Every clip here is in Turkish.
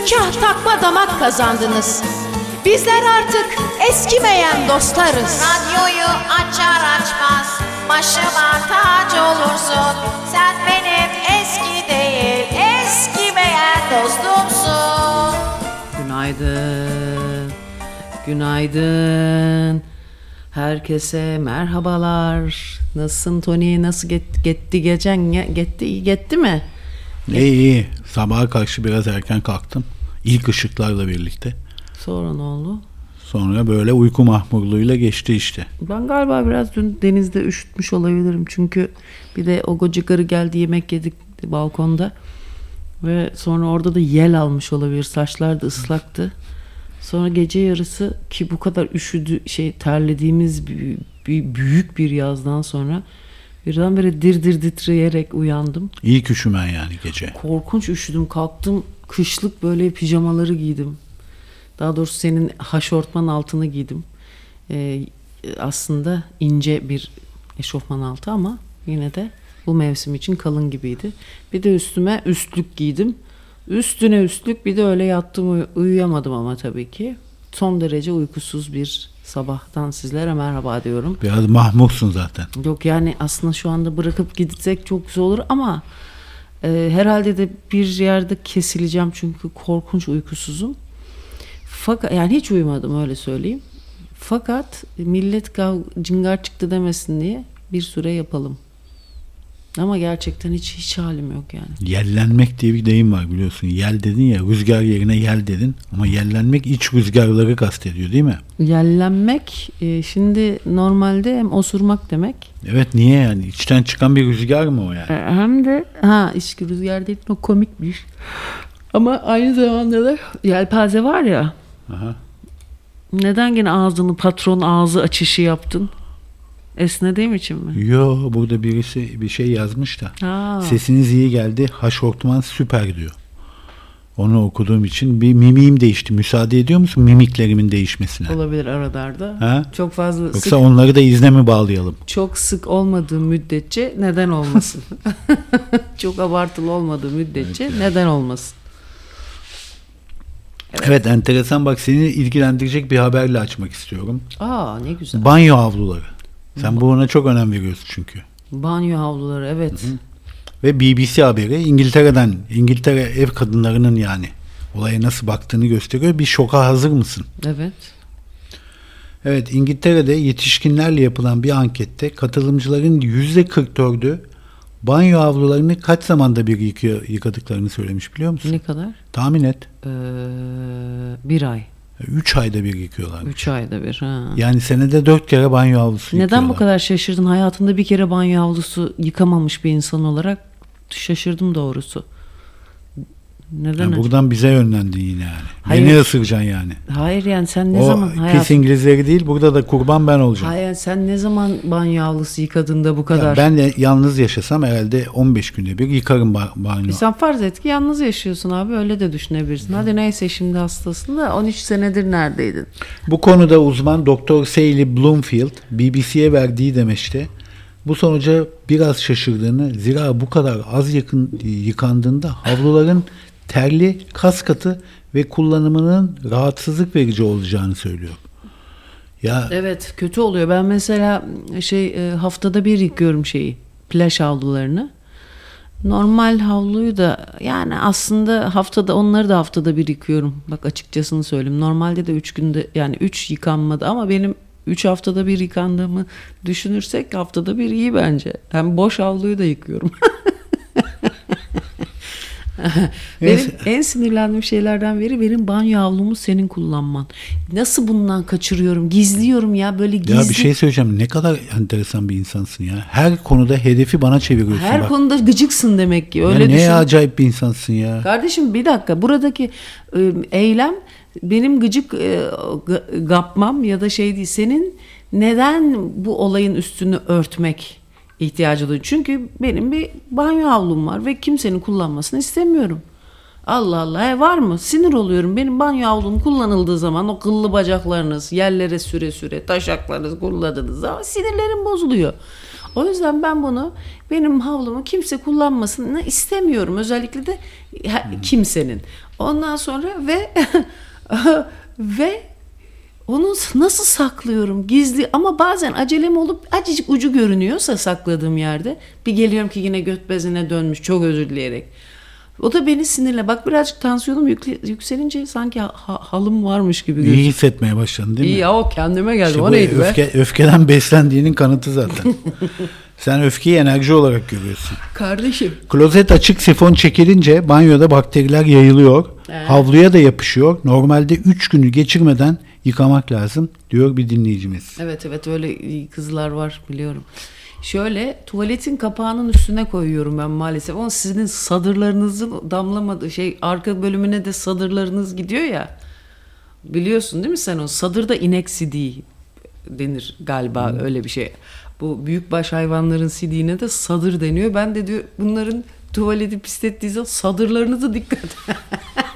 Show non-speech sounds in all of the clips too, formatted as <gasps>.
yüz kah takma damak kazandınız. Bizler artık eskimeyen dostlarız. Radyoyu açar açmaz başıma tac olursun. Sen benim eski değil eskimeyen dostumsun. Günaydın. Günaydın. Herkese merhabalar. Nasılsın Tony? Nasıl get- gitti gecen? Ge- Gitti iyi gitti mi? İyi iyi. Sabaha karşı biraz erken kalktım. İlk ışıklarla birlikte. Sonra ne oldu? Sonra böyle uyku mahmurluğuyla geçti işte. Ben galiba biraz dün denizde üşütmüş olabilirim. Çünkü bir de o koca karı geldi yemek yedik balkonda. Ve sonra orada da yel almış olabilir. Saçlar da ıslaktı. Sonra gece yarısı ki bu kadar üşüdü şey terlediğimiz bir, bir büyük bir yazdan sonra birdenbire dir dir titreyerek uyandım. İlk üşümen yani gece. Korkunç üşüdüm. Kalktım kışlık böyle pijamaları giydim. Daha doğrusu senin haşortman altını giydim. Ee, aslında ince bir eşofman altı ama yine de bu mevsim için kalın gibiydi. Bir de üstüme üstlük giydim. Üstüne üstlük bir de öyle yattım uy- uyuyamadım ama tabii ki. Son derece uykusuz bir sabahtan sizlere merhaba diyorum. Biraz mahmursun zaten. Yok yani aslında şu anda bırakıp gitsek çok güzel olur ama e, herhalde de bir yerde kesileceğim çünkü korkunç uykusuzum. Fakat yani hiç uyumadım öyle söyleyeyim. Fakat millet kav cingar çıktı demesin diye bir süre yapalım. Ama gerçekten hiç hiç halim yok yani. Yellenmek diye bir deyim var biliyorsun. Yel dedin ya rüzgar yerine yel dedin. Ama yellenmek iç rüzgarları kastediyor değil mi? Yellenmek e, şimdi normalde hem osurmak demek Evet niye yani? İçten çıkan bir rüzgar mı o yani? E, Hem de ha işte rüzgar değil o komikmiş. Ama aynı zamanda da yelpaze var ya. Aha. Neden gene ağzını patron ağzı açışı yaptın? Esnediğim için mi? Yo burada birisi bir şey yazmış da. Ha. Sesiniz iyi geldi. Haşortman süper diyor. Onu okuduğum için bir mimiğim değişti. Müsaade ediyor musun mimiklerimin değişmesine? Olabilir aralarda. Ha? Çok fazla Yoksa sık, onları da izne mi bağlayalım? çok sık olmadığı müddetçe neden olmasın? <laughs> çok abartılı olmadığı müddetçe neden olmasın? Evet. enteresan bak seni ilgilendirecek bir haberle açmak istiyorum. Aa ne güzel. Banyo havluları. Sen buna çok önem veriyorsun çünkü. Banyo havluları evet. Ve BBC haberi İngiltere'den, İngiltere ev kadınlarının yani olaya nasıl baktığını gösteriyor. Bir şoka hazır mısın? Evet. Evet İngiltere'de yetişkinlerle yapılan bir ankette katılımcıların %44'ü banyo havlularını kaç zamanda bir yıkadıklarını söylemiş biliyor musun? Ne kadar? Tahmin et. Ee, bir ay. 3 ayda bir yıkıyorlar. Üç ayda bir. Ha. Yani senede 4 kere banyo havlusu Neden yıkıyorlar. bu kadar şaşırdın? Hayatında bir kere banyo havlusu yıkamamış bir insan olarak şaşırdım doğrusu. Neden? Yani buradan bize yönlendin yine yani. Hayır. Beni ısıracaksın yani. Hayır yani sen ne o zaman pis hayat... İngilizleri değil burada da kurban ben olacağım. Hayır sen ne zaman banyo havlusu yıkadığında bu kadar? Ya ben de yalnız yaşasam herhalde 15 günde bir yıkarım ba- banyo. E sen farz et ki yalnız yaşıyorsun abi öyle de düşünebilirsin. Hadi neyse şimdi hastasın da 13 senedir neredeydin? Bu konuda uzman Doktor Sally Bloomfield BBC'ye verdiği demeçte bu sonuca biraz şaşırdığını zira bu kadar az yakın yıkandığında havluların terli, kas katı ve kullanımının rahatsızlık verici olacağını söylüyor. Ya Evet kötü oluyor. Ben mesela şey e, haftada bir yıkıyorum şeyi plaj havlularını. Normal havluyu da yani aslında haftada onları da haftada bir yıkıyorum. Bak açıkçasını söyleyeyim. Normalde de 3 günde yani 3 yıkanmadı ama benim 3 haftada bir yıkandığımı düşünürsek haftada bir iyi bence. Hem boş havluyu da yıkıyorum. <laughs> <laughs> benim Neyse. en sinirlendiğim şeylerden biri benim banyo havlumu senin kullanman. Nasıl bundan kaçırıyorum? Gizliyorum ya böyle gizli. ya bir şey söyleyeceğim. Ne kadar enteresan bir insansın ya. Her konuda hedefi bana çeviriyorsun Her bak. konuda gıcıksın demek ki. Ya Öyle ne düşün. acayip bir insansın ya. Kardeşim bir dakika buradaki e, eylem benim gıcık e, ga- gapmam ya da şey değil. Senin neden bu olayın üstünü örtmek ihtiyacı duyuyorsun? Çünkü benim bir banyo havlum var ve kimsenin kullanmasını istemiyorum. Allah Allah e var mı? Sinir oluyorum. Benim banyo havlum kullanıldığı zaman o kıllı bacaklarınız yerlere süre süre taşaklarınız kullandığınız zaman sinirlerim bozuluyor. O yüzden ben bunu benim havlumu kimse kullanmasını istemiyorum. Özellikle de ha- kimsenin. Ondan sonra ve <laughs> ve onu nasıl saklıyorum gizli ama bazen acelem olup acıcık ucu görünüyorsa sakladığım yerde bir geliyorum ki yine göt bezine dönmüş çok özür dileyerek. O da beni sinirle. Bak birazcık tansiyonum yükselince sanki ha- halım varmış gibi İyi gözüküyor. hissetmeye başladın değil mi? İyi ya o kendime geldim. İşte o neydi be? öfke, öfkeden <laughs> beslendiğinin kanıtı zaten. <laughs> Sen öfkeyi enerji olarak görüyorsun. Kardeşim. Klozet açık sifon çekilince banyoda bakteriler yayılıyor. Evet. Havluya da yapışıyor. Normalde 3 günü geçirmeden yıkamak lazım diyor bir dinleyicimiz. Evet evet öyle kızlar var biliyorum. Şöyle tuvaletin kapağının üstüne koyuyorum ben maalesef ama sizin sadırlarınızın damlamadığı şey arka bölümüne de sadırlarınız gidiyor ya. Biliyorsun değil mi sen o? Sadırda inek sidiği denir galiba öyle bir şey. Bu büyükbaş hayvanların sidiğine de sadır deniyor. Ben de diyor bunların tuvaleti pislettiği zaman sadırlarınızı dikkat. <laughs>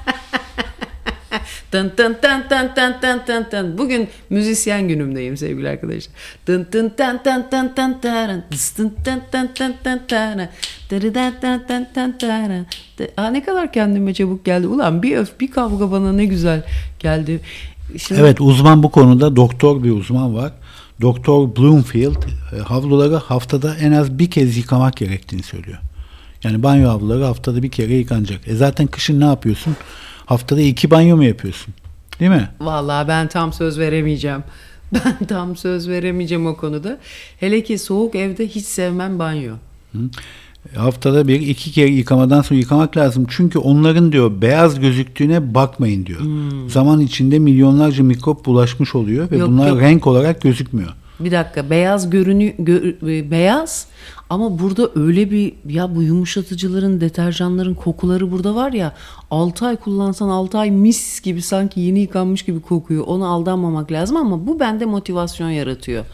Tın tın tın tın tın tın tın tın. Bugün müzisyen günümdeyim sevgili arkadaşlar. Tın tın tın tın tın tın tın. Tın tın tın tın tın tın. Aa, ne kadar kendime çabuk geldi. Ulan bir öf bir kavga bana ne güzel geldi. Şimdi Evet uzman bu konuda doktor bir uzman var. Doktor Bloomfield e, havluları haftada en az bir kez yıkamak gerektiğini söylüyor. Yani banyo havluları haftada bir kere yıkanacak. E zaten kışın ne yapıyorsun? Haftada iki banyo mu yapıyorsun? Değil mi? Vallahi ben tam söz veremeyeceğim. <laughs> Ben tam söz veremeyeceğim o konuda. Hele ki soğuk evde hiç sevmem banyo. E, Haftada bir iki kere yıkamadan sonra yıkamak lazım. Çünkü onların diyor beyaz gözüktüğüne bakmayın diyor. Zaman içinde milyonlarca mikrop bulaşmış oluyor ve Yok, bunlar yok. renk olarak gözükmüyor. Bir dakika beyaz görünü gö- e, beyaz ama burada öyle bir ya bu yumuşatıcıların deterjanların kokuları burada var ya 6 ay kullansan 6 ay mis gibi sanki yeni yıkanmış gibi kokuyor. Ona aldanmamak lazım ama bu bende motivasyon yaratıyor.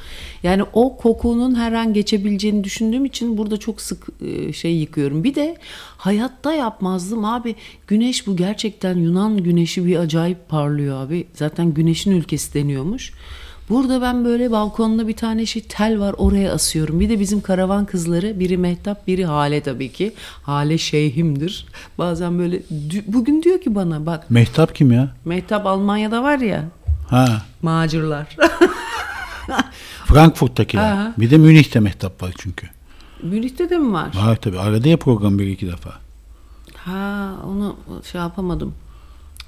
Yani o kokunun her an geçebileceğini düşündüğüm için burada çok sık e, şey yıkıyorum. Bir de hayatta yapmazdım abi. Güneş bu gerçekten Yunan güneşi bir acayip parlıyor abi. Zaten güneşin ülkesi deniyormuş. Burada ben böyle balkonda bir tane şey tel var oraya asıyorum. Bir de bizim karavan kızları biri Mehtap biri Hale tabii ki. Hale şeyhimdir. Bazen böyle bugün diyor ki bana bak Mehtap kim ya? Mehtap Almanya'da var ya Ha, macırlar. <laughs> Frankfurt'takiler. Aha. Bir de Münih'te Mehtap var çünkü. Münih'te de mi var? Var tabii. Aradı ya program bir iki defa. Ha onu şey yapamadım.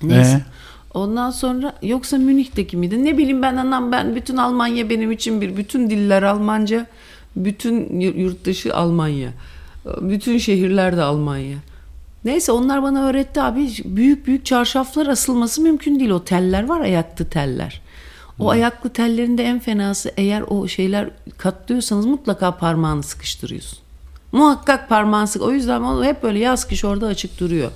Neyse. Ee? Ondan sonra yoksa Münih'teki miydi? Ne bileyim ben anam ben bütün Almanya benim için bir. Bütün diller Almanca. Bütün yurt dışı Almanya. Bütün şehirler de Almanya. Neyse onlar bana öğretti abi. Büyük büyük çarşaflar asılması mümkün değil. O teller var ayaklı teller. O ayaklı tellerin de en fenası eğer o şeyler katlıyorsanız mutlaka parmağını sıkıştırıyorsun. Muhakkak parmağını sık. O yüzden hep böyle yaz kış orada açık duruyor.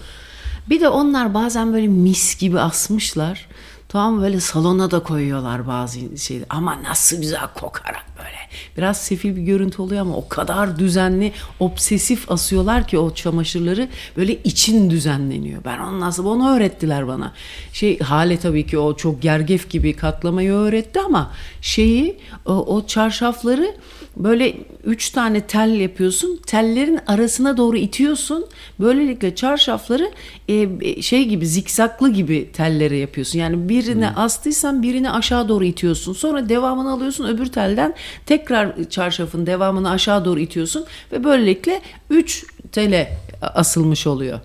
Bir de onlar bazen böyle mis gibi asmışlar. Tamam böyle salona da koyuyorlar bazı şeyler. Ama nasıl güzel kokarak böyle. Biraz sefil bir görüntü oluyor ama o kadar düzenli, obsesif asıyorlar ki o çamaşırları böyle için düzenleniyor. Ben onu nasıl onu öğrettiler bana. Şey hale tabii ki o çok gergef gibi katlamayı öğretti ama şeyi o, o çarşafları böyle üç tane tel yapıyorsun. Tellerin arasına doğru itiyorsun. Böylelikle çarşafları e, şey gibi zikzaklı gibi telleri yapıyorsun. Yani birine astıysan birini aşağı doğru itiyorsun. Sonra devamını alıyorsun öbür telden tekrar çarşafın devamını aşağı doğru itiyorsun ve böylelikle üç tele asılmış oluyor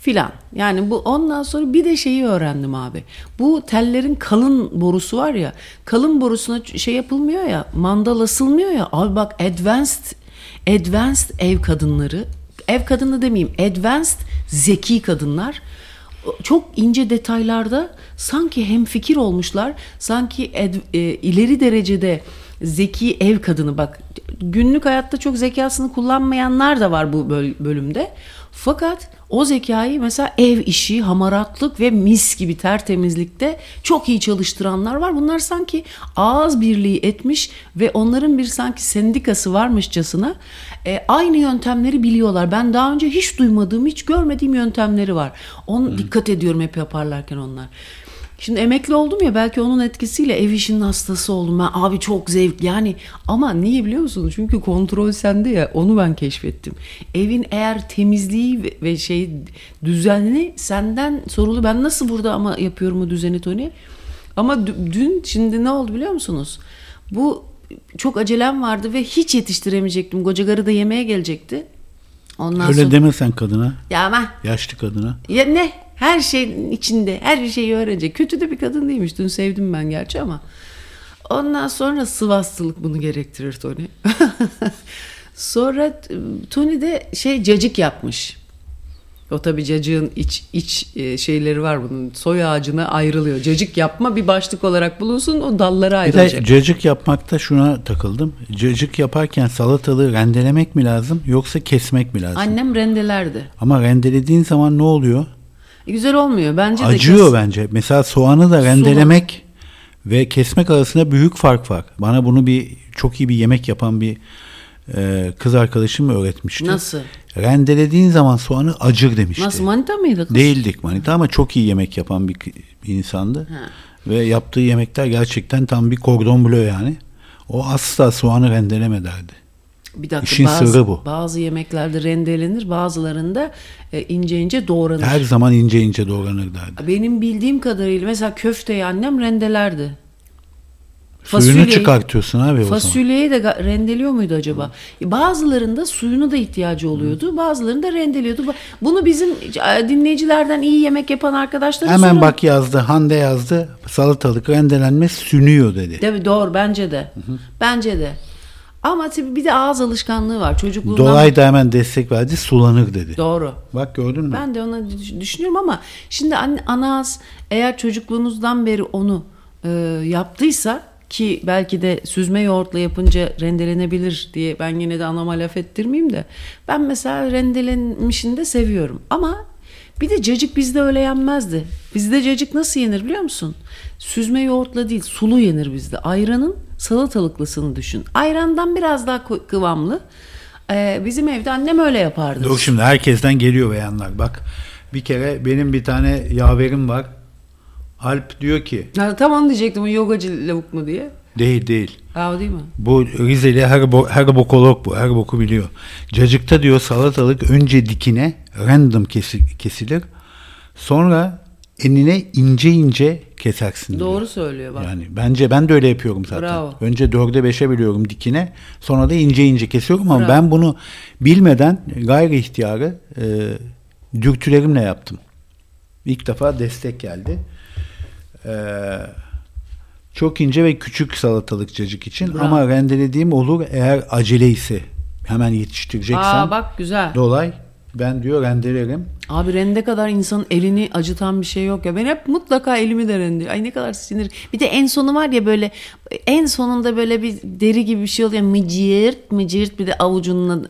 filan. Yani bu ondan sonra bir de şeyi öğrendim abi. Bu tellerin kalın borusu var ya. Kalın borusuna şey yapılmıyor ya. Mandal asılmıyor ya. Abi bak advanced advanced ev kadınları ev kadını demeyeyim. Advanced zeki kadınlar çok ince detaylarda sanki hem fikir olmuşlar. Sanki ed- e, ileri derecede zeki ev kadını bak günlük hayatta çok zekasını kullanmayanlar da var bu böl- bölümde. Fakat o zekayı mesela ev işi, hamaratlık ve mis gibi tertemizlikte çok iyi çalıştıranlar var. Bunlar sanki ağız birliği etmiş ve onların bir sanki sendikası varmışçasına e, aynı yöntemleri biliyorlar. Ben daha önce hiç duymadığım, hiç görmediğim yöntemleri var. On dikkat ediyorum hep yaparlarken onlar. Şimdi emekli oldum ya belki onun etkisiyle ev işinin hastası oldum. Ben abi çok zevk yani ama niye biliyor musun? Çünkü kontrol sende ya onu ben keşfettim. Evin eğer temizliği ve- şey düzenli senden sorulu. Ben nasıl burada ama yapıyorum o düzeni Tony? Ama dü- dün şimdi ne oldu biliyor musunuz? Bu çok acelem vardı ve hiç yetiştiremeyecektim. Koca da yemeğe gelecekti. Ondan Öyle sonra... deme sen kadına. Ya ama Yaşlı kadına. ya ne? Her şeyin içinde, her şeyi öğrenecek. Kötü de bir kadın değilmiş. Dün sevdim ben gerçi ama. Ondan sonra sıvastılık bunu gerektirir Tony. <laughs> sonra e, Tony de şey cacık yapmış. O tabii cacığın iç iç e, şeyleri var bunun. Soy ağacına ayrılıyor. Cacık yapma bir başlık olarak bulunsun o dallara Bir de ayrılacak. cacık yapmakta şuna takıldım. Cacık yaparken salatalığı rendelemek mi lazım yoksa kesmek mi lazım? Annem rendelerdi. Ama rendelediğin zaman ne oluyor? E, Güzel olmuyor bence de. Acıyor kes- bence. Mesela soğanı da rendelemek ve kesmek arasında büyük fark var. Bana bunu bir çok iyi bir yemek yapan bir e, kız arkadaşım öğretmişti. Nasıl? Rendelediğin zaman soğanı acır demişti. Nasıl manita mıydı kız? Değildik manita ama çok iyi yemek yapan bir, bir insandı. Ve yaptığı yemekler gerçekten tam bir kordon bleu yani. O asla soğanı rendeleme derdi. Bir dakika İşin bazı, sırrı bu. bazı yemeklerde rendelenir bazılarında e, ince ince doğranır. Her zaman ince ince doğranır derdi. Benim bildiğim kadarıyla mesela köfteyi annem rendelerdi. Suyunu çıkartıyorsun abi o zaman. Fasulyeyi de rendeliyor muydu acaba? E, Bazılarında suyunu da ihtiyacı oluyordu. Bazılarında rendeliyordu. Bunu bizim dinleyicilerden iyi yemek yapan arkadaşlar Hemen bak yazdı. Hande yazdı. Salatalık rendelenmez sünüyor dedi. Değil mi? Doğru bence de. Bence de. Ama tabii bir de ağız alışkanlığı var. Çocukluğundan Dolay da hemen destek verdi. Sulanır dedi. Doğru. Bak gördün mü? Ben de düş- düşünüyorum ama şimdi anne, ana ağız eğer çocukluğunuzdan beri onu e, yaptıysa ki belki de süzme yoğurtla yapınca rendelenebilir diye ben yine de anama laf ettirmeyeyim de ben mesela rendelenmişini de seviyorum ama bir de cacık bizde öyle yenmezdi. Bizde cacık nasıl yenir biliyor musun? Süzme yoğurtla değil sulu yenir bizde. Ayranın salatalıklısını düşün. Ayrandan biraz daha kı- kıvamlı. Ee, bizim evde annem öyle yapardı. Dur şimdi herkesten geliyor beyanlar. Bak bir kere benim bir tane yaverim var. Alp diyor ki Ha, tam onu diyecektim o yogacı lavuk mu diye. değil değil. Ha o değil mi? Bu Rizeli her, bo, her bokolog bu. Her boku biliyor. Cacıkta diyor salatalık önce dikine random kesi- kesilir. Sonra enine ince ince kesersin diyor. Doğru söylüyor bak. Yani bence ben de öyle yapıyorum zaten. Bravo. Önce dörde beşe biliyorum dikine. Sonra da ince ince kesiyorum ama Bravo. ben bunu bilmeden gayri ihtiyarı e, dürtülerimle yaptım. İlk defa destek geldi. E, çok ince ve küçük salatalık cacık için Bravo. ama rendelediğim olur eğer acele ise hemen yetiştireceksen Aa bak güzel. dolay ben diyor rendelerim. Abi rende kadar insanın elini acıtan bir şey yok ya. Ben hep mutlaka elimi de rende. Ay ne kadar sinir. Bir de en sonu var ya böyle en sonunda böyle bir deri gibi bir şey oluyor. Mıcırt mıcırt bir de avucunun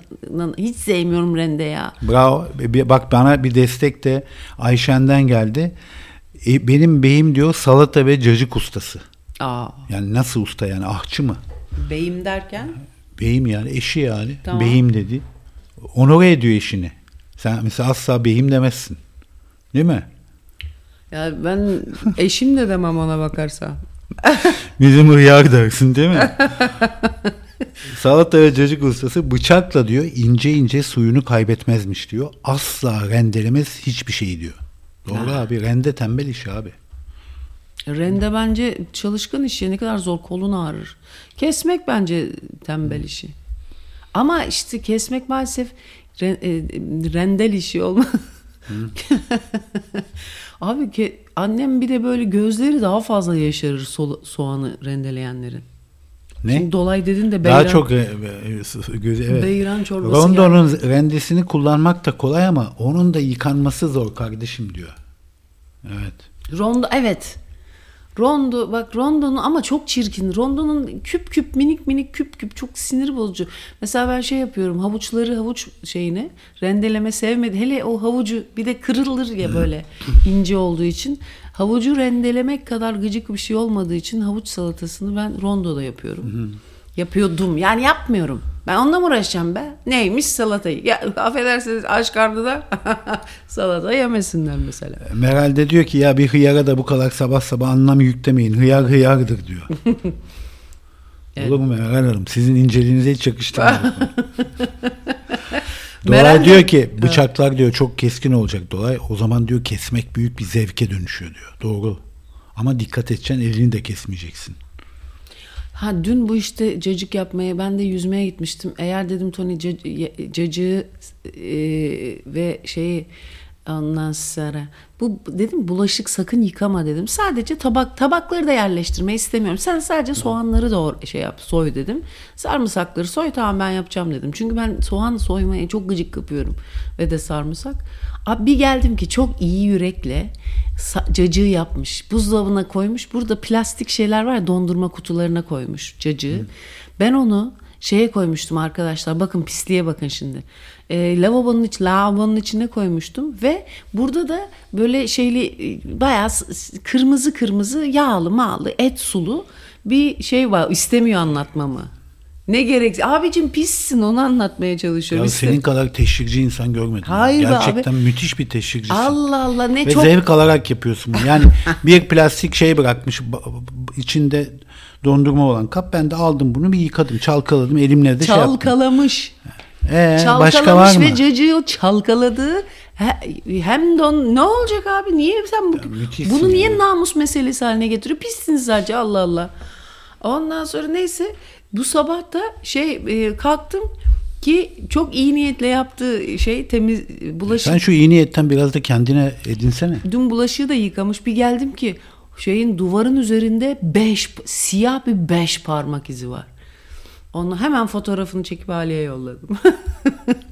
hiç sevmiyorum rende ya. Bravo. Bak bana bir destek de Ayşen'den geldi. E, benim beyim diyor salata ve cacık ustası. Aa Yani nasıl usta yani ahçı mı? beyim derken Beyim yani eşi yani. Tamam. Beyim dedi. Onore ediyor eşini. Sen mesela asla beyim demezsin. Değil mi? ya ben eşim de demem ona bakarsa. <laughs> Bizim hıyar dersin değil mi? <laughs> Salata ve cacık ustası bıçakla diyor ince ince suyunu kaybetmezmiş diyor. Asla rendelemez hiçbir şey diyor. Doğru abi rende tembel iş abi. Rende bence çalışkan iş ya ne kadar zor kolun ağrır. Kesmek bence tembel işi. Ama işte kesmek maalesef re- e, rendel işi olma. <laughs> Abi ke, annem bir de böyle gözleri daha fazla yaşarır so- soğanı rendeleyenlerin. Ne? Şimdi dolay dedin de Daha beyran- çok e, e, gözü evet. Beyran çorbası Rondonun rendesini kullanmak da kolay ama onun da yıkanması zor kardeşim diyor. Evet. Rondo evet. Rondo bak rondonun ama çok çirkin. Rondonun küp küp minik minik küp küp çok sinir bozucu. Mesela ben şey yapıyorum havuçları havuç şeyini rendeleme sevmedi. Hele o havucu bir de kırılır ya böyle ince olduğu için. Havucu rendelemek kadar gıcık bir şey olmadığı için havuç salatasını ben rondoda yapıyorum. Yapıyordum yani yapmıyorum. Ben onunla mı uğraşacağım be? Neymiş salatayı? Ya affedersiniz aç karnına <laughs> salata yemesinler mesela. Meral de diyor ki ya bir hıyara da bu kadar sabah sabah anlam yüklemeyin. Hıyar hıyardır diyor. <laughs> Evet. Olur mu Meral Hanım? Sizin inceliğinize hiç yakıştırmadım. <laughs> Meral Doray de- diyor ki bıçaklar diyor çok keskin olacak Doray. O zaman diyor kesmek büyük bir zevke dönüşüyor diyor. Doğru. Ama dikkat edeceksin elini de kesmeyeceksin. Ha dün bu işte cacık yapmaya ben de yüzmeye gitmiştim. Eğer dedim Tony cacığı e, ve şeyi ondan sonra bu dedim bulaşık sakın yıkama dedim. Sadece tabak tabakları da yerleştirmeyi istemiyorum. Sen sadece soğanları doğru şey yap soy dedim. Sarımsakları soy tamam ben yapacağım dedim. Çünkü ben soğan soymaya çok gıcık kapıyorum ve de sarımsak. Abi bir geldim ki çok iyi yürekle cacığı yapmış. Buzdolabına koymuş. Burada plastik şeyler var ya dondurma kutularına koymuş cacığı. Ben onu şeye koymuştum arkadaşlar. Bakın pisliğe bakın şimdi. E, lavabonun iç lavabonun içine koymuştum ve burada da böyle şeyli e, bayağı kırmızı kırmızı yağlı mağlı et sulu bir şey var. İstemiyor anlatmamı. Ne gerek? Abicim pissin onu anlatmaya çalışıyorum. Ya İste- senin kadar teşvikçi insan görmedim. Hayır Gerçekten abi. müthiş bir teşvikcisin. Allah Allah ne Ve çok zevk alarak yapıyorsun bunu. Yani <laughs> bir plastik şey bırakmış içinde dondurma olan kap. Ben de aldım bunu bir yıkadım. Çalkaladım elimle de şey yaptım. çalkalamış. Ee, çalkalamış başka var mı? ve cacığı o çalkaladı. He- Hem de on- ne olacak abi? Niye sen bu, bunu niye ya. namus meselesi haline getiriyor? Pissiniz sadece Allah Allah. Ondan sonra neyse bu sabah da şey e, kalktım ki çok iyi niyetle yaptığı şey temiz bulaşık Sen şu iyi niyetten biraz da kendine edinsene. Dün bulaşığı da yıkamış. Bir geldim ki şeyin duvarın üzerinde beş siyah bir beş parmak izi var. Onu hemen fotoğrafını çekip Ali'ye yolladım. <laughs>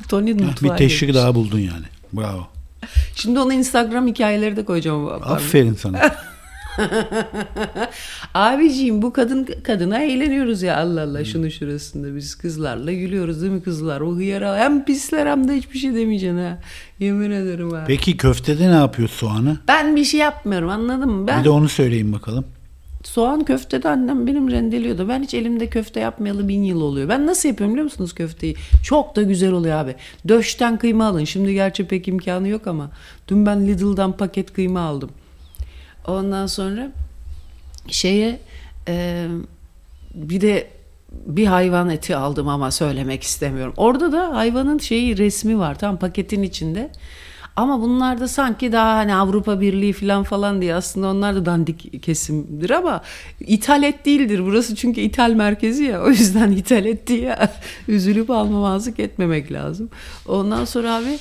Tony Bir mutfağa teşvik girmiş. daha buldun yani. Bravo. Şimdi onu Instagram hikayeleri de koyacağım. Aferin sana. <laughs> <laughs> Abiciğim bu kadın kadına eğleniyoruz ya Allah Allah şunu şurasında biz kızlarla gülüyoruz değil mi kızlar? O hıyara hem pisler hem de hiçbir şey demeyeceksin ha. Yemin ederim ha. Peki köftede ne yapıyor soğanı? Ben bir şey yapmıyorum anladın mı? Ben Bir de onu söyleyin bakalım. Soğan köfte de annem benim rendeliyordu. Ben hiç elimde köfte yapmayalı bin yıl oluyor. Ben nasıl yapıyorum biliyor musunuz köfteyi? Çok da güzel oluyor abi. Döşten kıyma alın. Şimdi gerçi pek imkanı yok ama. Dün ben Lidl'dan paket kıyma aldım. Ondan sonra şeye e, bir de bir hayvan eti aldım ama söylemek istemiyorum. Orada da hayvanın şeyi resmi var tam paketin içinde. Ama bunlar da sanki daha hani Avrupa Birliği falan falan diye aslında onlar da dandik kesimdir ama ithal et değildir. Burası çünkü ithal merkezi ya o yüzden <laughs> ithal et diye üzülüp almamazlık etmemek lazım. Ondan sonra abi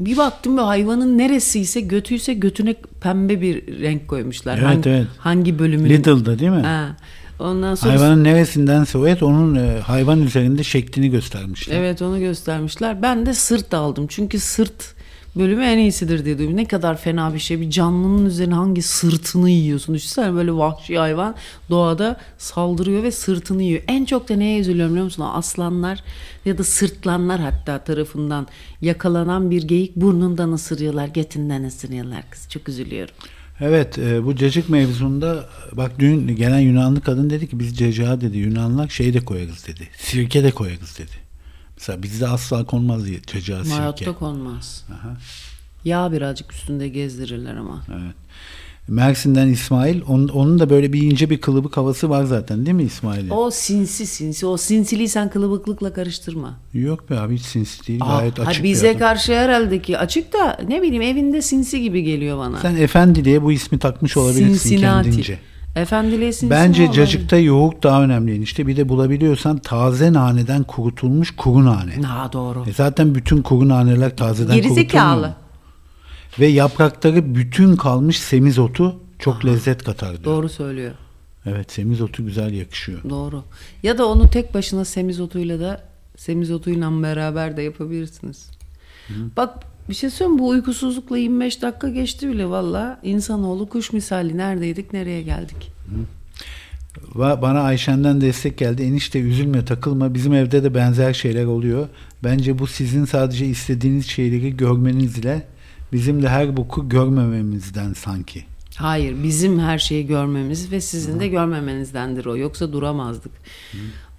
bir baktım ve hayvanın neresiyse götüyse götüne pembe bir renk koymuşlar. Evet, hangi, evet. hangi bölümünün? Lidl'da değil mi? Ha. Ondan sonra Hayvanın neresindense o et onun e, hayvan üzerinde şeklini göstermişler. Evet onu göstermişler. Ben de sırt aldım. Çünkü sırt bölümü en iyisidir diye duydum. Ne kadar fena bir şey. Bir canlının üzerine hangi sırtını yiyorsun? Düşünsene böyle vahşi hayvan doğada saldırıyor ve sırtını yiyor. En çok da neye üzülüyorum biliyor musun? Aslanlar ya da sırtlanlar hatta tarafından yakalanan bir geyik burnundan ısırıyorlar, götünden ısırıyorlar kız. Çok üzülüyorum. Evet e, bu cacık mevzunda bak dün gelen Yunanlı kadın dedi ki biz cacığa dedi Yunanlılar şey de koyarız dedi. Sirke de koyarız dedi. Mesela bizde asla konmaz diye sirke. Hayatta konmaz. Aha, Yağ birazcık üstünde gezdirirler ama. evet. Mersin'den İsmail onun, onun da böyle bir ince bir kılıbık havası var zaten değil mi İsmail'in? O sinsi sinsi. O sinsiliği sen kılıbıklıkla karıştırma. Yok be abi hiç sinsi değil Aa, gayet ha, açık bize karşı herhalde ki açık da ne bileyim evinde sinsi gibi geliyor bana. Sen efendi diye bu ismi takmış olabilirsin kendince. Efendiliğe sinsi Bence cacıkta yoğurt daha önemli işte bir de bulabiliyorsan taze naneden kurutulmuş kuru nane. Ha doğru. E zaten bütün kuru naneler tazeden Gerizekalı. kurutulmuyor. Ve yaprakları bütün kalmış semizotu çok lezzet katar diyor. Doğru söylüyor. Evet semizotu güzel yakışıyor. Doğru. Ya da onu tek başına semizotuyla da semizotuyla beraber de yapabilirsiniz. Bak bir şey söyleyeyim bu uykusuzlukla 25 dakika geçti bile valla. İnsanoğlu kuş misali neredeydik nereye geldik? Ve bana Ayşen'den destek geldi. Enişte üzülme takılma bizim evde de benzer şeyler oluyor. Bence bu sizin sadece istediğiniz şeyleri görmenizle bizim de her boku görmememizden sanki. Hayır bizim her şeyi görmemiz ve sizin de görmemenizdendir o. Yoksa duramazdık.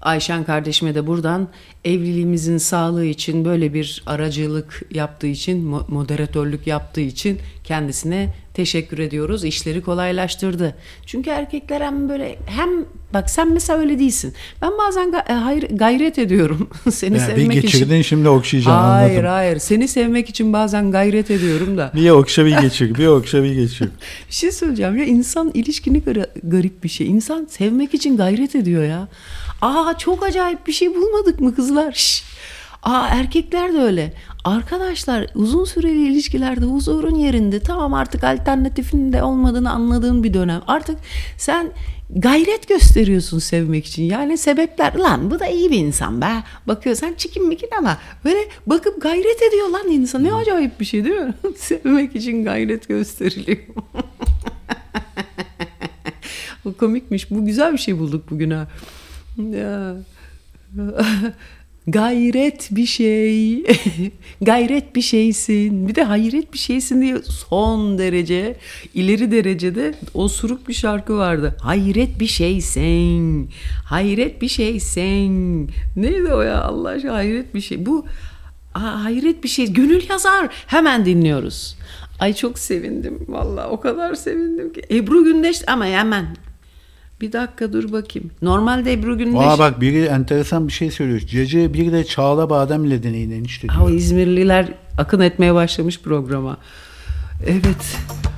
Ayşen kardeşime de buradan evliliğimizin sağlığı için böyle bir aracılık yaptığı için, mo- moderatörlük yaptığı için kendisine teşekkür ediyoruz. İşleri kolaylaştırdı. Çünkü erkekler hem böyle hem bak sen mesela öyle değilsin. Ben bazen e, hayır gayret ediyorum <laughs> seni Yani bir sevmek için. geçirdin şimdi okşayacaksın Hayır anladım. hayır seni sevmek için bazen gayret ediyorum da. Bir okşa bir geçir, bir okşa bir geçir. <laughs> Bir şey söyleyeceğim ya insan ilişkini gar- garip bir şey. İnsan sevmek için gayret ediyor ya. Aa çok acayip bir şey bulmadık mı kızlar? Şş. Aa erkekler de öyle. Arkadaşlar uzun süreli ilişkilerde huzurun yerinde tamam artık alternatifin de olmadığını anladığın bir dönem. Artık sen gayret gösteriyorsun sevmek için. Yani sebepler lan bu da iyi bir insan be. Bakıyor sen çikin mikin ama böyle bakıp gayret ediyor lan insan. Ne acayip bir şey değil mi? <laughs> Sevmek için gayret gösteriliyor. <laughs> Bu komikmiş. Bu güzel bir şey bulduk bugün ha. <laughs> Gayret bir şey. <laughs> Gayret bir şeysin. Bir de hayret bir şeysin diye son derece ileri derecede osuruk bir şarkı vardı. Hayret bir şeysin. Hayret bir şeysin. Neydi o ya Allah aşkına hayret bir şey. Bu hayret bir şey. Gönül yazar. Hemen dinliyoruz. Ay çok sevindim. Vallahi o kadar sevindim ki. Ebru Gündeş ama hemen. Bir dakika dur bakayım. Normalde Ebru Gündeş. Aa bak biri enteresan bir şey söylüyor. Cece bir de Çağla Badem ile deneyin enişte diyor. O İzmirliler akın etmeye başlamış programa. Evet.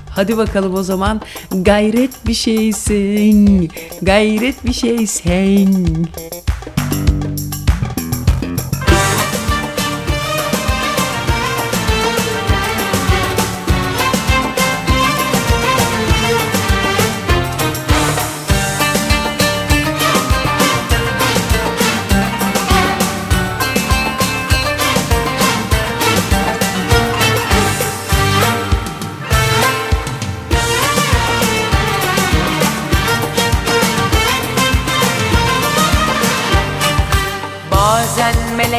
Hadi bakalım o zaman. Gayret bir şeysin. Gayret bir şeysin. Bazen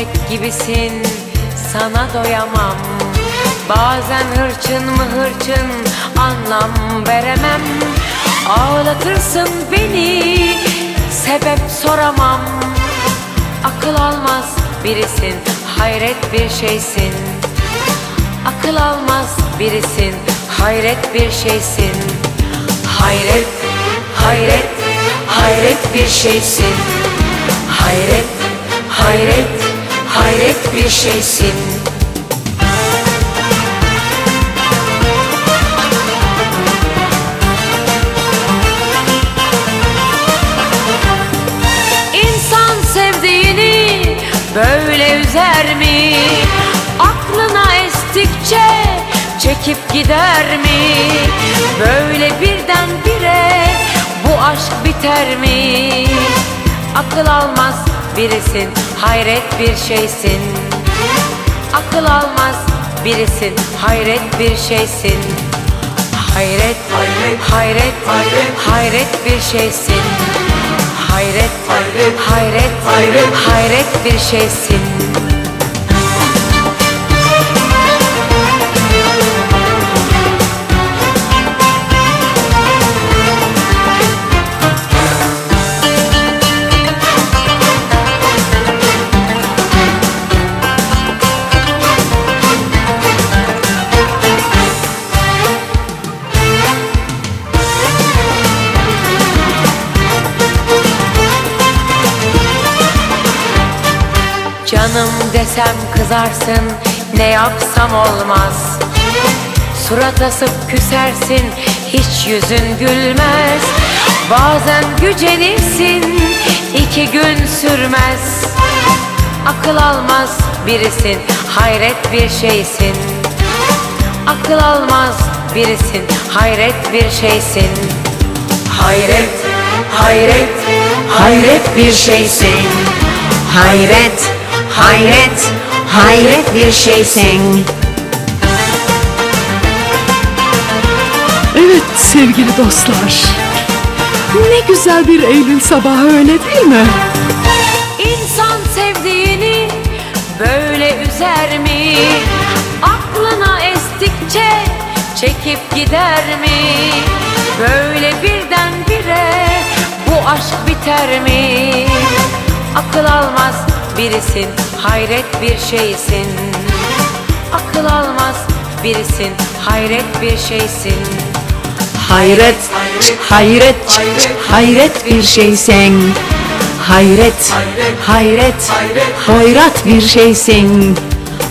melek gibisin. Sana doyamam. Bazen hırçın mı hırçın anlam veremem. Ağlatırsın beni sebep soramam. Akıl almaz birisin hayret bir şeysin. Akıl almaz birisin hayret bir şeysin. Hayret, hayret, hayret bir şeysin. Hayret, hayret, hayret bir şeysin İnsan sevdiğini böyle üzer mi? Aklına estikçe çekip gider mi? Böyle birdenbire bu aşk biter mi? Akıl almaz birisin, hayret bir şeysin. Akıl almaz birisin, hayret bir şeysin. Hayret, hayret, hayret, hayret, hayret bir şeysin. Hayret, hayret, hayret, hayret, bir şeysin. Canım desem kızarsın ne yapsam olmaz. Surat asıp küsersin hiç yüzün gülmez. Bazen gücenirsin iki gün sürmez. Akıl almaz birisin hayret bir şeysin. Akıl almaz birisin hayret bir şeysin. Hayret, hayret, hayret bir şeysin. Hayret, hayret, hayret bir şeysin Evet sevgili dostlar. Ne güzel bir Eylül sabahı öyle değil mi? İnsan sevdiğini böyle üzer mi? Aklına estikçe çekip gider mi? Böyle birdenbire bu aşk biter mi? Akıl almaz birisin hayret bir şeysin Akıl almaz birisin hayret bir şeysin Hayret, hayret, hayret bir şeysin. Hayret, hayret, hayret bir şeysin.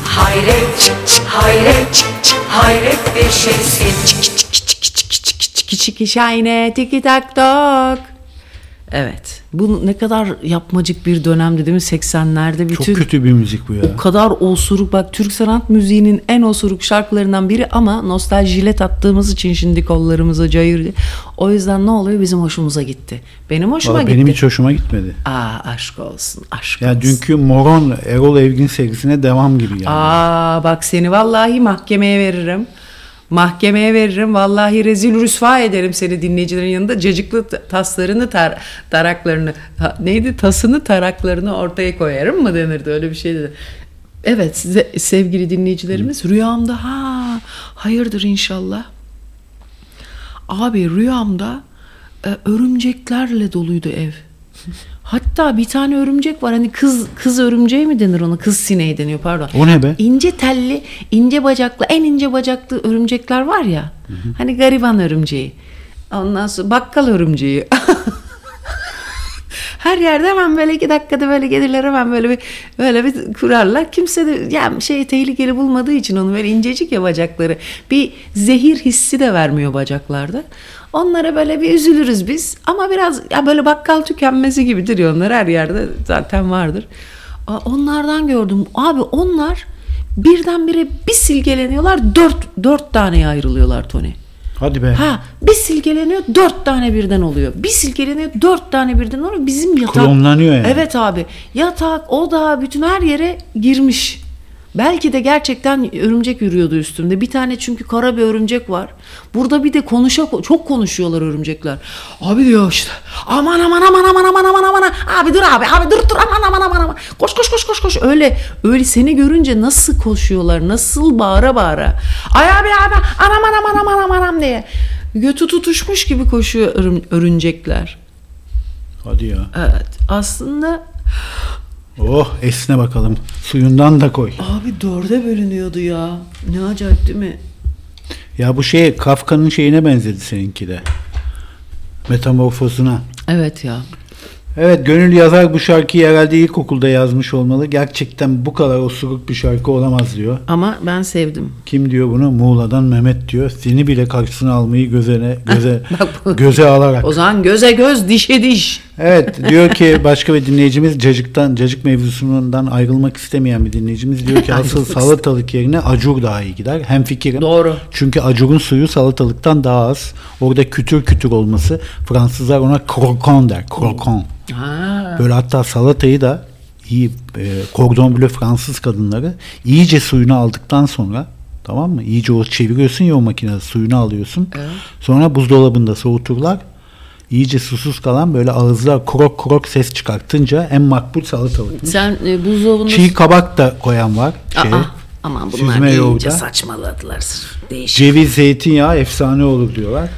Hayret, hayret, hayret bir şeysin Çiki çiki şayne tiki tak tok. Evet. Bu ne kadar yapmacık bir dönemdi değil mi? 80'lerde Çok bütün kötü bir müzik bu ya. o kadar osuruk bak Türk sanat müziğinin en osuruk şarkılarından biri ama nostaljilet attığımız için şimdi kollarımıza cayır. O yüzden ne oluyor? Bizim hoşumuza gitti. Benim hoşuma Valla gitti. benim hiç hoşuma gitmedi. Aa aşk olsun aşk Ya olsun. dünkü Moron Erol Evgin serisine devam gibi yani. Aa bak seni vallahi mahkemeye veririm. Mahkemeye veririm. Vallahi rezil rüsva ederim seni dinleyicilerin yanında. Cacıklı taslarını, tar taraklarını, ha, neydi tasını taraklarını ortaya koyarım mı denirdi öyle bir şey dedi. Evet size, sevgili dinleyicilerimiz rüyamda ha hayırdır inşallah. Abi rüyamda e, örümceklerle doluydu ev. <laughs> Hatta bir tane örümcek var hani kız kız örümceği mi denir ona kız sineği deniyor pardon. O ne be? İnce telli, ince bacaklı, en ince bacaklı örümcekler var ya. Hani gariban örümceği. Ondan sonra bakkal örümceği. <laughs> Her yerde hemen böyle iki dakikada böyle gelirler hemen böyle bir böyle bir kurarlar. Kimse de yani şey tehlikeli bulmadığı için onu böyle incecik ya bacakları. Bir zehir hissi de vermiyor bacaklarda. Onlara böyle bir üzülürüz biz. Ama biraz ya böyle bakkal tükenmesi gibidir ya onlar her yerde zaten vardır. Onlardan gördüm. Abi onlar birdenbire bir silgeleniyorlar dört, dört taneye ayrılıyorlar Tony. Hadi be. Ha bir silkeleniyor dört tane birden oluyor. Bir silkeleniyor dört tane birden oluyor. Bizim yatak. Klonlanıyor yani. Evet abi. Yatak, oda bütün her yere girmiş. Belki de gerçekten örümcek yürüyordu üstümde. Bir tane çünkü kara bir örümcek var. Burada bir de konuşa çok konuşuyorlar örümcekler. Abi diyor işte. Aman aman aman aman aman aman aman. Abi dur abi. Abi dur dur aman aman aman aman. Koş koş koş koş koş. Öyle öyle seni görünce nasıl koşuyorlar? Nasıl bağıra bağıra. Ay abi abi anam anam anam anam anam diye. Götü tutuşmuş gibi koşuyor örüm, örümcekler. Hadi ya. Evet. Aslında Oh esne bakalım. Suyundan da koy. Abi dörde bölünüyordu ya. Ne acayip değil mi? Ya bu şey Kafka'nın şeyine benzedi seninki de. Metamorfozuna. Evet ya. Evet Gönül yazar bu şarkıyı herhalde ilkokulda yazmış olmalı. Gerçekten bu kadar osuruk bir şarkı olamaz diyor. Ama ben sevdim. Kim diyor bunu? Muğla'dan Mehmet diyor. Seni bile karşısına almayı gözene, <laughs> göze, göze alarak. O zaman göze göz, dişe diş. Evet <laughs> diyor ki başka bir dinleyicimiz cacıktan cacık mevzusundan ayrılmak istemeyen bir dinleyicimiz diyor ki asıl salatalık yerine acur daha iyi gider. Hem fikirim. Doğru. Çünkü acurun suyu salatalıktan daha az. Orada kütür kütür olması Fransızlar ona croquant der. Croquant. Ha. Böyle hatta salatayı da iyi e, cordon bleu Fransız kadınları iyice suyunu aldıktan sonra tamam mı? İyice o çeviriyorsun ya o makinede suyunu alıyorsun. Sonra buzdolabında soğuturlar. İyice susuz kalan böyle ağızlar krok krok ses çıkartınca en makbul salatalık. Sen e, buzdolabında... Çiğ kabak da koyan var. Şeye. Aa, aman bunlar iyice yoğurda. saçmaladılar. Değişik. Ceviz, zeytinyağı efsane olur diyorlar.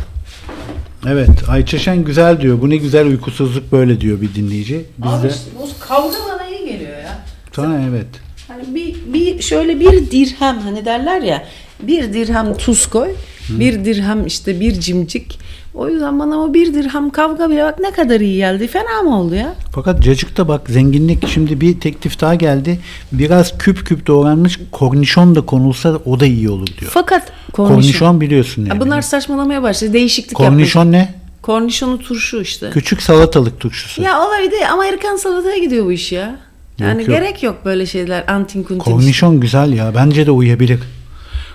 Evet, Ayça Şen güzel diyor. Bu ne güzel uykusuzluk böyle diyor bir dinleyici. Biz Abi de işte bu kavga bana iyi geliyor ya. sana evet. Hani bir, bir şöyle bir dirhem hani derler ya bir dirhem tuz koy bir dirhem işte bir cimcik o yüzden bana o bir dirhem kavga bile bak ne kadar iyi geldi fena mı oldu ya? Fakat cacıkta bak zenginlik şimdi bir teklif daha geldi. Biraz küp küp doğranmış kornişon da konulsa o da iyi olur diyor. Fakat Kornişon, kornişon, biliyorsun yani. Ya bunlar saçmalamaya başladı değişiklik kornişon ne? Kornişonu turşu işte. Küçük salatalık turşusu. Ya olabilir Amerikan salataya gidiyor bu iş ya. Yani Yok, yok. gerek yok böyle şeyler antin kuntin. Kornişon güzel ya. Bence de uyabilir.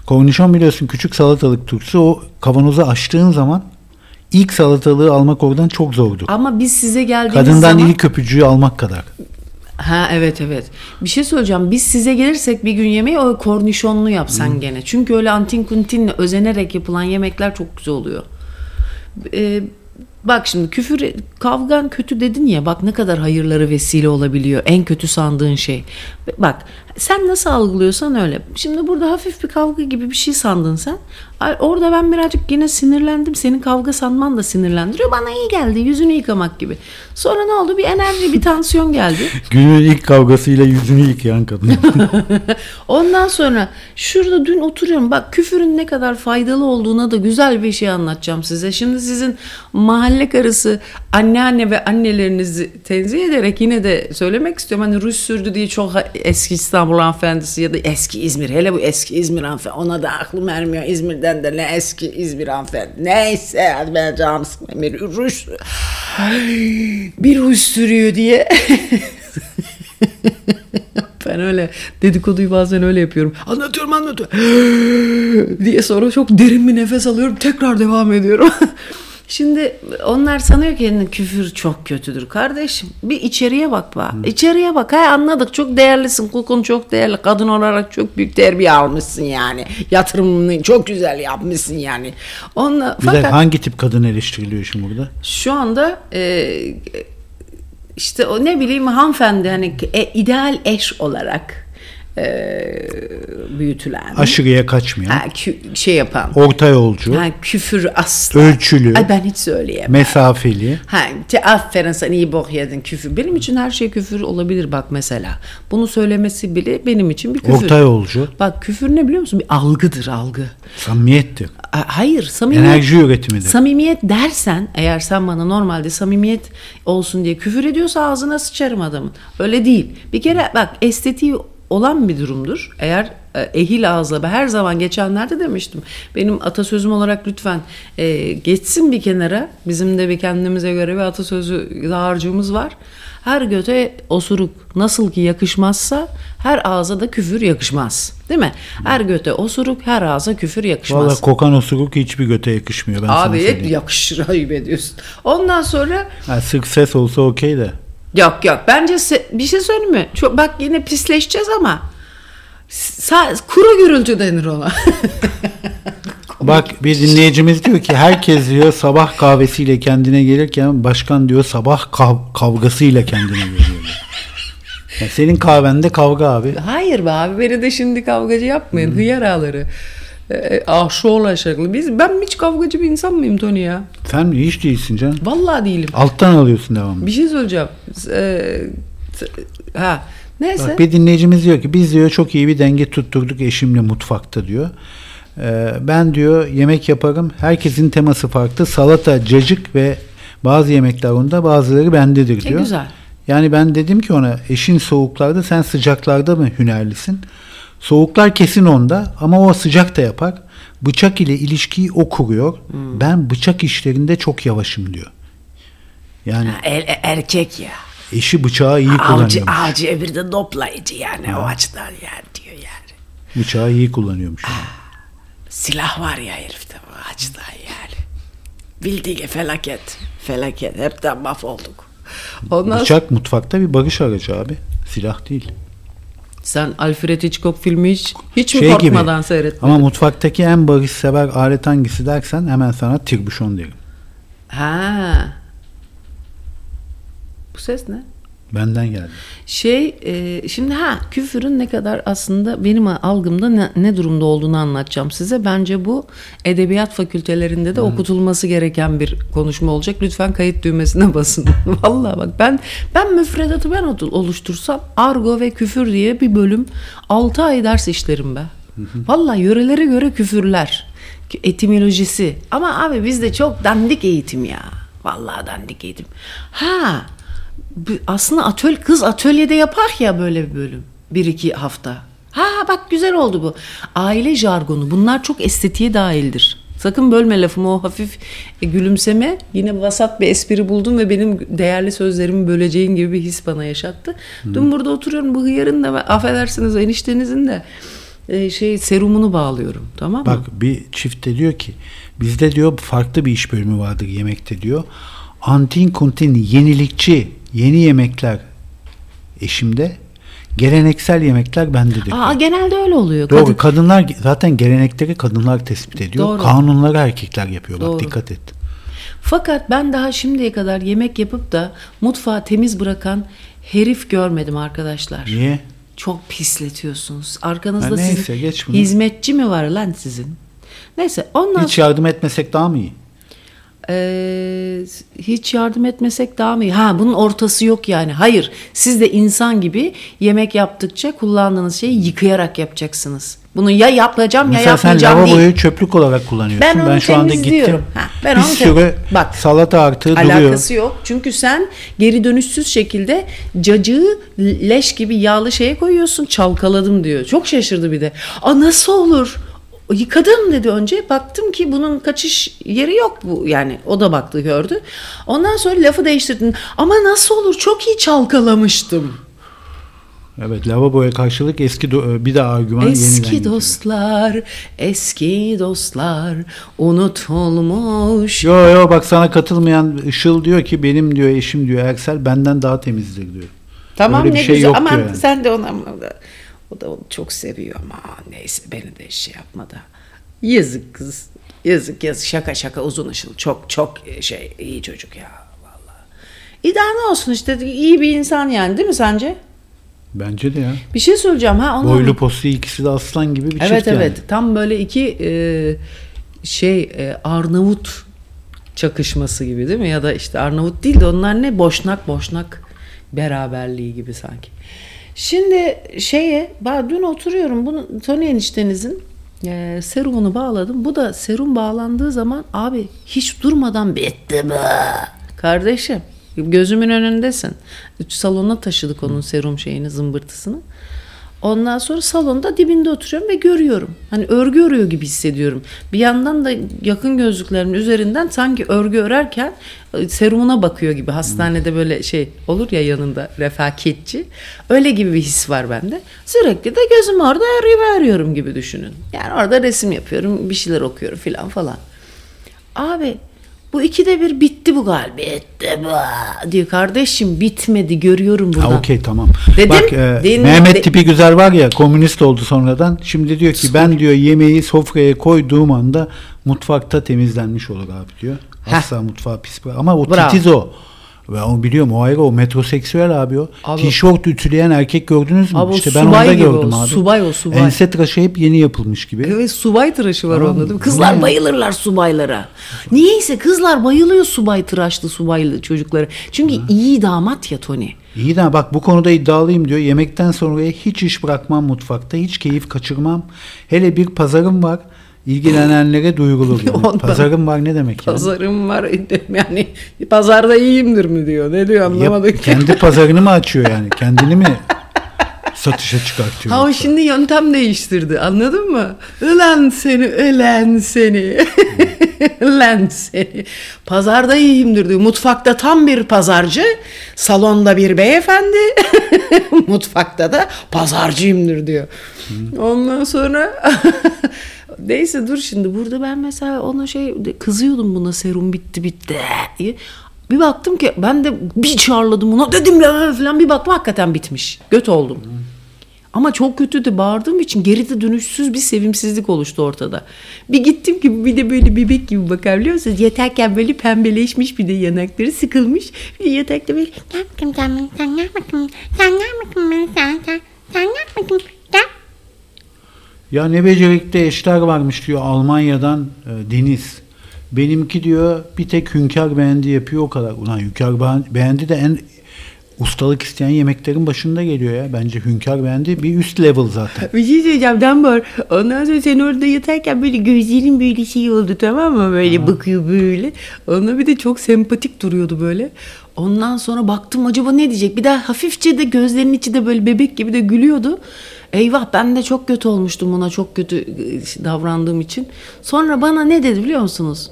Kornişon biliyorsun küçük salatalık turşusu o kavanozu açtığın zaman ilk salatalığı almak oradan çok zordu. Ama biz size geldiğimiz Kadından zaman... ilk öpücüğü almak kadar. Ha evet evet. Bir şey söyleyeceğim. Biz size gelirsek bir gün yemeği o kornişonlu yapsan gene. Çünkü öyle antin kuntinle özenerek yapılan yemekler çok güzel oluyor. Ee, bak şimdi küfür kavgan kötü dedin ya bak ne kadar hayırları vesile olabiliyor. En kötü sandığın şey. Bak sen nasıl algılıyorsan öyle. Şimdi burada hafif bir kavga gibi bir şey sandın sen. Orada ben birazcık yine sinirlendim. Senin kavga sanman da sinirlendiriyor. Bana iyi geldi. Yüzünü yıkamak gibi. Sonra ne oldu? Bir enerji, bir tansiyon geldi. <laughs> Günün ilk kavgasıyla yüzünü yıkayan kadın. <laughs> Ondan sonra şurada dün oturuyorum. Bak küfürün ne kadar faydalı olduğuna da güzel bir şey anlatacağım size. Şimdi sizin mahalle karısı anneanne ve annelerinizi tenzih ederek yine de söylemek istiyorum. Hani ruj sürdü diye çok eski İstanbul hanımefendisi ya da eski İzmir. Hele bu eski İzmir hanımefendi. Ona da aklım ermiyor. İzmir'den de ne eski İzmir hanımefendi. Neyse hadi ben canım. Bir ruj, bir ruj sürüyor diye. <laughs> Ben öyle dedikoduyu bazen öyle yapıyorum. Anlatıyorum anlatıyorum. <gasps> diye sonra çok derin bir nefes alıyorum. Tekrar devam ediyorum. <laughs> Şimdi onlar sanıyor ki küfür çok kötüdür kardeşim. Bir içeriye bak bak. İçeriye bak. Ha anladık çok değerlisin. Kukun çok değerli. Kadın olarak çok büyük terbiye almışsın yani. Yatırımını çok güzel yapmışsın yani. Onunla, Bir de fakat hangi tip kadın eleştiriliyor şimdi burada? şu anda e, işte o ne bileyim hanımefendi hani e, ideal eş olarak e, büyütülen. Aşırıya kaçmayan, Ha, kü- şey yapan. orta yolcu, Ha, küfür asla. Ölçülü. Ay ben hiç söyleyemem. mesafeli. Ha, te, aferin sen iyi bok yedin küfür. Benim için her şey küfür olabilir bak mesela. Bunu söylemesi bile benim için bir küfür. Orta yolcu. Bak küfür ne biliyor musun? Bir algıdır algı. Samimiyettir. A- Hayır samimiyet. Enerji üretimidir. Samimiyet dersen eğer sen bana normalde samimiyet olsun diye küfür ediyorsa ağzına sıçarım adamın. Öyle değil. Bir kere bak estetiği olan bir durumdur. Eğer e, ehil ağızla ben her zaman geçenlerde demiştim. Benim atasözüm olarak lütfen e, geçsin bir kenara. Bizim de bir kendimize göre bir atasözü dağarcığımız var. Her göte osuruk nasıl ki yakışmazsa her ağza da küfür yakışmaz. Değil mi? Her göte osuruk her ağza küfür yakışmaz. Valla kokan osuruk hiçbir göte yakışmıyor ben sana Abi söyleyeyim. yakışır ayıp ediyorsun. Ondan sonra Ha, sırf ses olsa okey de. Yok yok bence bir şey söyleyeyim mi? Çok, bak yine pisleşeceğiz ama sa- kuru gürültü denir ona. <laughs> Bak bir dinleyicimiz diyor ki herkes diyor sabah kahvesiyle kendine gelirken başkan diyor sabah kav- kavgasıyla kendine geliyor. diyor. Ya senin kahvende kavga abi. Hayır be abi beni de şimdi kavgacı yapmayın hıyar ağları. Ee, ah şu olacaklı. Biz, ben hiç kavgacı bir insan mıyım Tony ya? Sen hiç değilsin canım. Vallahi değilim. Alttan alıyorsun devamlı. Bir şey söyleyeceğim. Ee, ha neyse. Bak bir dinleyicimiz diyor ki biz diyor çok iyi bir denge tutturduk eşimle mutfakta diyor. Ee, ben diyor yemek yaparım. Herkesin teması farklı. Salata, cacık ve bazı yemekler onda bazıları bendedir Ne diyor. güzel. Yani ben dedim ki ona eşin soğuklarda sen sıcaklarda mı hünerlisin? Soğuklar kesin onda ama o sıcak da yapar. Bıçak ile ilişkiyi o kuruyor. Hmm. Ben bıçak işlerinde çok yavaşım diyor. Yani Er- erkek ya. eşi bıçağı iyi Avcı, kullanıyormuş. avcı bir de toplayıcı yani o açıdan yer diyor yani. Bıçağı iyi kullanıyormuş. Silah var ya herifte bu açıdan yani. Bildiğin felaket. Felaket. Hepten mahvolduk. Ondan Bıçak mutfakta bir barış aracı abi. Silah değil. Sen Alfred Hitchcock filmi hiç, hiç mi Şey gibi. korkmadan seyretmedin? Ama mutfaktaki en barışsever alet hangisi dersen hemen sana tirbuşon derim. Ha. Bu ses ne? Benden geldi. Şey e, şimdi ha küfürün ne kadar aslında benim algımda ne, ne durumda olduğunu anlatacağım size. Bence bu edebiyat fakültelerinde de okutulması gereken bir konuşma olacak. Lütfen kayıt düğmesine <laughs> basın. Vallahi bak ben ben müfredatı ben ol- oluştursam argo ve küfür diye bir bölüm 6 ay ders işlerim be. Vallahi yörelere göre küfürler. Etimolojisi. Ama abi bizde çok dandik eğitim ya. Vallahi dandik eğitim. Ha aslında atöl kız atölyede yapar ya böyle bir bölüm. Bir iki hafta. Ha bak güzel oldu bu. Aile jargonu bunlar çok estetiğe dahildir. Sakın bölme lafımı o hafif e, gülümseme. Yine vasat bir espri buldum ve benim değerli sözlerimi böleceğin gibi bir his bana yaşattı. Dün burada oturuyorum bu hıyarın da affedersiniz eniştenizin de e, şey serumunu bağlıyorum tamam mı? Bak bir çift de diyor ki bizde diyor farklı bir iş bölümü vardır yemekte diyor. Antin kuntin yenilikçi yeni yemekler eşimde. Geleneksel yemekler bendedir. Aa, genelde öyle oluyor. Doğru. Kadın- Kadınlar zaten gelenekleri kadınlar tespit ediyor. Doğru. Kanunları erkekler yapıyor. Bak Doğru. dikkat et. Fakat ben daha şimdiye kadar yemek yapıp da mutfağı temiz bırakan herif görmedim arkadaşlar. Niye? Çok pisletiyorsunuz. Arkanızda Ha, neyse, sizin geç bunu. hizmetçi mi var lan sizin? Neyse ondan Hiç yardım etmesek daha mı iyi? Ee, hiç yardım etmesek daha mı iyi? Ha bunun ortası yok yani. Hayır. Siz de insan gibi yemek yaptıkça kullandığınız şeyi yıkayarak yapacaksınız. Bunu ya yapacağım ya Mesela sen yapmayacağım değil. lavaboyu çöplük olarak kullanıyorsun. Ben onu şu anda gittim. Ha, ben bir onu sürü Bak. salata artığı duruyor. Alakası yok. Çünkü sen geri dönüşsüz şekilde cacığı leş gibi yağlı şeye koyuyorsun. Çalkaladım diyor. Çok şaşırdı bir de. Aa nasıl olur? Yıkadım dedi önce. Baktım ki bunun kaçış yeri yok bu. Yani o da baktı gördü. Ondan sonra lafı değiştirdin. Ama nasıl olur? Çok iyi çalkalamıştım. Evet lavaboya karşılık eski do- bir daha argüman yeniden Eski dostlar, eski dostlar unutulmuş. Yo yo bak sana katılmayan Işıl diyor ki benim diyor eşim diyor Ersel benden daha temizdir diyor. Tamam Öyle bir ne şey güzel yok ama diyor yani. sen de ona o da onu çok seviyor ama neyse beni de şey yapma da. Yazık kız. Yazık yazık şaka şaka uzun ışıl. Çok çok şey iyi çocuk ya vallahi. İdare olsun işte iyi bir insan yani değil mi sence? Bence de ya. Bir şey söyleyeceğim ha ona. Boylu postlu ikisi de aslan gibi bir Evet çift yani. evet tam böyle iki e, şey e, Arnavut çakışması gibi değil mi? Ya da işte Arnavut değil de onlar ne? Boşnak boşnak beraberliği gibi sanki. Şimdi şeye ben dün oturuyorum bunu Tony eniştenizin e, serumunu bağladım. Bu da serum bağlandığı zaman abi hiç durmadan bitti mi? Kardeşim gözümün önündesin. Salona taşıdık onun serum şeyini zımbırtısını. Ondan sonra salonda dibinde oturuyorum ve görüyorum. Hani örgü örüyor gibi hissediyorum. Bir yandan da yakın gözlüklerimin üzerinden sanki örgü örerken e, serumuna bakıyor gibi. Hastanede böyle şey olur ya yanında refakatçi. Öyle gibi bir his var bende. Sürekli de gözüm orada örüyor örüyorum gibi düşünün. Yani orada resim yapıyorum, bir şeyler okuyorum filan falan. Abi bu ikide bir bitti bu galiba. Bitti bu. Diyor kardeşim bitmedi görüyorum buradan. Ha okey tamam. Dedim, Bak e, din- Mehmet de- tipi güzel var ya komünist oldu sonradan. Şimdi diyor ki ben diyor yemeği sofraya koyduğum anda mutfakta temizlenmiş olur abi diyor. Asla mutfağı pis bırak- Ama o Bravo. titiz o. Ben onu biliyorum o ayrı o metroseksüel abi o. Abi- Tişört ütüleyen erkek gördünüz mü? Abi işte ben subay onda gibi o, gördüm abi. subay o, subay. Ense tıraşı hep yeni yapılmış gibi. Evet subay tıraşı var Tamam. onda değil mi? Kızlar Ne? bayılırlar subaylara. Niyeyse kızlar bayılıyor subay tıraşlı subaylı çocuklara. Çünkü iyi damat ya Tony. İyi de bak bu konuda iddialıyım diyor. Yemekten sonraya hiç iş bırakmam mutfakta. Hiç keyif kaçırmam. Hele bir pazarım var. İlgilenenlere duyurulur. <laughs> Yani. Ondan- Pazarım var ne demek yani? Pazarım var <laughs> yani pazarda iyiyimdir mi diyor. Ne diyor Ya, anlamadım ki. kendi <laughs> pazarını mı açıyor yani? Kendini mi satışa çıkartıyor? Ha o şimdi yöntem değiştirdi anladın mı? Ulan seni, ulan seni, ulan seni. Pazarda iyiyimdir diyor. Mutfakta tam bir pazarcı, salonda bir beyefendi, mutfakta da pazarcıyımdır diyor. Ondan sonra neyse dur şimdi burada ben mesela ona şey kızıyordum buna serum bitti bitti diye. Bir baktım ki ben de bir çağırladım ona dedim ya falan bir baktım hakikaten bitmiş. Göt oldum. Ama çok kötü de bağırdığım için geride dönüşsüz bir sevimsizlik oluştu ortada. Bir gittim ki bir de böyle bebek gibi bakar biliyor musunuz? Yatarken böyle pembeleşmiş bir de yanakları sıkılmış. Bir yatakta böyle sen sen gel bakayım. Sen bakayım beni sen sen. Sen gel bakayım. Gel. Ya ne becerikli eşler varmış diyor Almanya'dan e, Deniz. Benimki diyor bir tek hünkâr beğendi yapıyor o kadar. Ulan beğen- beğendi de en ustalık isteyen yemeklerin başında geliyor ya. Bence hünkâr beğendi bir üst level zaten. Bir şey söyleyeceğim Dambar. Ondan sonra sen orada yatarken böyle gözlerin böyle şey oldu tamam mı? Böyle bakıyor böyle. Ona bir de çok sempatik duruyordu böyle. Ondan sonra baktım acaba ne diyecek? Bir daha hafifçe de gözlerinin içi de böyle bebek gibi de gülüyordu. Eyvah ben de çok kötü olmuştum buna çok kötü e, davrandığım için. Sonra bana ne dedi biliyor musunuz?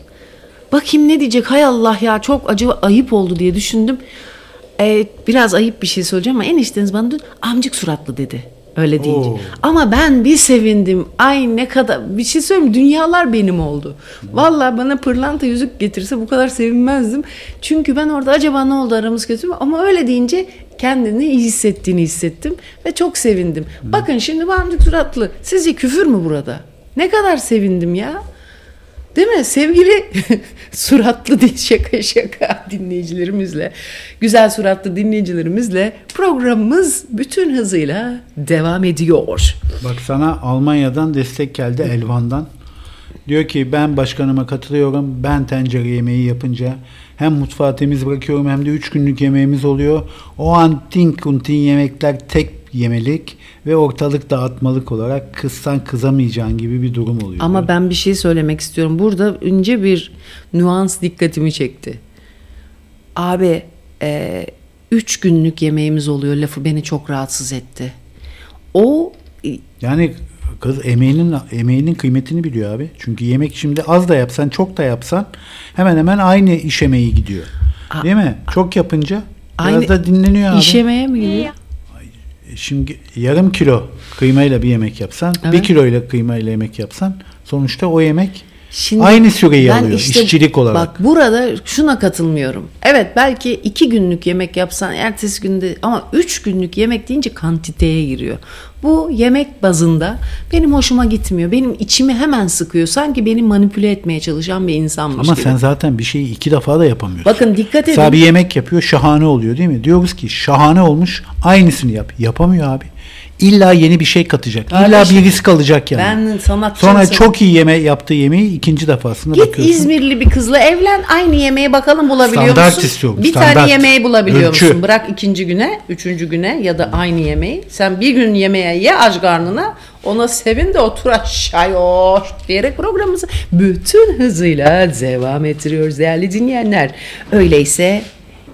Bakayım ne diyecek hay Allah ya çok acı ayıp oldu diye düşündüm. Ee, biraz ayıp bir şey söyleyeceğim ama enişteniz bana dün amcık suratlı dedi. Öyle deyince. Oo. Ama ben bir sevindim. Ay ne kadar bir şey söyleyeyim dünyalar benim oldu. Vallahi bana pırlanta yüzük getirse bu kadar sevinmezdim. Çünkü ben orada acaba ne oldu aramız kötü mü? Ama öyle deyince kendini iyi hissettiğini hissettim ve çok sevindim. Bakın şimdi bu amcık suratlı. Sizce küfür mü burada? Ne kadar sevindim ya. Değil mi? Sevgili <laughs> suratlı değil şaka şaka dinleyicilerimizle, güzel suratlı dinleyicilerimizle programımız bütün hızıyla devam ediyor. Bak sana Almanya'dan destek geldi Elvan'dan. Diyor ki ben başkanıma katılıyorum. Ben tencere yemeği yapınca hem mutfağı temiz bırakıyorum hem de 3 günlük yemeğimiz oluyor. O an tinkuntin yemekler tek yemelik ve ortalık dağıtmalık olarak kızsan kızamayacağın gibi bir durum oluyor. Ama ben bir şey söylemek istiyorum. Burada ince bir nüans dikkatimi çekti. Abi e, üç günlük yemeğimiz oluyor lafı beni çok rahatsız etti. O Yani kız emeğinin emeğinin kıymetini biliyor abi. Çünkü yemek şimdi az da yapsan çok da yapsan hemen hemen aynı iş emeği gidiyor. Değil mi? Çok yapınca biraz Aynı da dinleniyor abi. iş yemeğe mi gidiyor? Şimdi yarım kilo kıymayla bir yemek yapsan, bir Evet. kiloyla kıymayla yemek yapsan sonuçta o yemek Şimdi aynı süreyi ben alıyor işte- işçilik olarak. Bak burada şuna katılmıyorum. Evet belki iki günlük yemek yapsan ertesi günde ama üç günlük yemek deyince kantiteye giriyor. Bu yemek bazında benim hoşuma gitmiyor. Benim içimi hemen sıkıyor. Sanki beni manipüle etmeye çalışan bir insanmış Ama gibi. sen zaten bir şeyi iki defa da yapamıyorsun. Bakın dikkat edin. Mesela bir yemek yapıyor şahane oluyor değil mi? Diyoruz ki şahane olmuş aynısını yap. Yapamıyor abi. İlla yeni bir şey katacak. İlla Kardeşim, bir risk alacak yani. Ben sanatçı Sonra insanım. çok iyi yeme yaptığı yemeği ikinci defasında Git bakıyorsun. İzmirli bir kızla evlen aynı yemeği bakalım bulabiliyor Standart musun? istiyorum, Bir standart. tane yemeği bulabiliyor Ölçü. musun? Bırak ikinci güne, üçüncü güne ya da aynı yemeği. Sen bir gün yemeğe ye aç karnına ona sevin de otur aşağı yoş diyerek programımızı bütün hızıyla devam ettiriyoruz değerli dinleyenler. Öyleyse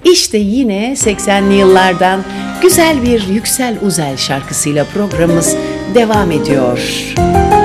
işte yine 80'li yıllardan güzel bir Yüksel Uzel şarkısıyla programımız devam ediyor. Aşk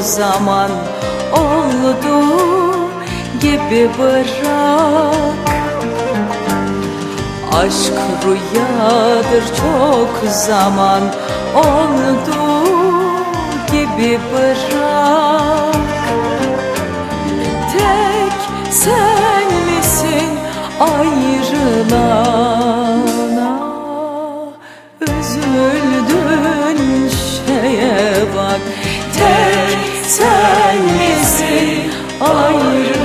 zaman oldu gibi bırak. Aşk rüyadır çok zaman oldu gibi bırak. Tek sen misin ayrılana? Üzüldün şeye bak. Tek sen misin? Ayrılana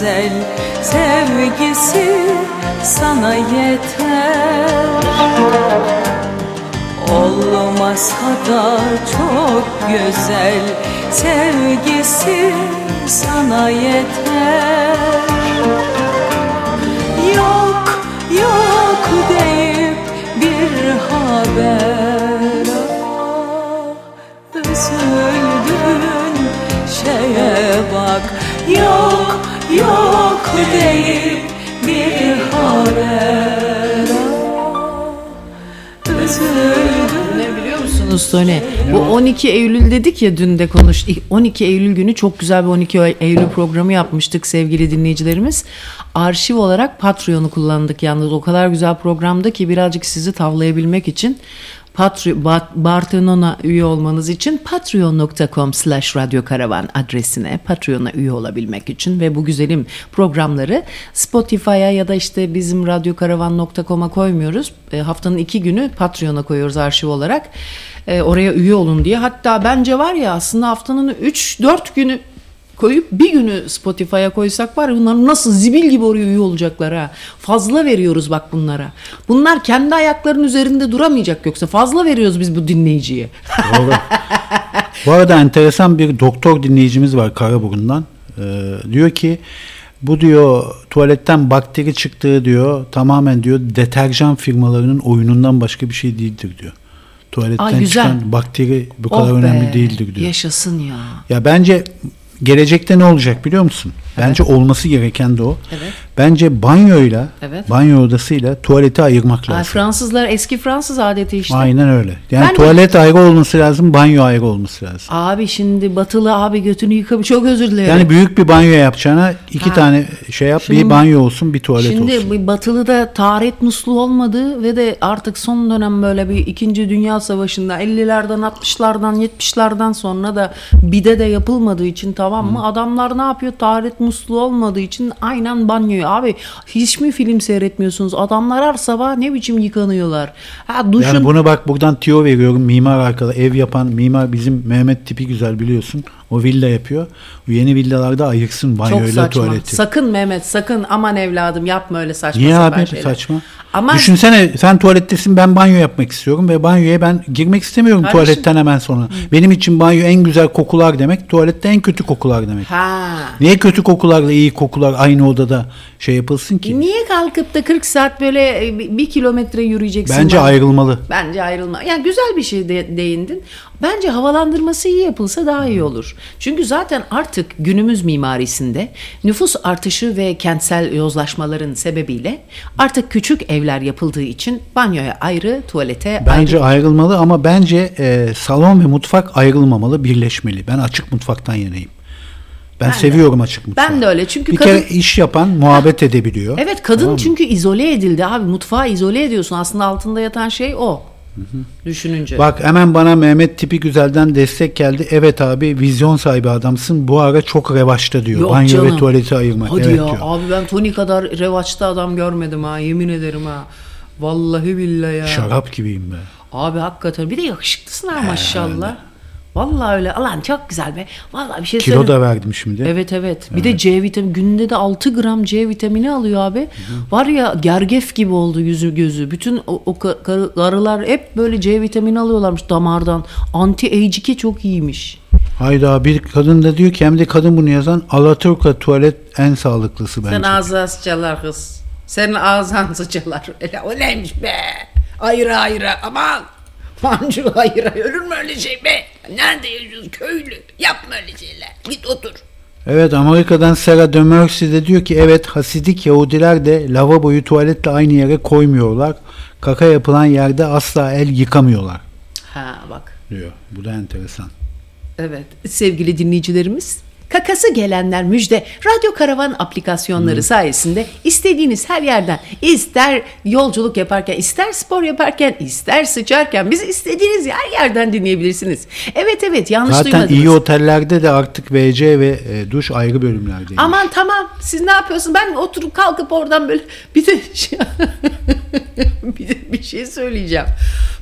güzel sevgisi sana yeter. Olmasa da çok güzel sevgisi sana yeter. Yok yok deyip bir haber. Ah, Üzüldün şeye bak. Yok yok deyip bir harera üzüldüm. Ne biliyor musunuz Sone? Bu 12 Eylül dedik ya dün de konuş. 12 Eylül günü çok güzel bir 12 Eylül programı yapmıştık sevgili dinleyicilerimiz. Arşiv olarak Patreon'u kullandık yalnız. O kadar güzel programda ki birazcık sizi tavlayabilmek için Patreon, Bartenon'a üye olmanız için patreon.com slash radyokaravan adresine Patreon'a üye olabilmek için ve bu güzelim programları Spotify'a ya da işte bizim radyokaravan.com'a koymuyoruz. E, haftanın iki günü Patreon'a koyuyoruz arşiv olarak. E, oraya üye olun diye. Hatta bence var ya aslında haftanın 3-4 günü koyup bir günü Spotify'a koysak var ya bunlar nasıl zibil gibi oraya üye olacaklar ha. Fazla veriyoruz bak bunlara. Bunlar kendi ayaklarının üzerinde duramayacak yoksa fazla veriyoruz biz bu dinleyiciye. Doğru. <laughs> Bu arada enteresan bir doktor dinleyicimiz var Karaburun'dan. Ee, diyor ki bu diyor tuvaletten bakteri çıktığı diyor tamamen diyor deterjan firmalarının oyunundan başka bir şey değildir diyor. Tuvaletten Ay, güzel. çıkan bakteri bu kadar Oh önemli be, değildir diyor. Yaşasın ya. Ya bence gelecekte ne olacak biliyor musun? Bence olması gereken de o. Evet. Bence banyoyla, Evet. banyo odasıyla tuvaleti ayırmak Ay, lazım. Fransızlar eski Fransız adeti işte. Aynen öyle. Yani Ben- tuvalet ayrı olması lazım, banyo ayrı olması lazım. Abi şimdi batılı abi götünü yıkamış. Çok özür dilerim. Yani büyük bir banyo yapacağına iki Ha. tane şey yap. Şimdi- bir banyo olsun, bir tuvalet Şimdi olsun. bu Batılı'da taharet musluğu olmadı ve de artık son dönem böyle bir 2. Dünya Savaşı'nda 50'lerden 60'lardan 70'lerden sonra da bide de yapılmadığı için tamam mı? Adamlar ne yapıyor? Taharet musluğu olmadığı için aynen banyoyu. Abi hiç mi film seyretmiyorsunuz? Adamlar her sabah ne biçim yıkanıyorlar? Ha duşun Yani bunu bak buradan tiyo veriyorum. Mimar arkada ev yapan mimar bizim Mehmet tipi güzel biliyorsun. O villa yapıyor. Bu yeni villalarda ayırsın çok banyoyla saçma. tuvaleti. Sakın Mehmet sakın aman evladım yapma öyle saçma Niye sapan abi şeyler. saçma? Ama Düşünsene sen tuvalettesin ben banyo yapmak istiyorum ve banyoya ben girmek istemiyorum Kardeşim- tuvaletten hemen sonra. Benim için banyo en güzel kokular demek, tuvalette en kötü kokular demek. ha. Niye kötü kokularla iyi kokular aynı odada şey yapılsın ki? Niye kalkıp da 40 saat böyle e, bir kilometre yürüyeceksin? Bence bana? ayrılmalı. Bence ayrılma. Yani güzel bir şey de, değindin. Bence havalandırması iyi yapılsa daha iyi olur. Çünkü zaten artık günümüz mimarisinde nüfus artışı ve kentsel yozlaşmaların sebebiyle artık küçük evler yapıldığı için banyoya ayrı, tuvalete Bence ayrı. ayrılmalı ama bence e, salon ve mutfak ayrılmamalı, birleşmeli. Ben açık mutfaktan yanayım. Ben, Ben de. seviyorum açık mutfağı. Ben de öyle. Çünkü bir kadın- kere iş yapan muhabbet edebiliyor. Evet kadın Tamam mı? çünkü izole edildi abi. Mutfağı izole ediyorsun. Aslında altında yatan şey o. Düşününce. Bak hemen bana Mehmet Tipi Güzel'den destek geldi. Evet abi vizyon sahibi adamsın. Bu ara çok revaçta diyor. Yok Banyo canım. ve tuvaleti ayırmak. Hadi evet ya diyor. abi ben Tony kadar revaçta adam görmedim ha yemin ederim ha. Vallahi billahi ya. Şarap gibiyim be. Abi hakikaten bir de yakışıklısın ha maşallah. Vallahi öyle. Alan çok güzel be. Vallahi bir şey Kilo söyleyeyim. da verdim şimdi. Evet evet. Bir de C vitamini günde de 6 gram C vitamini alıyor abi. Var ya gergef gibi oldu yüzü gözü. Bütün o, o ka- karı- karılar hep böyle C vitamini alıyorlarmış damardan. Anti age çok iyiymiş. Hayda bir kadın da diyor ki hem de kadın bunu yazan Alaturka tuvalet en sağlıklısı bence. Sen ağzı sıçalar kız. Senin ağzın <laughs> sıçalar. Öyle, o neymiş be? Ayrı ayrı aman. Mancı ayrı ölür mü öyle şey be? Nerede yaşıyorsun köylü? Yapma öyle şeyler. Git otur. Evet Amerika'dan Sarah de Mercy de diyor ki evet Hasidik Yahudiler de lavaboyu tuvaletle aynı yere koymuyorlar. Kaka yapılan yerde asla el yıkamıyorlar Ha bak. diyor. Bu da enteresan. Evet sevgili dinleyicilerimiz. Kakası gelenler müjde. Radyo Karavan aplikasyonları sayesinde istediğiniz her yerden ister yolculuk yaparken, ister spor yaparken, ister sıçarken bizi istediğiniz her yerden dinleyebilirsiniz. Evet evet yanlış Zaten duymadınız. iyi otellerde de artık WC ve e, duş ayrı bölümlerdeymiş. Aman tamam siz ne yapıyorsun? Ben oturup kalkıp oradan böyle bir de şey, <laughs> bir, de bir şey söyleyeceğim.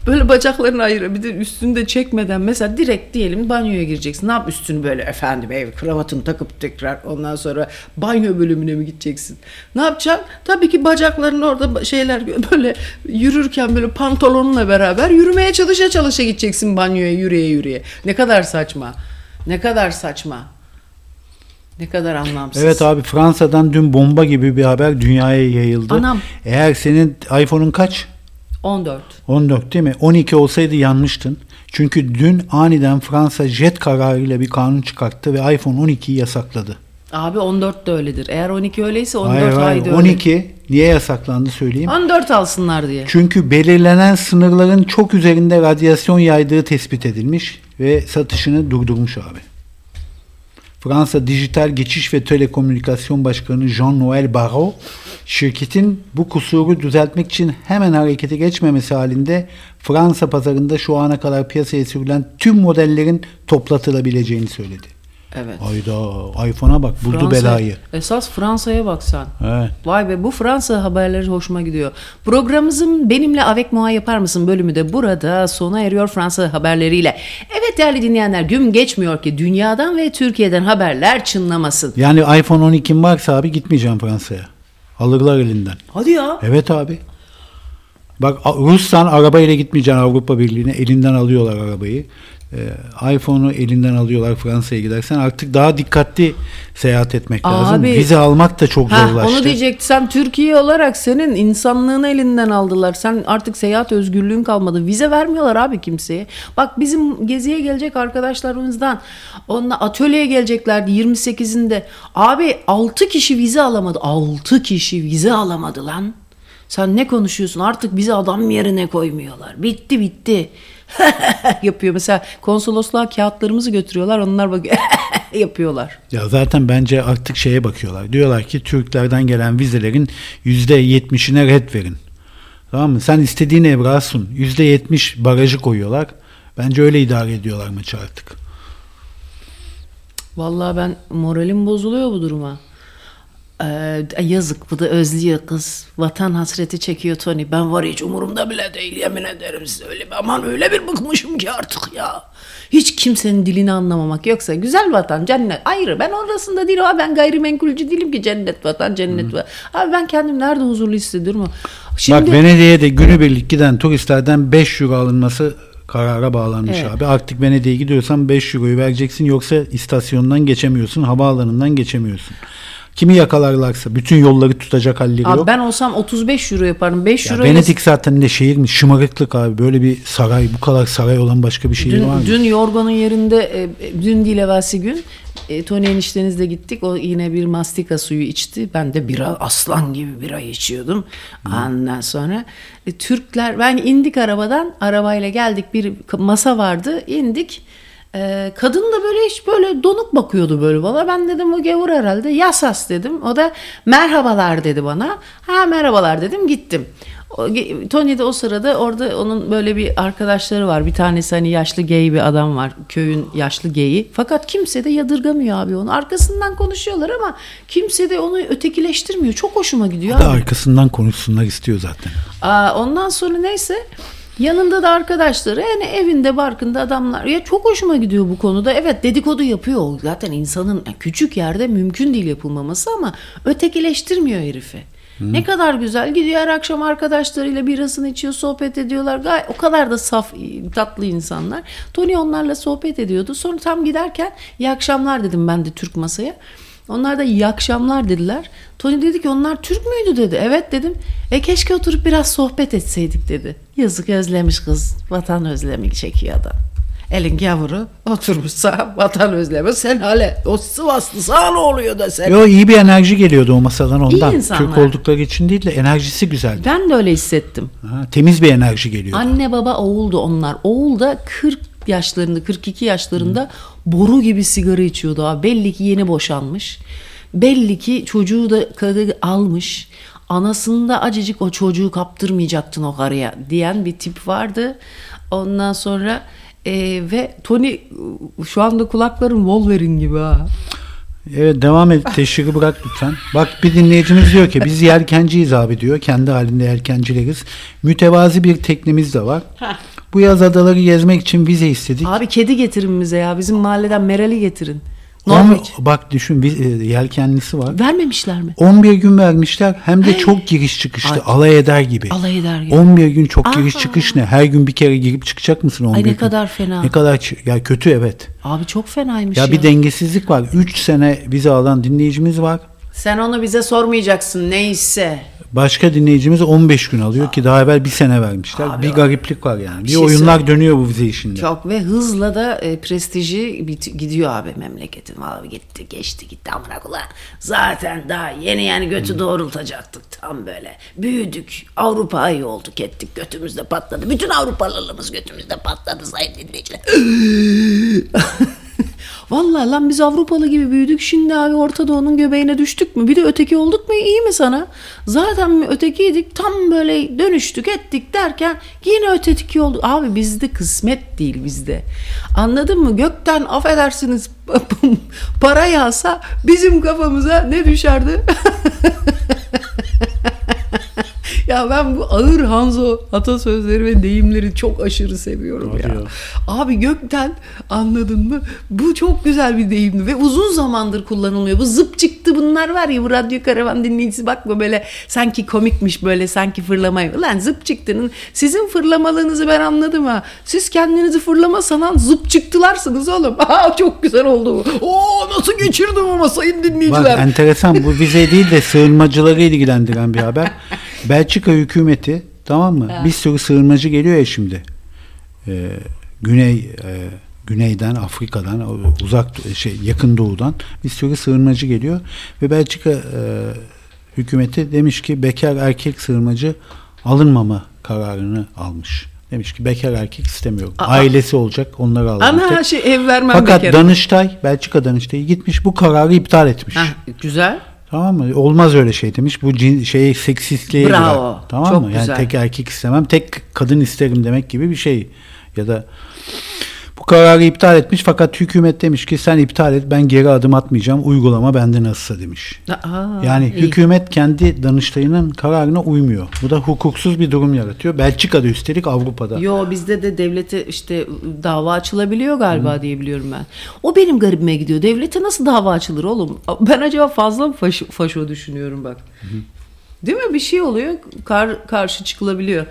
Böyle bacaklarını ayır bir de üstünü de çekmeden mesela direkt diyelim banyoya gireceksin. Ne yap üstünü böyle efendim ev kravatını takıp tekrar ondan sonra banyo bölümüne mi gideceksin? Ne yapacaksın? Tabii ki bacakların orada şeyler <laughs> böyle yürürken böyle pantolonunla beraber yürümeye çalışa çalışa gideceksin banyoya yürüye yürüye. Ne kadar saçma. Ne kadar saçma. Ne kadar anlamsız. Evet abi Fransa'dan dün bomba gibi bir haber dünyaya yayıldı. Anam. Eğer senin iPhone'un kaç? 14. 14 değil mi? 12 olsaydı yanmıştın. Çünkü dün aniden Fransa jet kararıyla bir kanun çıkarttı ve iPhone 12'yi yasakladı. Abi 14 de öyledir. Eğer 12 öyleyse 14 Hayır hayır öyle. 12 niye yasaklandı söyleyeyim. 14 alsınlar diye. Çünkü belirlenen sınırların çok üzerinde radyasyon yaydığı tespit edilmiş ve satışını durdurmuş abi. Fransa Dijital Geçiş ve Telekomünikasyon Başkanı Jean-Noël Barrot, şirketin bu kusuru düzeltmek için hemen harekete geçmemesi halinde Fransa pazarında şu ana kadar piyasaya sürülen tüm modellerin toplatılabileceğini söyledi. Evet. Ayda iPhone'a bak buldu Fransa- belayı. Esas Fransa'ya bak sen. Evet. Vay be bu Fransa haberleri hoşuma gidiyor. Programımızın benimle Avec Moi yapar mısın bölümü de burada sona eriyor Fransa haberleriyle. Evet değerli dinleyenler gün geçmiyor ki dünyadan ve Türkiye'den haberler çınlamasın. Yani iPhone 12'm varsa abi gitmeyeceğim Fransa'ya. Alırlar elinden. Hadi ya. Evet abi. Bak Rus'tan arabayla gitmeyeceksin Avrupa Birliği'ne. Elinden alıyorlar arabayı. Ee, iPhone'u elinden alıyorlar Fransa'ya gidersen. Artık daha dikkatli seyahat etmek lazım. Abi- Vize almak da çok Ha, zorlaştı. onu diyecektim. Sen Türkiye olarak senin insanlığını elinden aldılar. Sen artık seyahat özgürlüğün kalmadı. Vize vermiyorlar abi kimseye. Bak bizim geziye gelecek arkadaşlarımızdan onunla atölyeye geleceklerdi 28'inde. Abi 6 kişi vize alamadı. 6 kişi vize alamadı lan. Sen ne konuşuyorsun? Artık bizi adam yerine koymuyorlar. Bitti bitti. <laughs> yapıyor. Mesela konsolosluğa kağıtlarımızı götürüyorlar. Onlar bak <laughs> yapıyorlar. Ya zaten bence artık şeye bakıyorlar. Diyorlar ki Türklerden gelen vizelerin %70'ine red verin. Tamam mı? Sen istediğin evrağı sun. %70 barajı koyuyorlar. Bence öyle idare ediyorlar maçı artık. Vallahi ben moralim bozuluyor bu duruma. Ee, yazık bu da özlüyor kız. Vatan hasreti çekiyor Tony. Ben var hiç umurumda bile değil yemin ederim size öyle. Aman öyle bir bıkmışım ki artık ya. Hiç kimsenin dilini anlamamak yoksa güzel vatan cennet ayrı. Ben orasında değil ama ben gayrimenkulcü değilim ki cennet vatan cennet vatan. Abi ben kendim nerede huzurlu hissediyorum. Şimdi Bak Venedik'e de günübirlik giden turistlerden 5 euro alınması karara bağlanmış Evet. abi. Artık Venedik'e gidiyorsan 5 euroyu vereceksin yoksa istasyondan geçemiyorsun, havaalanından geçemiyorsun. Kimi yakalarlarsa bütün yolları tutacak halleri abi yok. ben olsam 35 euro yaparım. 5 Ya euro Venedik zaten ne şehir mi? Şımarıklık abi. Böyle bir saray, bu kadar saray olan başka bir şehir var mı? Dün, dün Yorgo'nun yerinde e, dün değil evvelsi gün e, Tony eniştenizle gittik. O yine bir mastika suyu içti. Ben de bira aslan gibi bira içiyordum. Ondan sonra e, Türkler ben indik arabadan arabayla geldik bir masa vardı indik. E, kadın da böyle hiç böyle donuk bakıyordu böyle bana. Ben dedim o gavur herhalde. Yasas dedim. O da merhabalar dedi bana. Ha merhabalar dedim gittim. Tony de o sırada orada onun böyle bir arkadaşları var. Bir tanesi hani yaşlı gay bir adam var. Köyün yaşlı geyi. Fakat kimse de yadırgamıyor abi onu. Arkasından konuşuyorlar ama kimse de onu ötekileştirmiyor. Çok hoşuma gidiyor da arkasından konuşsunlar istiyor zaten. Aa, ondan sonra neyse yanında da arkadaşları yani evinde barkında adamlar. Ya çok hoşuma gidiyor bu konuda. Evet dedikodu yapıyor. Zaten insanın küçük yerde mümkün değil yapılmaması ama ötekileştirmiyor herifi. Ne kadar güzel. Gidiyor her akşam arkadaşlarıyla birasını içiyor sohbet ediyorlar. Gay o kadar da saf tatlı insanlar. Tony onlarla sohbet ediyordu. Sonra tam giderken iyi akşamlar dedim ben de Türk masaya. Onlar da iyi akşamlar dediler. Tony dedi ki onlar Türk müydü dedi. Evet dedim. E keşke oturup biraz sohbet etseydik dedi. Yazık özlemiş kız. Vatan özlemi çekiyor adam. Elin gavuru oturmuşsa vatan özlemi sen hale. O Sivaslı sana ne oluyor da sen. Yo iyi bir enerji geliyordu o masadan ondan. insanlar. Türk oldukları için değil de enerjisi güzeldi. Ben de öyle hissettim. Ha, temiz bir enerji geliyordu. Anne baba oğuldu onlar. Oğul da 40 yaşlarında 42 yaşlarında boru gibi sigara içiyordu abi. Belli ki yeni boşanmış. Belli ki çocuğu da karı almış. Anasını da acıcık o çocuğu kaptırmayacaktın o karıya diyen bir tip vardı. Ondan sonra e, ve Tony şu anda kulakların Wolverine gibi ha. Evet devam et. Teşhiri bırak lütfen. Bak bir dinleyicimiz diyor ki biz yelkenciyiz abi diyor. Kendi halinde yelkencileriz. Mütevazi bir teknemiz de var. Bu yaz adaları gezmek için vize istedik. Abi kedi getirin bize ya. Bizim mahalleden Meral'i getirin. On- Norveç. bak düşün bir, e, yelkenlisi var. Vermemişler mi? 11 gün vermişler hem de çok giriş çıkıştı. Ay. Alay eder gibi. Alay eder gibi. 11 gün çok giriş Aa. çıkış ne? Her gün bir kere girip çıkacak mısın 11 Ay ne gün? kadar fena. Ne kadar ya kötü evet. Abi çok fenaymış Ya ya. bir dengesizlik var. 3 sene vize alan dinleyicimiz var. Sen onu bize sormayacaksın neyse. Başka dinleyicimiz 15 gün alıyor ki daha evvel bir sene vermişler. Abi bir gariplik var yani. Bir, şey oyunlar dönüyor bu vize işinde. Çok ve hızla da e, prestiji bit- gidiyor abi memleketin. Vallahi gitti geçti gitti amına koyayım. Zaten daha yeni yani götü doğrultacaktık tam böyle. Büyüdük. Avrupa iyi olduk ettik. Götümüzde patladı. Bütün Avrupalılığımız götümüzde patladı sayın dinleyiciler. <laughs> Vallahi lan biz Avrupalı gibi büyüdük. Şimdi abi Orta Doğu'nun göbeğine düştük mü? Bir de öteki olduk mu? İyi mi sana? Zaten ötekiydik. Tam böyle dönüştük ettik derken yine öteki olduk. Abi bizde kısmet değil bizde. Anladın mı? Gökten affedersiniz <laughs> para yağsa bizim kafamıza ne düşerdi? <laughs> ya ben bu ağır Hanzo atasözleri ve deyimleri çok aşırı seviyorum Hadi ya. ya. Abi gökten anladın mı? Bu çok güzel bir deyimdi ve uzun zamandır kullanılmıyor. Bu zıp çıktı bunlar var ya bu radyo karavan dinleyicisi bakma böyle sanki komikmiş böyle sanki fırlamayı. Lan zıp çıktının sizin fırlamalığınızı ben anladım ha. Siz kendinizi fırlama sanan zıp çıktılarsınız oğlum. <laughs> Aa, çok güzel oldu bu. Oo nasıl geçirdim ama sayın Bak dinleyiciler. enteresan bu vize değil de sığınmacıları ilgilendiren bir haber. <laughs> Belçika hükümeti tamam mı? Bir sürü sığınmacı geliyor ya şimdi. Ee, güney e, güneyden Afrika'dan uzak şey yakın doğudan bir sürü sığınmacı geliyor ve Belçika e, hükümeti demiş ki bekar erkek sığınmacı alınmama kararını almış. Demiş ki bekar erkek istemiyorum. Ailesi olacak onları alacak. Ana şey ev vermem Fakat bekarım. Danıştay, Belçika Danıştay'ı gitmiş bu kararı iptal etmiş. Heh, güzel. Tamam mı? Olmaz öyle şey demiş. Bu cin, şey seksistliğe Bravo. girer. Tamam Çok mı? Yani güzel. tek erkek istemem, tek kadın isterim demek gibi bir şey. Ya da bu kararı iptal etmiş fakat hükümet demiş ki sen iptal et ben geri adım atmayacağım. Uygulama bende nasılsa demiş. Aa, Yani iyi. hükümet kendi danıştayının kararına uymuyor. Bu da hukuksuz bir durum yaratıyor. Belçika'da üstelik Avrupa'da. Yo bizde de devlete işte dava açılabiliyor galiba diye biliyorum ben. O benim garibime gidiyor. Devlete nasıl dava açılır oğlum? Ben acaba fazla mı faşo, faşo düşünüyorum bak. Değil mi? Bir şey oluyor. Kar, karşı çıkılabiliyor.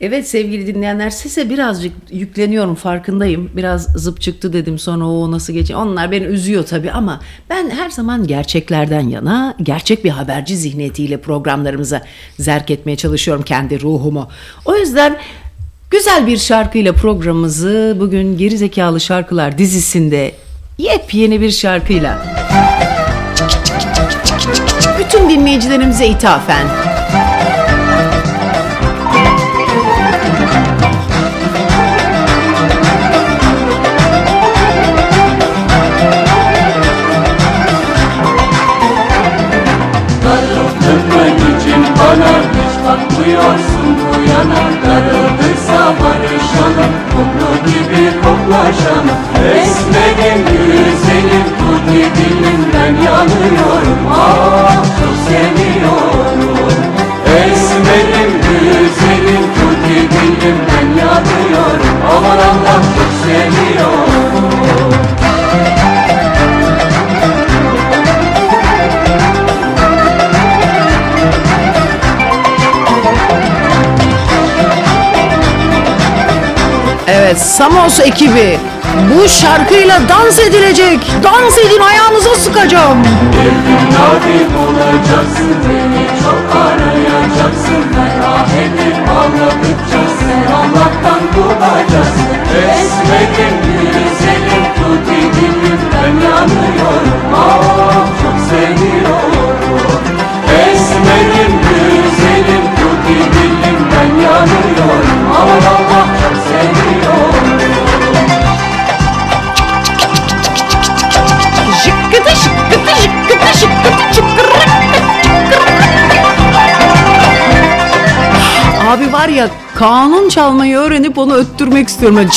Evet sevgili dinleyenler sese birazcık yükleniyorum farkındayım. Biraz zıp çıktı dedim sonra o nasıl geçecek. Onlar beni üzüyor tabii ama ben her zaman gerçeklerden yana gerçek bir haberci zihniyetiyle programlarımıza zerk etmeye çalışıyorum kendi ruhumu. O yüzden güzel bir şarkıyla programımızı bugün Gerizekalı Şarkılar dizisinde yepyeni bir şarkıyla bütün dinleyicilerimize ithafen bakmıyorsun bu yana Darıldıysa barışalım kumru gibi koklaşalım. Esmerim güzelim tuti dilimden yanıyorum Ah çok seviyorum. Esmerim güzelim tuti dilimden yanıyorum Aman Allah çok seviyorum Evet Samos ekibi bu şarkıyla dans edilecek. Dans edin ayağınıza sıkacağım. Bir gün nadim olacaksın Beni çok arayacaksın Merak edip ağladıkça Sen Allah'tan bulacaksın Esmerim güzelim Tuti dilimden yanıyorum Ah kanun çalmayı öğrenip onu öttürmek istiyorum. Böyle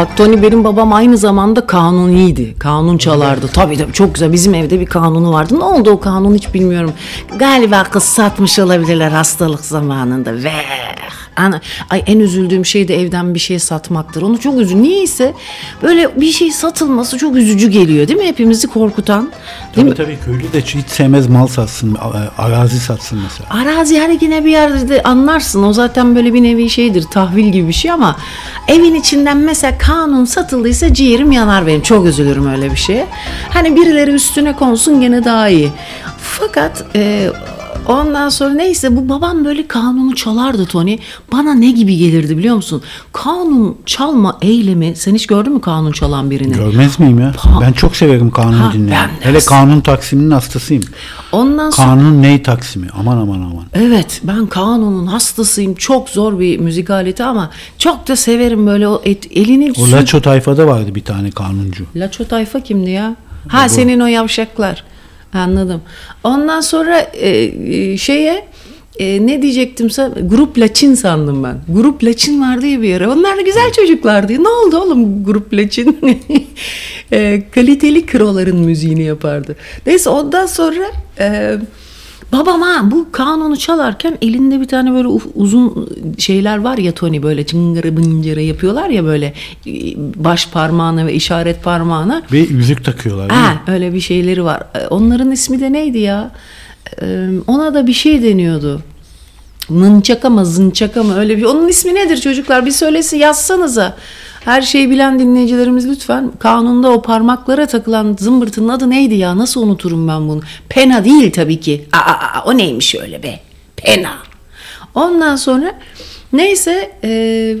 Bak Tony benim babam aynı zamanda kanuniydi. Kanun çalardı. Tabii tabii çok güzel. Bizim evde bir kanunu vardı. Ne oldu o kanun hiç bilmiyorum. Galiba kız satmış olabilirler hastalık zamanında. Ve Ana, ay en üzüldüğüm şey de evden bir şey satmaktır. Onu çok üzü. Niyeyse böyle bir şey satılması çok üzücü geliyor değil mi? Hepimizi korkutan. Değil mi? Tabii tabii köylü de hiç sevmez mal satsın, a- arazi satsın mesela. Arazi her yine bir yerde de anlarsın. O zaten böyle bir nevi şeydir. Tahvil gibi bir şey ama evin içinden mesela kanun satıldıysa ciğerim yanar benim. Çok üzülürüm öyle bir şeye. Hani birileri üstüne konsun gene daha iyi. Fakat e, ondan sonra neyse bu babam böyle kanunu çalardı Tony. Bana ne gibi gelirdi biliyor musun? Kanun çalma eylemi. Sen hiç gördün mü kanun çalan birini? Görmez miyim ya? Ha. Ben çok severim kanun Ha, dinlemeyi. Hele kanun taksiminin hastasıyım. Ondan sonra Kanun ney taksimi? Aman aman aman. Evet ben kanunun hastasıyım. Çok zor bir müzik aleti ama çok da severim böyle o et, elini O Laço tayfada vardı bir tane kanuncu. Laço tayfa kimdi ya? Ha senin o yavşaklar. Anladım. Ondan sonra e, e, şeye e, ne diyecektim? Grup Laçin sandım ben. Grup Laçin vardı ya bir ara. Onlar da güzel çocuklardı. Ne oldu oğlum Grup Laçin? <laughs> e, kaliteli kroların müziğini yapardı. Neyse ondan sonra e, babam ha bu kanunu çalarken elinde bir tane böyle uzun şeyler var ya Tony böyle çıngırı bıngırı yapıyorlar ya böyle e, baş parmağına ve işaret parmağına. Ve yüzük takıyorlar? Ha, öyle bir şeyleri var. E, Onların ismi de neydi ya? E, Ona da bir şey deniyordu. Nınçaka mı zınçaka mı öyle bir onun ismi nedir çocuklar bir söylesin yazsanıza. Her şeyi bilen dinleyicilerimiz lütfen kanunda o parmaklara takılan zımbırtının adı neydi ya nasıl unuturum ben bunu? Pena değil tabii ki. Aa, aa, o neymiş öyle be? Pena. Ondan sonra neyse e,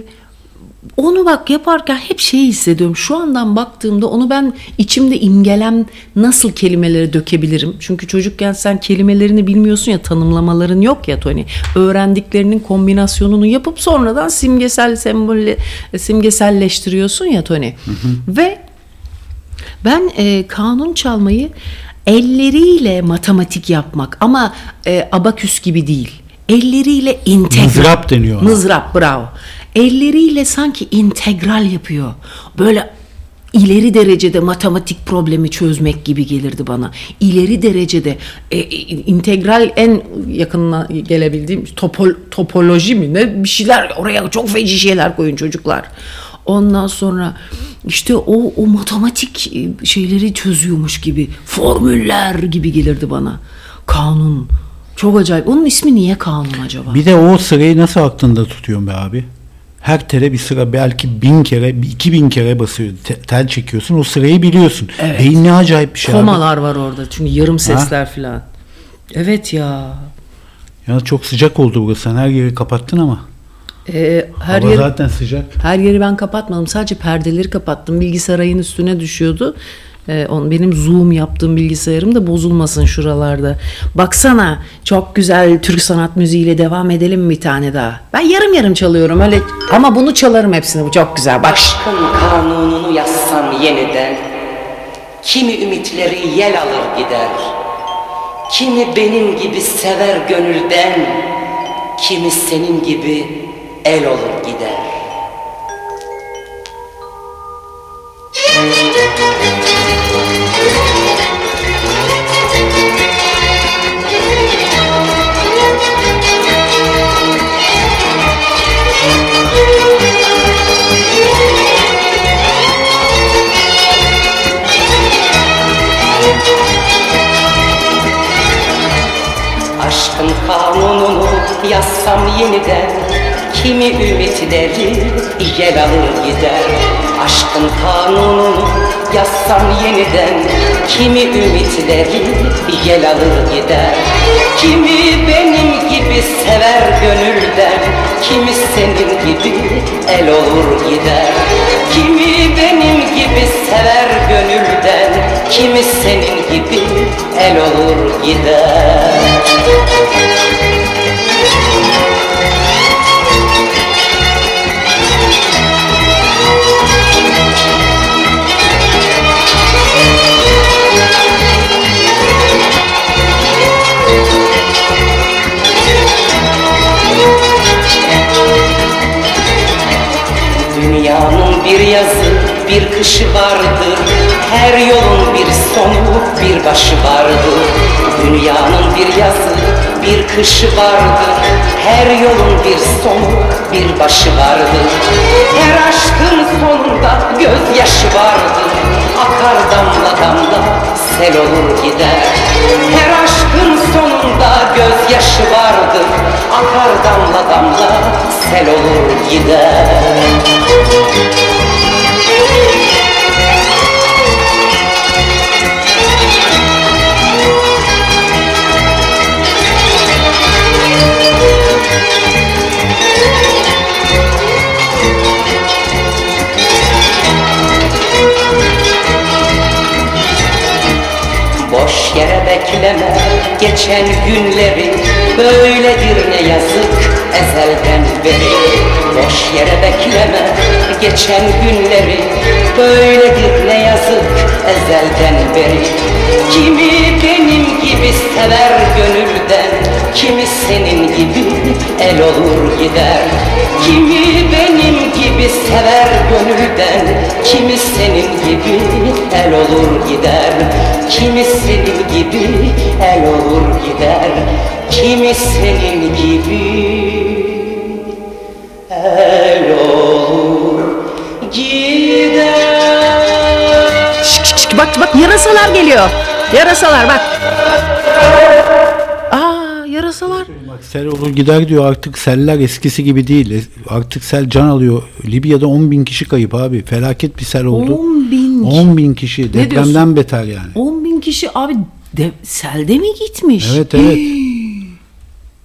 onu bak yaparken hep şeyi hissediyorum. Şu andan baktığımda onu ben içimde imgelem nasıl kelimelere dökebilirim? Çünkü çocukken sen kelimelerini bilmiyorsun ya tanımlamaların yok ya Tony. Öğrendiklerinin kombinasyonunu yapıp sonradan simgesel sembolle simgeselleştiriyorsun ya Tony. Ve ben e, kanun çalmayı elleriyle matematik yapmak ama e, abaküs gibi değil. Elleriyle integral. Mızrap deniyor. Mızrap bravo. Elleriyle sanki integral yapıyor. Böyle ileri derecede matematik problemi çözmek gibi gelirdi bana. İleri derecede e, integral en yakınına gelebildiğim topol, topoloji mi ne bir şeyler oraya çok feci şeyler koyun çocuklar. Ondan sonra işte o o matematik e, şeyleri çözüyormuş gibi formüller gibi gelirdi bana. Kanun çok acayip. Onun ismi niye kanun acaba? Bir de o sırayı nasıl aklında tutuyorsun be abi? Her tele bir sıra belki bin kere, iki bin kere basıyor. te- tel çekiyorsun. O sırayı biliyorsun. Evet. Beyin ne acayip bir şey abi. Komalar var orada çünkü yarım sesler filan. Evet ya. Ya çok sıcak oldu burası. Sen her yeri kapattın ama. Ee, her Hava yer zaten sıcak. her yeri ben kapatmadım. Sadece perdeleri kapattım. Bilgisayarın üstüne düşüyordu. Ee, benim zoom yaptığım bilgisayarım da bozulmasın şuralarda. Baksana çok güzel Türk sanat müziğiyle devam edelim bir tane daha. Ben yarım yarım çalıyorum öyle ama bunu çalarım hepsini. Bu çok güzel. Bak. Aşkın kanununu yazsam yeniden Kimi ümitleri yel alır gider Kimi benim gibi sever gönülden Kimi senin gibi el olur gider kanununu yazsam yeniden Kimi ümitleri yel alır gider. Aşkın kanununu yazsam yeniden Kimi ümitleri yel alır gider. Kimi benim gibi sever gönülden Kimi senin gibi el olur gider. Kimi benim gibi sever gönülden Kimi senin gibi el olur gider. Dünyanın bir yazı bir kışı vardır Her yolun bir sonu bir başı vardır Dünyanın bir yazı bir kışı vardır Her yolun bir sonu bir başı vardır Her aşkın sonunda gözyaşı vardır Akar damla damla sel olur gider. Her aşkın sonunda gözyaşı vardır Akar damla damla sel olur gider Boş yere bekleme. Geçen günleri Böyledir ne yazık ezelden beri. Boş yere bekleme. Geçen günleri Böyledir ne yazık ezelden beri. Kimi benim gibi sever gönülden Kimi senin gibi el olur gider. Kimi benim gibi sever gönülden Kimi senin gibi el olur gider Kimi senin gibi el olur gider Kimi senin gibi el olur gider Şık şık bak bak yarasalar geliyor. Yarasalar bak. Yarasalar. Bak sel olur gider diyor artık seller eskisi gibi değil. Artık sel can alıyor. Libya'da 10 bin kişi kayıp abi. Felaket bir sel oldu. 10 bin. 10 bin kişi. diyorsun? Depremden beter yani. 10 bin kişi abi de, selde mi gitmiş? Evet evet. <gasps>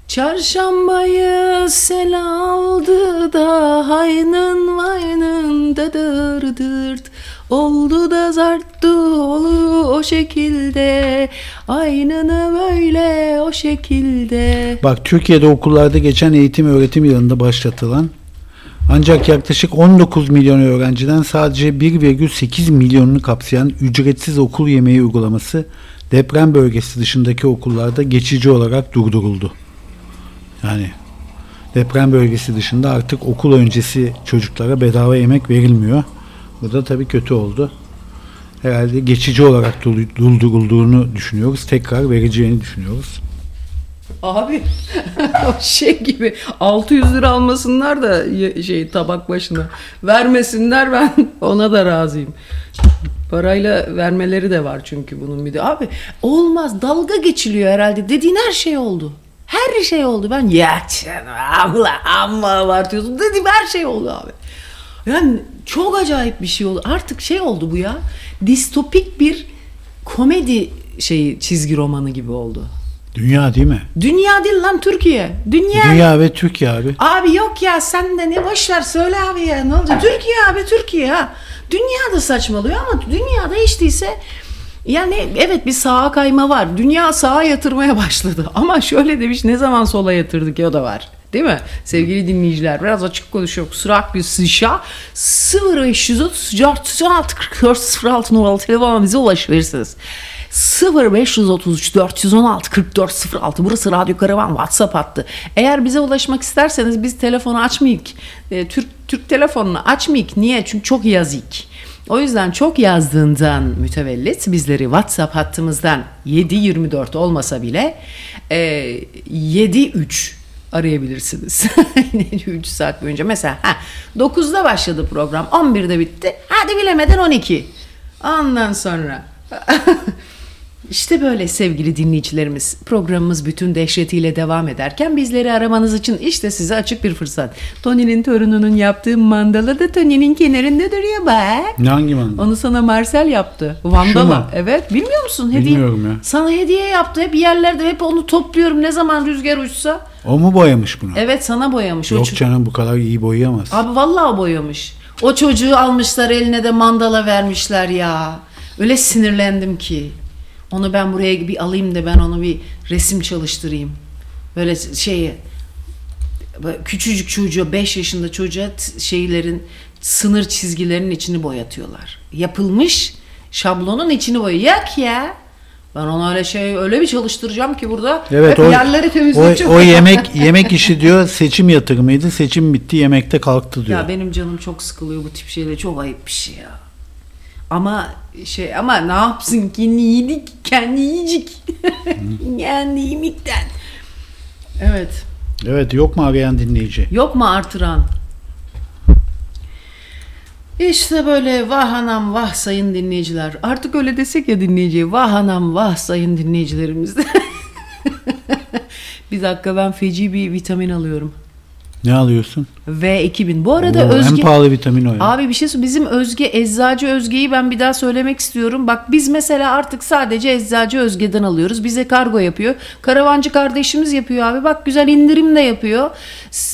Çarşambayı sel aldı da haynın vaynın da dır dırt Oldu da zarttı olu o şekilde Aynını böyle o şekilde Bak Türkiye'de okullarda geçen eğitim öğretim yılında başlatılan ancak yaklaşık 19 milyon öğrenciden sadece 1,8 milyonunu kapsayan ücretsiz okul yemeği uygulaması deprem bölgesi dışındaki okullarda geçici olarak durduruldu. Yani deprem bölgesi dışında artık okul öncesi çocuklara bedava yemek verilmiyor. Bu da tabii kötü oldu. Herhalde geçici olarak dur- durdurulduğunu düşünüyoruz. Tekrar vereceğini düşünüyoruz. Abi <laughs> şey gibi 600 lira almasınlar da şey tabak başına vermesinler ben <laughs> ona da razıyım. Parayla vermeleri de var çünkü bunun bir de. Abi olmaz dalga geçiliyor herhalde dediğin her şey oldu. Her şey oldu. Ben ya canım abla amma abartıyorsun dediğim her şey oldu abi. Yani çok acayip bir şey oldu. Artık şey oldu bu ya. Distopik bir komedi şeyi çizgi romanı gibi oldu. Dünya değil mi? Dünya değil lan Türkiye. Dünya. Dünya ve Türkiye abi. Abi yok ya sen de ne boş ver söyle abi ya ne olacak? Türkiye abi Türkiye ha. Dünya da saçmalıyor ama dünyada hiç değilse yani evet bir sağa kayma var. Dünya sağa yatırmaya başladı. <laughs> Ama şöyle demiş ne zaman sola yatırdık ya da var. Değil mi? Sevgili dinleyiciler biraz açık konuşuyor. Kusura bakmayın sışa 0530 44 06 numaralı telefona bize ulaşabilirsiniz. 0533 416 44 06 burası Radyo Karavan WhatsApp hattı. Eğer bize ulaşmak isterseniz biz telefonu açmayık. E, Türk Türk telefonunu açmayık. Niye? Çünkü çok yazık. O yüzden çok yazdığından mütevellit bizleri WhatsApp hattımızdan 724 olmasa bile e, 73 arayabilirsiniz. <laughs> 3 saat boyunca. Mesela ha, 9'da başladı program. 11'de bitti. Hadi bilemeden 12. Ondan sonra <laughs> İşte böyle sevgili dinleyicilerimiz. Programımız bütün dehşetiyle devam ederken bizleri aramanız için işte size açık bir fırsat. Tony'nin torununun yaptığı mandala da Tony'nin kenarında duruyor bak. Ne hangi manda? Onu sana Marcel yaptı. Vandala. Evet. Bilmiyor musun? Hediye. Bilmiyorum ya. Sana hediye yaptı. Hep yerlerde hep onu topluyorum. Ne zaman rüzgar uçsa. O mu boyamış bunu? Evet sana boyamış. Yok ço- canım bu kadar iyi boyayamaz. Abi vallahi boyamış. O çocuğu almışlar eline de mandala vermişler ya. Öyle sinirlendim ki. Onu ben buraya bir alayım da ben onu bir resim çalıştırayım. Böyle şeyi küçücük çocuğa 5 yaşında çocuğa şeylerin sınır çizgilerinin içini boyatıyorlar. Yapılmış şablonun içini boyuyor. Yak ya. Ben ona öyle şey öyle bir çalıştıracağım ki burada Evet hep o, yerleri o, temizleyeceğim. o yemek yemek işi diyor seçim yatırımıydı. Seçim bitti yemekte kalktı diyor. Ya benim canım çok sıkılıyor bu tip şeyle. Çok ayıp bir şey ya. Ama şey ama ne yapsın ki yedik kendi yiyecek. <laughs> kendi yemekten. Evet. Evet yok mu arayan dinleyici? Yok mu artıran? İşte böyle vah anam vah sayın dinleyiciler. Artık öyle desek ya dinleyiciye. Vah anam vah sayın dinleyicilerimiz. <laughs> bir dakika ben feci bir vitamin alıyorum. Ne alıyorsun? V2000. Bu arada Oo, Özge... En pahalı vitamin o ya. Abi bir şey söyle. Bizim Özge, Eczacı Özge'yi ben bir daha söylemek istiyorum. Bak biz mesela artık sadece Eczacı Özge'den alıyoruz. Bize kargo yapıyor. Karavancı kardeşimiz yapıyor abi. Bak güzel indirim de yapıyor.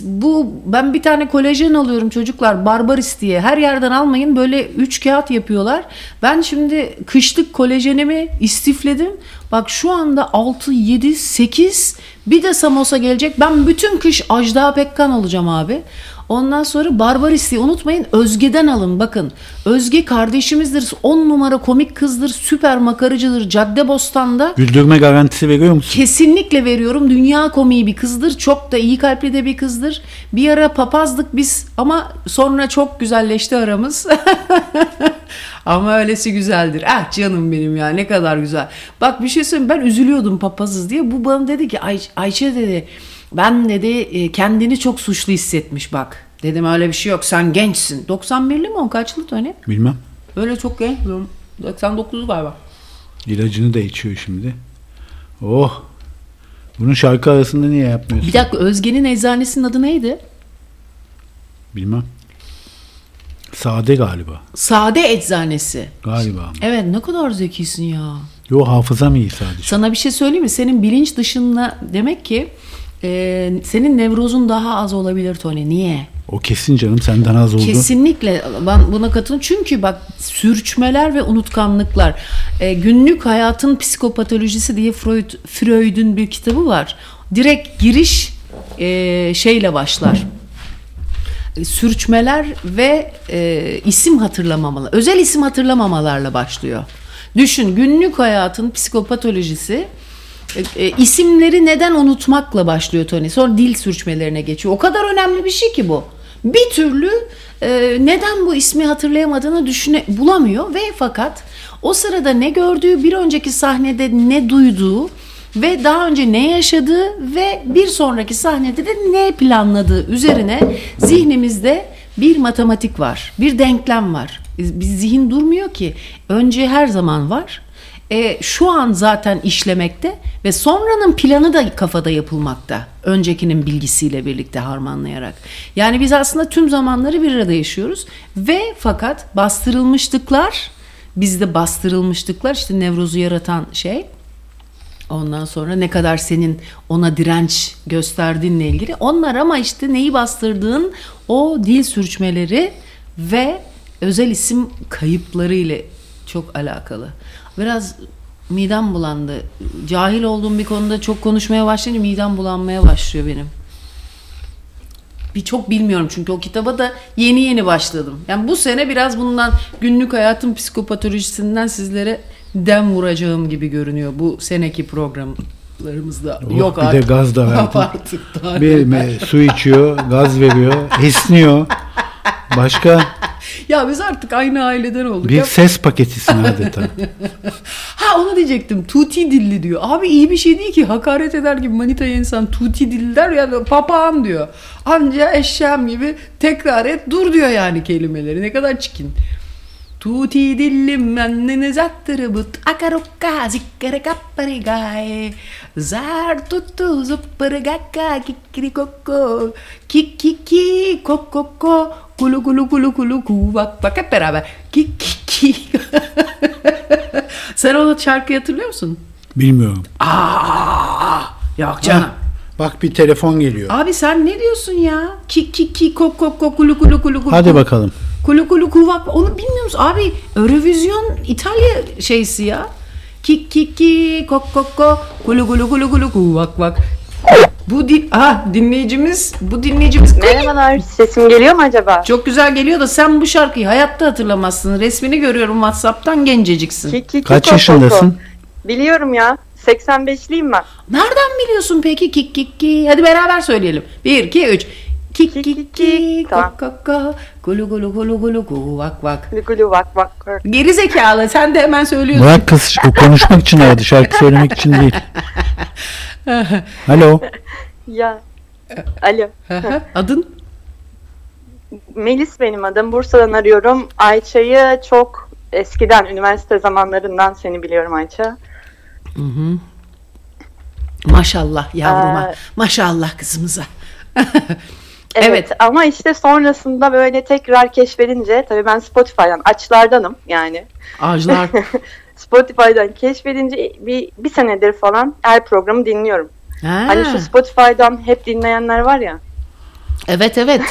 Bu ben bir tane kolajen alıyorum çocuklar. Barbaris diye. Her yerden almayın. Böyle 3 kağıt yapıyorlar. Ben şimdi kışlık kolajenimi istifledim. Bak şu anda 6, 7, 8 bir de samosa gelecek. Ben bütün kış Ajda Pekkan olacağım abi. Ondan sonra Barbaris'i unutmayın Özge'den alın bakın. Özge kardeşimizdir. 10 numara komik kızdır. Süper makaracıdır. Caddebostan'da. Güldürme garantisi veriyor musun? Kesinlikle veriyorum. Dünya komiği bir kızdır. Çok da iyi kalpli de bir kızdır. Bir ara papazdık biz ama sonra çok güzelleşti aramız. <laughs> ama öylesi güzeldir. Ah canım benim ya ne kadar güzel. Bak bir şey söyleyeyim ben üzülüyordum papazız diye. Bu bana dedi ki Ay, Ayşe dedi ben dedi e, kendini çok suçlu hissetmiş bak. Dedim öyle bir şey yok sen gençsin. 91'li mi o kaçlı Tony? Bilmem. Öyle çok genç. 89 galiba. İlacını da içiyor şimdi. Oh. Bunun şarkı arasında niye yapmıyorsun? Bir dakika Özge'nin eczanesinin adı neydi? Bilmem. Sade galiba. Sade Eczanesi. Galiba. ama. Evet ne kadar zekisin ya. Yo hafızam iyi sadece. Sana bir şey söyleyeyim mi? Senin bilinç dışında demek ki e, senin nevrozun daha az olabilir Tony. Niye? O kesin canım senden az oldu. Kesinlikle ben buna katılıyorum. Çünkü bak sürçmeler ve unutkanlıklar. E, günlük hayatın psikopatolojisi diye Freud Freud'un bir kitabı var. Direkt giriş e, şeyle başlar. E, Sürçmeler ve e, isim hatırlamamalı. Özel isim hatırlamamalarla başlıyor. Düşün günlük hayatın psikopatolojisi e, e, isimleri neden unutmakla başlıyor Tony. Sonra dil sürçmelerine geçiyor. O kadar önemli bir şey ki bu. Bir türlü e, neden bu ismi hatırlayamadığını düşüne bulamıyor ve fakat o sırada ne gördüğü, bir önceki sahnede ne duyduğu ve daha önce ne yaşadığı ve bir sonraki sahnede de ne planladığı üzerine zihnimizde bir matematik var, bir denklem var. Bir zihin durmuyor ki. Önce her zaman var. E, şu an zaten işlemekte ve sonranın planı da kafada yapılmakta. Öncekinin bilgisiyle birlikte harmanlayarak. Yani biz aslında tüm zamanları bir arada yaşıyoruz ve fakat bastırılmışlıklar, bizde bastırılmışlıklar işte nevrozu yaratan şey Ondan sonra ne kadar senin ona direnç gösterdiğinle ilgili. Onlar ama işte neyi bastırdığın o dil sürçmeleri ve özel isim kayıpları ile çok alakalı. Biraz midem bulandı. Cahil olduğum bir konuda çok konuşmaya başlayınca midem bulanmaya başlıyor benim. Bir çok bilmiyorum çünkü o kitaba da yeni yeni başladım. Yani bu sene biraz bundan günlük hayatın psikopatolojisinden sizlere dem vuracağım gibi görünüyor bu seneki programlarımızda. Oh, Yok bir de artık. gaz da <laughs> Yok verdin. artık Bir me- su içiyor, gaz veriyor, esniyor. Başka Ya biz artık aynı aileden olduk. bir Ya- ses paketisin adeta. <laughs> Ha onu diyecektim. Tuti dilli diyor. Abi iyi bir şey değil ki. Hakaret eder gibi manitaya insan tuti dilli der ya da papağan diyor. Anca eşeğim gibi tekrar et dur diyor yani kelimeleri. Ne kadar çikin. Tuti dillim annene zattırı but akarukka zikkere kappari gaye zar tuttu zuppırı gakka kikiri kokko kikiki kokoko kulu kulu kulu kulu ku bak hep beraber kikiki Sen o şarkıyı hatırlıyor musun? Bilmiyorum. Aa, yok canım. Bak bir telefon geliyor. Abi sen ne diyorsun ya? Ki ki ki kok kok kok kulu kulu kulu kulu. Hadi bakalım. Kulu kulu kuvak. Onu bilmiyor musun? Abi Eurovision İtalya şeysi ya. Ki ki ki kok kok kok kulu kulu kulu kulu kuvak vak. Bu din ha dinleyicimiz bu dinleyicimiz Merhabalar, sesim geliyor mu acaba? çok güzel geliyor da sen bu şarkıyı hayatta hatırlamazsın. Resmini görüyorum WhatsApp'tan genceciksin. Ki, ki, ki, Kaç ko, ko, yaşındasın? ko. Biliyorum ya, 85'liyim ben. Nereden biliyorsun peki kik kik ki? Hadi beraber söyleyelim. 1 2 3. Kik kik kik Tamam. kak kak ka gulu gulu gulu gulu gu vak vak. Gülü vak vak vak. Geri zekalı sen de hemen söylüyorsun. Murat kız konuşmak için aradı. Şarkı söylemek için değil. <laughs> Alo. Ya. Alo. Adın? Melis benim adım. Bursa'dan arıyorum. Ayça'yı çok eskiden, üniversite zamanlarından seni biliyorum Ayça. Maşallah yavruma. Ee, Maşallah kızımıza. <laughs> Evet, Evet. ama işte sonrasında böyle tekrar keşfedince, tabii ben Spotify'dan, açlardanım yani. Ağaçlar. <laughs> Spotify'dan keşfedince bir, bir senedir falan her programı dinliyorum. Ha. Hani şu Spotify'dan hep dinleyenler var ya. Evet evet.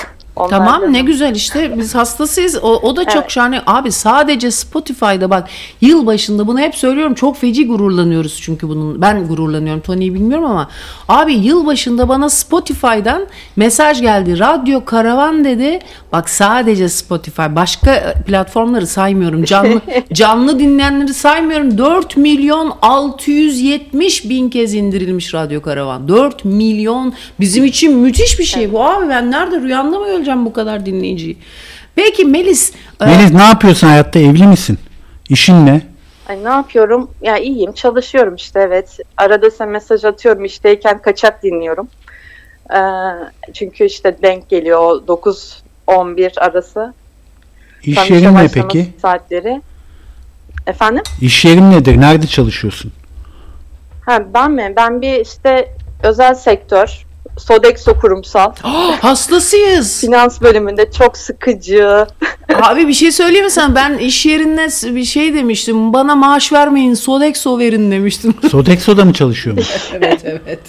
Onlardan. Tamam ne güzel işte biz hastasıyız. O, o da çok Evet. şahane. Abi sadece Spotify'da bak yıl başında bunu hep söylüyorum. Çok feci gururlanıyoruz çünkü bunun. Ben gururlanıyorum. Tony'yi bilmiyorum ama abi yıl başında bana Spotify'dan mesaj geldi. Radyo Karavan dedi. Bak sadece Spotify. Başka platformları saymıyorum. Canlı <laughs> canlı dinleyenleri saymıyorum. 4 milyon 670 bin kez indirilmiş Radyo Karavan. 4 milyon bizim için müthiş bir şey bu abi. Ben nerede rüyamda mı göreceğim bu kadar dinleyiciyi? Peki Melis e, Melis ne yapıyorsun hayatta? Evli misin? İşin ne? Ay ne yapıyorum? Ya iyiyim, çalışıyorum işte evet. Arada sen mesaj atıyorum işteyken kaçak dinliyorum. Ee, çünkü işte denk geliyor o 9-11 arası. İş Tam yerin ne peki? Saatleri. Efendim? İş yerin nedir? Nerede çalışıyorsun? Ha, ben mi? Ben bir işte özel sektör, Sodexo kurumsal, <gasps> hastasıyız. finans bölümünde çok sıkıcı. <laughs> Abi bir şey söyleyeyim mi sana? Ben iş yerinde bir şey demiştim. Bana maaş vermeyin, Sodexo verin demiştim. <laughs> Sodexo'da mı çalışıyormuş? <laughs> evet evet.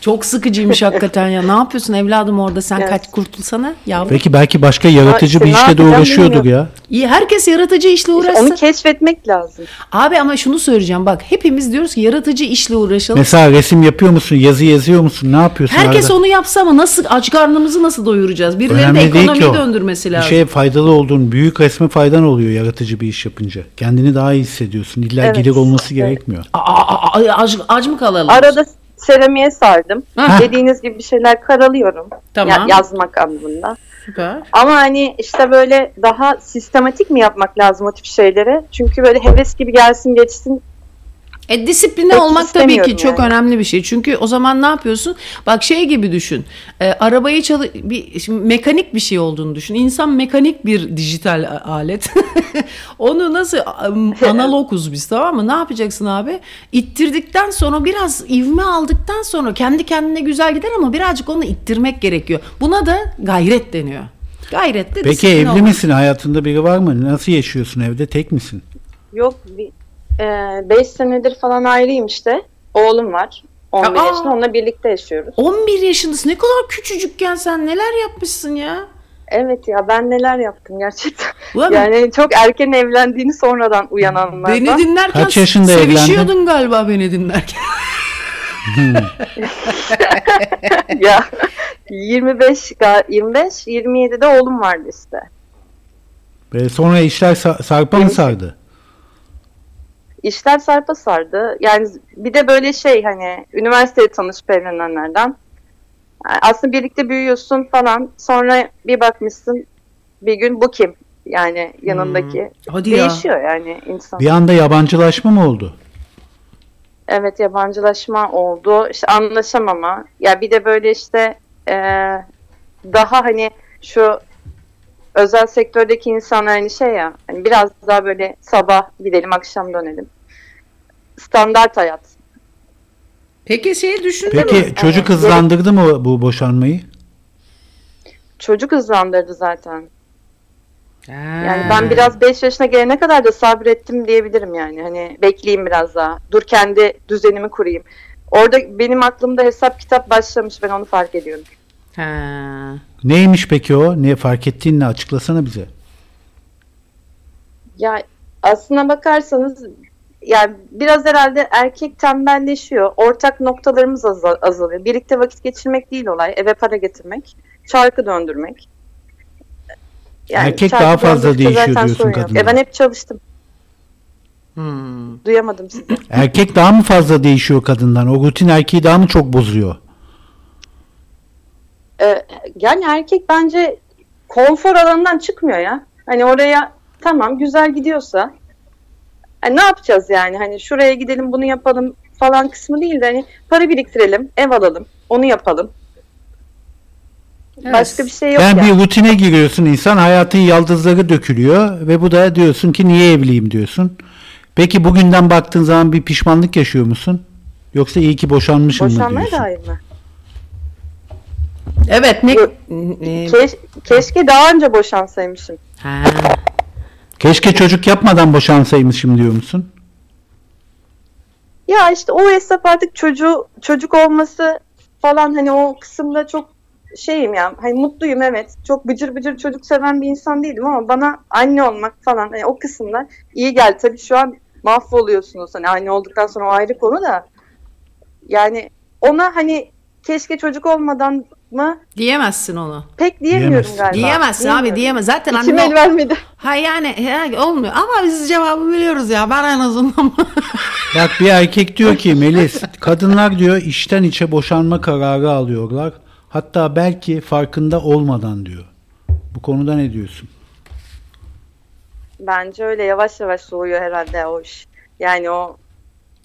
Çok sıkıcıymış hakikaten ya. Ne yapıyorsun evladım orada sen Evet. kaç kurtulsana yavrum. Peki belki başka yaratıcı işte bir işle de yapacağım uğraşıyordur bilmiyorum. ya. İyi herkes yaratıcı işle İşte uğraşsın. onu keşfetmek lazım. Abi ama şunu söyleyeceğim bak hepimiz diyoruz ki yaratıcı işle uğraşalım. Mesela resim yapıyor musun? Yazı yazıyor musun? Ne yapıyorsun? Herkes arada? onu yapsa ama nasıl aç karnımızı nasıl doyuracağız? Birilerinin de Önemli ekonomiyi döndürmesi Bir lazım. şeye faydalı olduğun, büyük resme faydan oluyor yaratıcı bir iş yapınca. Kendini daha iyi hissediyorsun. İlla Evet, gelir olması evet. gerekmiyor. Aa, aa, aa, aç, aç mı kalalım? Arada seramiğe sardım. Hah. Dediğiniz gibi bir şeyler karalıyorum. Tamam. Ya- yazmak anlamında. Süper. Ama hani işte böyle daha sistematik mi yapmak lazım o tip şeyleri? Çünkü böyle heves gibi gelsin geçsin. E disipline Pek olmak tabii ki istemiyorum çok yani. önemli bir şey. Çünkü o zaman ne yapıyorsun? Bak şey gibi düşün. E, arabayı çalı bir şimdi mekanik bir şey olduğunu düşün. İnsan mekanik bir dijital alet. <laughs> Onu nasıl <laughs> analoguz biz tamam mı? Ne yapacaksın abi? İttirdikten sonra biraz ivme aldıktan sonra kendi kendine güzel gider ama birazcık onu ittirmek gerekiyor. Buna da gayret deniyor. Gayret de Peki evli olmak. misin? Hayatında biri var mı? Nasıl yaşıyorsun evde? Tek misin? Yok 5 senedir falan ayrıyım işte. Oğlum var. 11 Aa! yaşında onunla birlikte yaşıyoruz. 11 yaşındasın. Ne kadar küçücükken sen neler yapmışsın ya? Evet ya ben neler yaptım gerçekten. Ulan Yani çok erken evlendiğini sonradan uyananlardan. Beni dinlerken Kaç yaşında sevişiyordun galiba beni dinlerken. <laughs> ya 25 ga- 25 27'de oğlum vardı işte. Ve sonra işler sa- sarpa mı sardı? İşler sarpa sardı. Yani bir de böyle şey hani üniversitede tanışıp evlenenlerden. Yani aslında birlikte büyüyorsun falan. Sonra bir bakmışsın bir gün bu kim? Yani yanındaki. Hadi ya. Değişiyor yani insan. Bir anda yabancılaşma mı oldu? Evet yabancılaşma oldu. İşte anlaşamama. Ya bir de böyle işte eee, daha hani şu özel sektördeki insanlar hani şey ya hani biraz daha böyle sabah gidelim akşam dönelim. Standart hayat. Peki şey düşündün mü? Peki çocuk hızlandırdı mı bu boşanmayı? Çocuk hızlandırdı zaten. Yani Hmm. ben biraz 5 yaşına gelene kadar da sabrettim diyebilirim yani. Hani bekleyeyim biraz daha. Dur kendi düzenimi kurayım. Orada benim aklımda hesap kitap başlamış ben onu fark ediyorum. Ha. Neymiş peki o? Ne fark ettiğin ne? Açıklasana bize. Ya aslına bakarsanız yani biraz herhalde erkek tembelleşiyor. Ortak noktalarımız azal- azalıyor. Birlikte vakit geçirmek değil olay. Eve para getirmek. Çarkı döndürmek. Erkek çarkı daha fazla değişiyor diyorsun kadınlar. E ben hep çalıştım. Hmm. Duyamadım sizi. Erkek daha mı fazla değişiyor kadından? O rutin erkeği daha mı çok bozuyor? E, yani erkek bence konfor alanından çıkmıyor ya. Hani oraya tamam güzel gidiyorsa hani ne yapacağız yani? Hani şuraya gidelim bunu yapalım falan kısmı değil de hani para biriktirelim, ev alalım, onu yapalım. Başka bir şey yok Yani yani. bir rutine giriyorsun insan hayatın yaldızları dökülüyor ve bu da diyorsun ki niye evliyim diyorsun. Peki bugünden baktığın zaman bir pişmanlık yaşıyor musun? Yoksa iyi ki boşanmışım mı Boşanmaya diyorsun? dair mi? Evet ne? Yok. e, Keş- keşke daha önce boşansaymışım. ha. Keşke çocuk yapmadan boşansaymışım diyor musun? Ya işte o hesap artık çocuğu çocuk olması falan hani o kısımda çok şeyim ya. Hani mutluyum evet. Çok bıcır bıcır çocuk seven bir insan değilim ama bana anne olmak falan hani o kısımda iyi geldi. Tabii şu an mahvoluyorsunuz. Hani anne olduktan sonra o ayrı konu da. Yani ona hani keşke çocuk olmadan mı Diyemezsin onu. pek diyemiyorum Diyemezsin. galiba. Diyemezsin abi Diyemiyorum. diyemez. Zaten İçim anne el vermedi. Ha yani he, olmuyor ama biz cevabı biliyoruz ya. Ben en azından <laughs> Bak bir erkek diyor ki Melis kadınlar diyor içten içe boşanma kararı alıyorlar. Hatta belki farkında olmadan diyor. Bu konuda ne diyorsun? Bence öyle yavaş yavaş soğuyor herhalde o iş. Yani o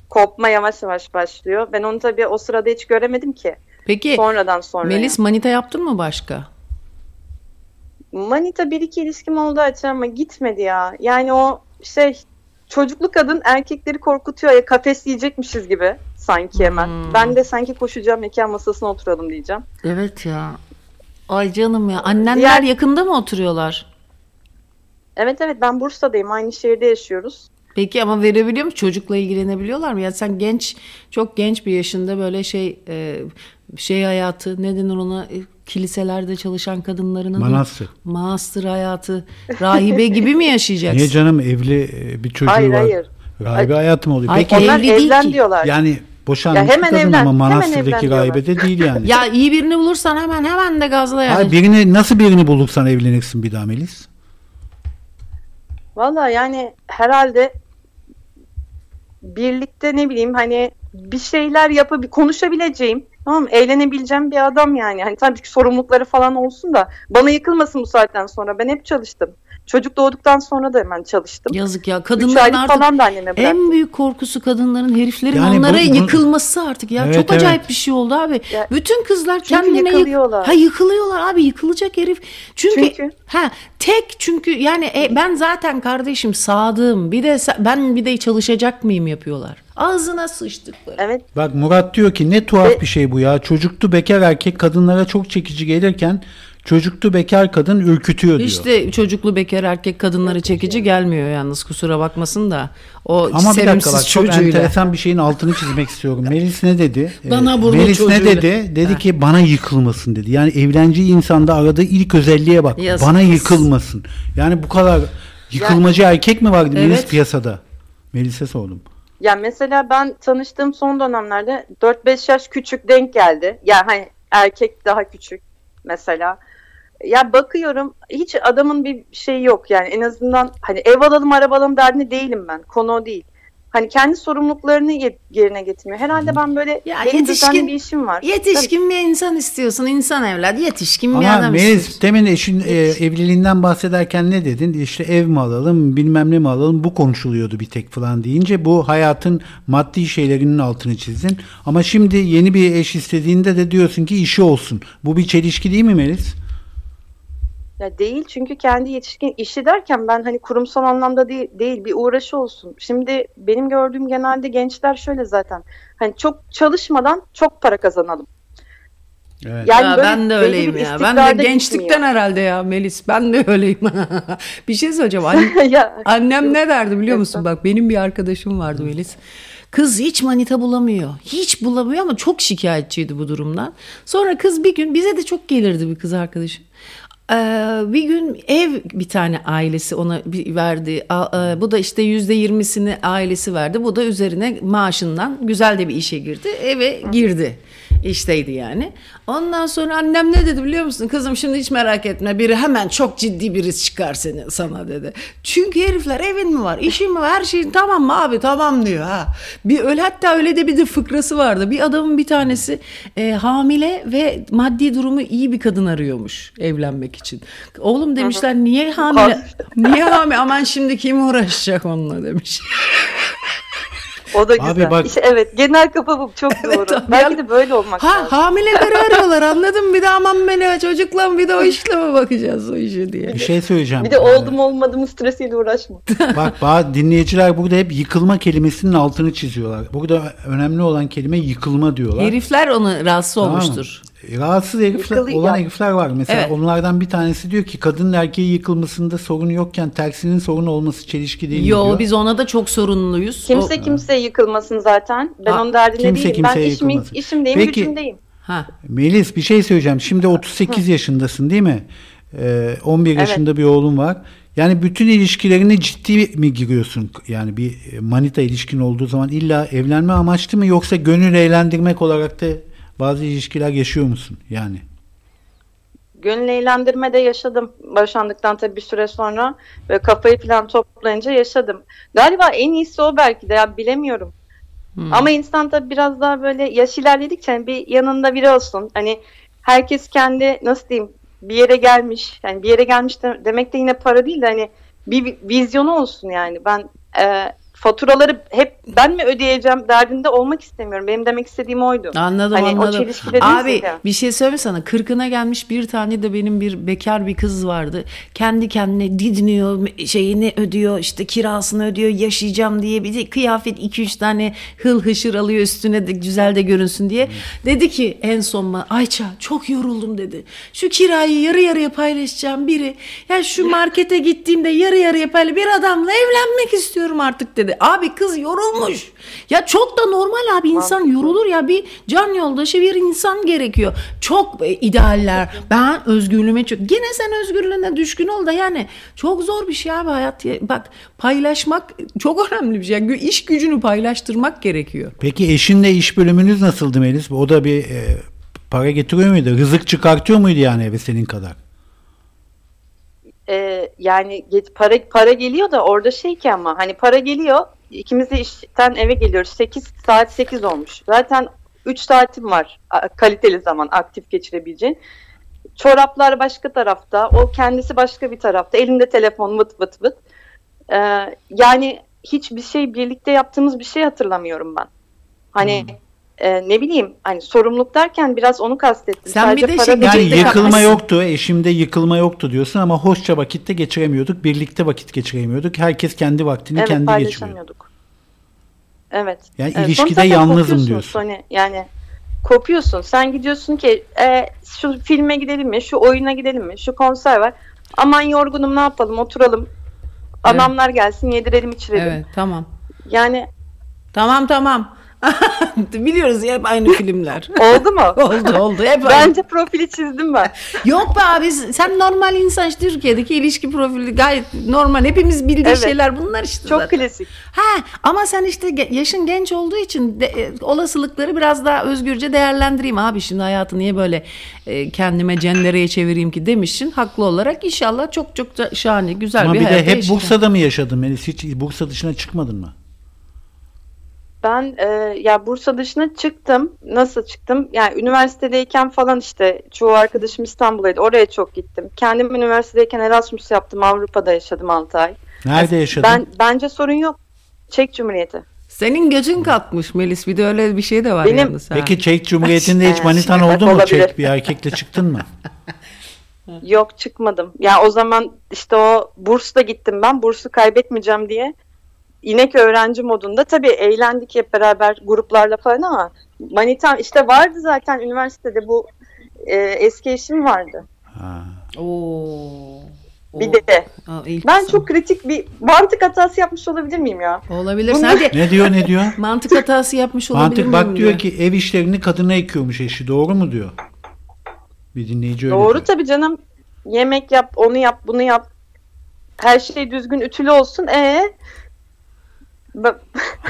kopma yavaş yavaş başlıyor. Ben onu tabii o sırada hiç göremedim ki. Peki Sonradan sonra. Melis manita yaptın mı başka? Manita bir iki ilişkim oldu açı ama gitmedi ya. Yani o şey çocuklu kadın erkekleri korkutuyor ya kafes yiyecekmişiz gibi sanki hemen. Hmm. Ben de sanki koşacağım nikah masasına oturalım diyeceğim. Evet ya. Ay canım ya. Annenler Diğer- yakında mı oturuyorlar? Evet evet ben Bursa'dayım aynı şehirde yaşıyoruz. Peki ama verebiliyor mu? Çocukla ilgilenebiliyorlar mı? Ya sen genç, çok genç bir yaşında böyle şey e, şey hayatı, ne denir ona? E, Kiliselerde çalışan kadınların adı- Manastır. Manastır hayatı. Rahibe gibi mi yaşayacaksın? <laughs> Niye canım evli e, bir çocuğu Hayır, var. hayır. Rahibe hayatı mı oluyor? Ay, Peki Onlar Evli değil evlen ki. diyorlar. yani boşanmış Ya hemen kadın evlen, ama manastırdaki evlen diyorlar. rahibe de değil yani. Ya iyi birini bulursan hemen hemen de gazla yani. Hayır, birini nasıl birini bulursan evlenirsin bir daha Melis? Valla yani herhalde birlikte ne bileyim hani bir şeyler yapıp konuşabileceğim tamam? Eğlenebileceğim bir adam yani. Hani tabii ki sorumlulukları falan olsun da bana yıkılmasın bu saatten sonra. Ben hep çalıştım. Çocuk doğduktan sonra da hemen çalıştım. Yazık ya. Kadınların artık falan da anneme bıraktım. en büyük korkusu kadınların heriflerin Yani onlara bu- bu- yıkılması artık ya. Evet, Çok acayip evet. bir şey oldu abi. Ya- Bütün kızlar kendine yık- yıkılıyorlar. Ha yıkılıyorlar abi yıkılacak herif. Çünkü, Çünkü- ha tek çünkü yani e, ben zaten kardeşim sadığım. Bir de ben bir de çalışacak mıyım yapıyorlar. Ağzına sıçtıkları. Evet. Bak Murat diyor ki ne tuhaf Ve- bir şey bu ya. Çocuktu bekar erkek kadınlara çok çekici gelirken çocuktu bekar kadın ürkütüyor diyor. İşte çocuklu bekar erkek kadınları çekici gelmiyor yalnız kusura bakmasın da. O Ama bir dakika bak çok çocuğuyla. enteresan bir şeyin altını çizmek istiyorum. Melis ne dedi? Ee, Dana burnu Melis ne çocuğuyla. dedi? Dedi ki bana yıkılmasın dedi. Yani evleneceği insanda aradığı ilk özelliğe bak. Yazık. Bana yıkılmasın. Yani bu kadar yıkılmacı erkek mi vardı Melis Evet. piyasada? Melis'e sordum. Ya mesela ben tanıştığım son dönemlerde 4-5 yaş küçük denk geldi. Yani hani erkek daha küçük mesela. Ya bakıyorum hiç adamın bir şeyi yok yani en azından hani ev alalım araba alalım derdinde değilim ben. Konu o değil. Hani kendi sorumluluklarını ye- yerine getirmiyor. Herhalde ben böyle Ya yetişkin- bir işim var. Yetişkin bir insan istiyorsun. insan evlat. Yetişkin bir Ama adam Melis istiyorsun. demin eşin e, evliliğinden bahsederken ne dedin? İşte ev mi alalım bilmem ne mi alalım bu konuşuluyordu bir tek falan deyince bu hayatın maddi şeylerinin altını çizdin. Ama şimdi yeni bir eş istediğinde de diyorsun ki işi olsun. Bu bir çelişki değil mi Melis? Ya değil çünkü kendi yetişkin işi derken ben hani kurumsal anlamda değil, değil bir uğraşı olsun. Şimdi benim gördüğüm genelde gençler şöyle zaten. Hani çok çalışmadan çok para kazanalım. Evet. Yani Ya ben de öyleyim ya. Ben de gençlikten gitmiyor. herhalde ya Melis. Ben de öyleyim. <laughs> bir şey söyleyeceğim. <laughs> Ya, Annem ne derdi biliyor musun? Bak benim bir arkadaşım vardı Melis. Kız hiç manita bulamıyor. Hiç bulamıyor ama çok şikayetçiydi bu durumdan. Sonra kız bir gün bize de çok gelirdi bir kız arkadaşım. Ee, bir gün ev bir tane ailesi ona verdi. E, bu da işte yüzde yirmisini ailesi verdi. Bu da üzerine maaşından güzel de bir işe girdi. Eve girdi. İşteydi yani. Ondan sonra annem ne dedi biliyor musun? Kızım şimdi hiç merak etme. Biri hemen çok ciddi biri çıkar seni sana dedi. Çünkü herifler evin mi var, işin mi var, her şeyin tamam mı abi tamam diyor ha. Bir öyle hatta öyle de bir de fıkrası vardı. Bir adamın bir tanesi e, hamile ve maddi durumu iyi bir kadın arıyormuş evlenmek için. Oğlum demişler niye hamile? niye hamile? Aman şimdi kim uğraşacak onunla demiş. <laughs> O da Abi güzel. bak- İşte evet genel kafa bu çok <laughs> doğru. tabii. Belki de böyle olmak Ha lazım. hamileleri <laughs> arıyorlar anladın mı? Bir de aman beni çocukla mı bir de o işle mi bakacağız o işi diye. Bir şey söyleyeceğim. Bir de oldum olmadım stresiyle uğraşma. <laughs> Bak bazı dinleyiciler burada hep yıkılma kelimesinin altını çiziyorlar. Burada önemli olan kelime yıkılma diyorlar. Herifler onu rahatsız Tamam mı? olmuştur. Rahatsız herifler, Yıkılıyor. olan herifler var. Mesela Evet. onlardan bir tanesi diyor ki kadın erkeği yıkılmasında sorun yokken tersinin sorun olması çelişki değil mi Yo diyor. biz ona da çok sorunluyuz. Kimse O- kimseye yıkılmasın zaten. Ben Ha, onun derdinde kimse değilim. Ben kimseye işimin, yıkılmasın. işimdeyim, Peki- gücümdeyim. Ha. Melis bir şey söyleyeceğim. Şimdi 38 yaşındasın değil mi? Ee, 11 yaşında bir oğlun var. Yani bütün ilişkilerine ciddi mi giriyorsun? Yani bir manita ilişkin olduğu zaman illa evlenme amaçlı mı yoksa gönül eğlendirmek olarak da bazı ilişkiler yaşıyor musun? Yani. Gönül eğlendirme de yaşadım. Boşandıktan tabii bir süre sonra ve kafayı falan toplayınca yaşadım. Galiba en iyisi o belki de ya bilemiyorum. Ama insan tabii biraz daha böyle yaş ilerledikçe hani bir yanında biri olsun. Hani herkes kendi nasıl diyeyim bir yere gelmiş. Yani bir yere gelmiş de, demek de yine para değil de hani bir, bir vizyonu olsun yani. Ben e, faturaları hep ben mi ödeyeceğim derdinde olmak istemiyorum. Benim demek istediğim oydu. Anladım Hani o anladım. değilsin Abi ya. bir şey söyleyeyim sana. Kırkına gelmiş bir tane de benim bir bekar bir kız vardı. Kendi kendine didiniyor, şeyini ödüyor, işte kirasını ödüyor, yaşayacağım diye bir de kıyafet 2-3 tane hıl hışır alıyor üstüne de güzel de görünsün diye. Dedi ki en son bana, Ayça çok yoruldum dedi. Şu kirayı yarı yarıya paylaşacağım biri. Ya şu markete gittiğimde yarı yarıya paylaş bir adamla evlenmek istiyorum artık dedi. Abi kız yorulmuş. Ya çok da normal abi insan yorulur ya bir can yoldaşı bir insan gerekiyor. Çok e, idealler. Ben özgürlüğüme çok. Gene sen özgürlüğüne düşkün ol da yani çok zor bir şey abi hayat. ya. Bak paylaşmak çok <laughs> önemli bir şey. Yani iş gücünü paylaştırmak gerekiyor. Peki eşinle iş bölümünüz nasıldı Melis? O da bir e, para getiriyor muydu? Rızık çıkartıyor muydu yani eve senin kadar? Ee, yani para para geliyor da orada şey ki ama hani para geliyor ikimiz de işten eve geliyoruz. 8 saat 8 olmuş. Zaten 3 saatim var kaliteli zaman aktif geçirebileceğin. Çoraplar başka tarafta o kendisi başka bir tarafta. Elinde telefon vıt vıt vıt. Ee, yani hiçbir şey birlikte yaptığımız bir şey hatırlamıyorum ben. Hani e, ne bileyim hani sorumluluk derken biraz onu kastettim Sen bir de şey- değil. Yani yıkılma kalmışsın. yoktu, eşimde yıkılma yoktu diyorsun ama hoşça vakitte geçiremiyorduk, birlikte vakit geçiremiyorduk. Herkes kendi vaktini evet, kendi geçiriyor. paylaşamıyorduk. Evet. Yani evet. ilişkide yalnızım diyorsun. Hani yani kopuyorsun. Sen gidiyorsun ki e, şu filme gidelim mi? Şu oyuna gidelim mi? Şu konser var. Aman yorgunum ne yapalım? Oturalım. Anamlar gelsin yedirelim içirelim. Evet tamam. Yani Tamam tamam. <laughs> Biliyoruz ya hep aynı filmler. <laughs> oldu mu? oldu oldu hep <laughs> aynı. Bence profili çizdim ben. Yok be abi sen normal insan işte Türkiye'deki ilişki profili gayet normal. Hepimiz bildiği Evet. şeyler bunlar işte Çok zaten. klasik. Ha ama sen işte yaşın genç olduğu için de, e, olasılıkları biraz daha özgürce değerlendireyim abi şimdi hayatı niye böyle e, kendime cendereye çevireyim ki demişsin haklı olarak inşallah çok çok da şahane güzel Ama bir, bir de hayat hep yaşayacağım. Bursa'da mı yaşadın Melis? Hiç Bursa dışına çıkmadın mı? Ben e, ya Bursa dışına çıktım. Nasıl çıktım? Yani üniversitedeyken falan işte çoğu arkadaşım İstanbul'daydı. Oraya çok gittim. Kendim üniversitedeyken Erasmus yaptım. Avrupa'da yaşadım 6 ay. Nerede yaşadın? Ben bence sorun yok. Çek Cumhuriyeti. Senin gözün kalkmış Melis bir de öyle bir şey de var Benim- yalnız. ha. Peki Çek Cumhuriyeti'nde hiç <laughs> manitan oldu mu? olabilir. Çek bir erkekle çıktın mı? <laughs> Yok çıkmadım. Ya o zaman işte o bursla gittim ben. Bursu kaybetmeyeceğim diye. İnek öğrenci modunda. Tabii eğlendik hep beraber gruplarla falan ama manitam işte vardı zaten üniversitede bu e, eski eşim vardı. Ha. Oo. Bir de. Aa, ilk Ben çok kritik bir mantık hatası yapmış olabilir miyim ya? olabilirsin. Bunu- Hadi Ne diyor ne diyor? <laughs> mantık hatası yapmış olabilir Mantık miyim bak diyor ki ev işlerini kadına ekiyormuş eşi. Doğru mu diyor? Bir dinleyici öyle Doğru diyor. tabii canım. Yemek yap, onu yap, bunu yap. Her şey düzgün ütülü olsun. E Ben-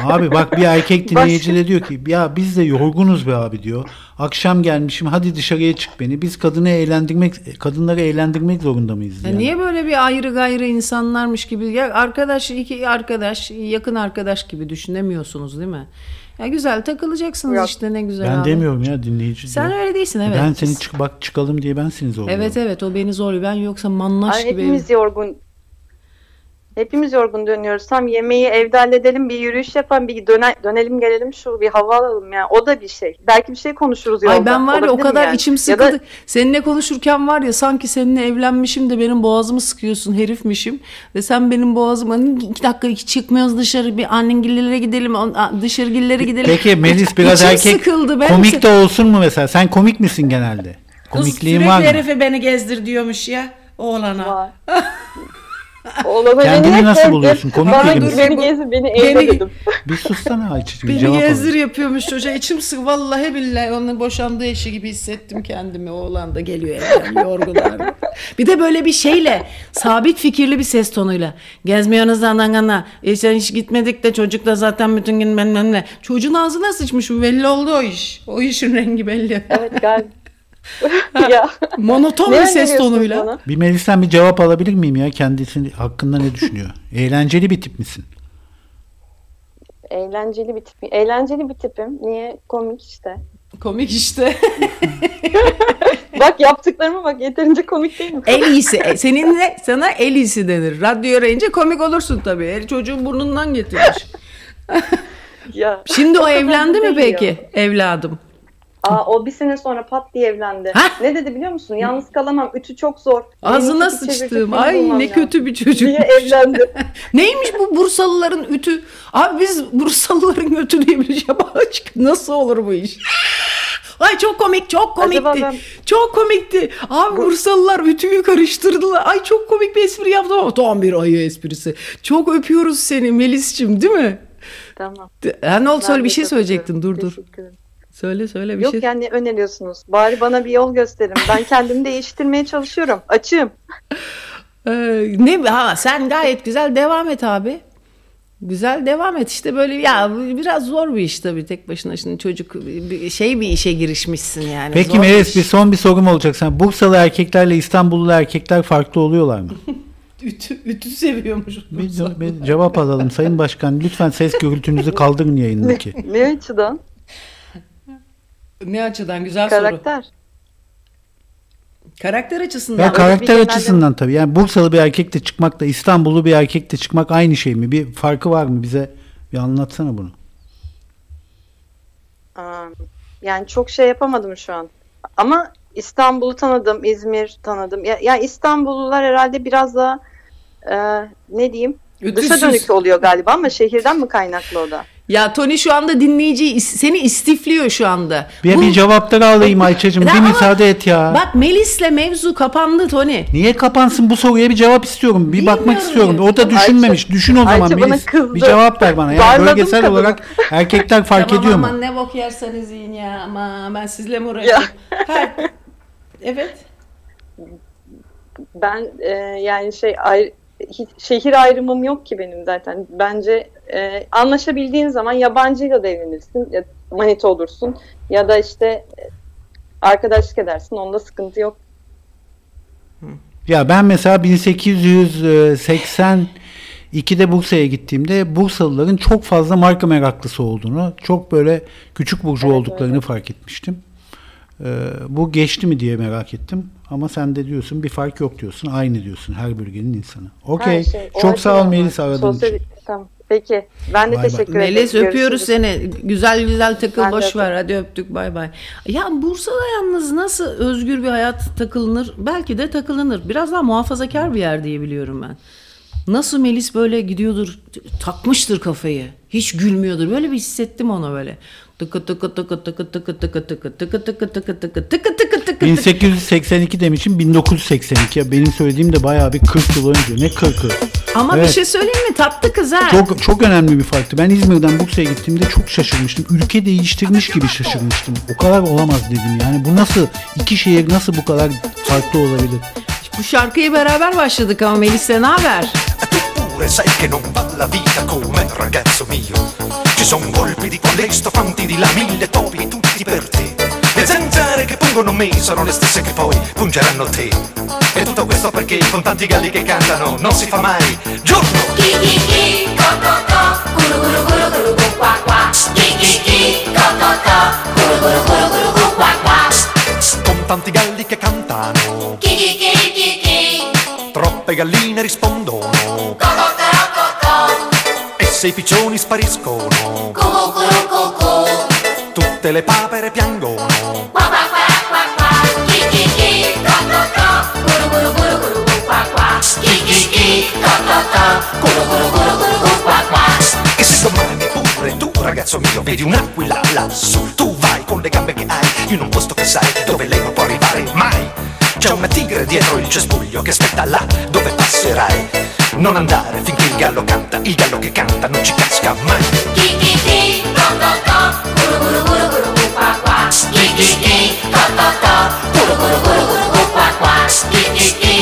Abi bak bir erkek <laughs> dinleyici de diyor ki ya biz de yorgunuz be abi diyor. Akşam gelmişim hadi dışarıya çık beni. Biz kadını eğlendirmek kadınları eğlendirmek zorunda mıyız? Ya yani? Niye böyle bir ayrı gayrı insanlarmış gibi ya arkadaş iki arkadaş yakın arkadaş gibi düşünemiyorsunuz değil mi? Ya güzel takılacaksınız Yok. işte ne güzel Ben abi. demiyorum ya dinleyici Sen diyor. öyle değilsin evet. Ben seni çık bak çıkalım diye ben seni zorluyorum. Evet evet o beni zorluyor. Ben yoksa mannaş Ay, gibi. hepimiz yorgun. Hepimiz yorgun dönüyoruz. Tam yemeği evde halledelim, bir yürüyüş yapalım, bir döne, dönelim gelelim şu bir hava alalım ya. O da bir şey. Belki bir şey konuşuruz yolda. Ay ben var ya o kadar yani? içim Ya sıkıldı. da Seninle konuşurken var ya sanki seninle evlenmişim de benim boğazımı sıkıyorsun herifmişim. Ve sen benim boğazıma "Hani iki dakika iki çıkmıyoruz dışarı bir annengillere gidelim on- a- dışarı gillere gidelim. Peki Melis <laughs> biraz İçim erkek sıkıldı. Ben komik de olsun mu mesela? Sen komik misin genelde? Kız Komikliğin sürekli var mı? herife beni gezdir diyormuş ya oğlana. var. <laughs> Oğlana Kendini nasıl buluyorsun? Komik Bana misin? beni gezdir, beni Beni- evde dedim. <laughs> Bir sussana Ayçiçek. bir Beni cevap gezdir yapıyormuş çocuğa. İçim sık vallahi billahi onun boşandığı eşi gibi hissettim kendimi. Oğlan da geliyor evden <laughs> yorgun. Bir de böyle bir şeyle sabit fikirli bir ses tonuyla gezmiyorsunuz anangana e sen hiç gitmedik de çocuk da zaten bütün gün ne. Çocuğun ağzına sıçmış bu belli oldu o iş. O işin rengi belli. Evet galiba. <laughs> ya. Monoton bir ses tonuyla. bana? Bir Melis'ten bir cevap alabilir miyim ya? Kendisi hakkında ne düşünüyor? <laughs> Eğlenceli bir tip misin? Eğlenceli bir tipim. Eğlenceli bir tipim. Niye? Komik işte. Komik işte. <laughs> Bak yaptıklarıma bak yeterince komik değil mi? El iyisi. e, Seninle sana el iyisi denir. Radyo arayınca komik olursun tabii. El çocuğun burnundan getirmiş. Ya. Şimdi o kadar evlendi mi peki ya. evladım? Aa, o bir sene sonra pat diye evlendi. Hah! Ne dedi biliyor musun? Yalnız kalamam. Ütü çok zor. Ağzına sıçtım. Ay ne lazım. kötü bir çocuk. Diye evlendi. <laughs> Neymiş bu Bursalıların ütü? Abi biz Bursalıların ütü diye bir şey açık. Nasıl olur bu iş? Ay çok komik, çok komikti. Acaba ben- Çok komikti. Abi Bursalılar ütüyü karıştırdılar. Ay çok komik bir espri yaptım ama tam bir ayı esprisi. Çok öpüyoruz seni Melis'cim değil mi? tamam. Ha, ne oldu söyle bir şey söyleyecektin. Dur dur. Söyle söyle bir Yok şey. yani öneriyorsunuz. Bari bana bir yol gösterin. Ben kendimi <laughs> değiştirmeye çalışıyorum. Açığım. Ee, ne ha sen gayet güzel devam et abi. Güzel devam et işte böyle ya biraz zor bir iş tabii tek başına şimdi çocuk bir şey bir işe girişmişsin yani. Peki iş. bir son bir sorum olacak. Sen Bursalı erkeklerle İstanbullu erkekler farklı oluyorlar mı? <laughs> Ütü, ütü seviyormuş. Bir, bir cevap alalım. Sayın Başkan lütfen ses gürültünüzü kaldırın yayındaki. Ne açıdan? Ne açıdan güzel soru. Karakter. Karakter açısından. Ya karakter bir genelde- açısından tabii. Yani Bursalı bir erkekle çıkmakla İstanbullu bir erkekle çıkmak aynı şey mi? Bir farkı var mı? Bize bir anlatsana bunu. Yani çok şey yapamadım şu an. Ama İstanbul'u tanıdım, İzmir tanıdım. Ya, ya İstanbullular herhalde biraz daha e, ne diyeyim? Ötüsüz. Dışa dönük oluyor galiba ama şehirden mi kaynaklı o da? Ya Tony şu anda dinleyici is- seni istifliyor şu anda. Bir, Bu- bir cevapları alayım Ayça'cığım. Bir müsaade et ya. Bak Melis'le mevzu kapandı Tony. Niye kapansın bu soruya bir cevap istiyorum. Bir bakmak Bilmiyorum istiyorum. ya. O da düşünmemiş. Düşün o zaman Ayça bana Melis. kızdı. Bir cevap ver bana. Yani bölgesel kadını. olarak erkekler fark tamam ediyor mu? aman ne bok yerseniz yiyin ya ama ben sizle mi uğraşayım? Ha, Evet. Ben e, yani şey ayrı, hiç, şehir ayrımım yok ki benim zaten. Bence e, anlaşabildiğin zaman yabancıyla da evlenirsin. Ya, manita olursun. Ya da işte e, arkadaşlık edersin. Onda sıkıntı yok. Ya ben mesela 1882'de Bursa'ya gittiğimde Bursalıların çok fazla marka meraklısı olduğunu, çok böyle küçük burcu Evet, olduklarını fark etmiştim. Ee, bu geçti mi diye merak ettim. Ama sen de diyorsun bir fark yok diyorsun. Aynı diyorsun her bölgenin insanı. Okey. Şey, çok sağ ol Melis aradığın Sosyal- için. Tamam. Peki. Ben de bay. teşekkür ederim. Melis öpüyoruz seni. Güzel güzel takıl Ben boş ver. Hadi öptük bay bay. Ya Bursa'da yalnız nasıl özgür bir hayat takılınır? Belki de takılınır. Biraz daha muhafazakar bir yer diye biliyorum ben. Nasıl Melis böyle gidiyordur, takmıştır kafayı. Hiç gülmüyordur. Böyle bir hissettim onu böyle. Tıkı tıkı tıkı tıkı tıkı tıkı tıkı tıkı tıkı tıkı tıkı tıkı tıkı tıkı 1882 demişim 1982. Ya benim söylediğim de bayağı bir 40 yıl önce. Ne 40'ı? Ama Evet. bir şey söyleyeyim mi? Tatlı kız ha. Çok çok önemli bir farktı. Ben İzmir'den Bursa'ya gittiğimde çok şaşırmıştım. Ülke değiştirmiş gibi şaşırmıştım. O kadar olamaz dedim. Yani bu nasıl iki şehir nasıl bu kadar farklı olabilir? Bu şarkıyı beraber başladık ama Melis'le ne haber? sai che non va la vita come ragazzo mio Ci sono colpi di colesto, fanti di là, mille topi tutti per te. Le zanzare che pungono me sono le stesse che poi pungeranno te. E tutto questo perché con tanti galli che cantano non si fa mai. Giorno! Chi chi chi, co co co, guru guru guru guru gu qua qua. Chi chi chi, co co co, guru guru guru guru gu qua qua. Con tanti galli che cantano. Chi chi chi chi chi, Troppe galline rispondono. Co co se i piccioni spariscono. Tutte le papere piangono. E se domani pure tu ragazzo mio vedi un'aquila lassù Tu vai con le gambe che hai in un posto che sai dove lei non può arrivare mai. C'è una tigre dietro il cespuglio che aspetta là dove passerai. Non andare finché il gallo canta, il gallo che canta non ci casca mai Chi chi chi, co co co, guru guru guru guru guru guru guru guru gu qua qua. Chi chi chi,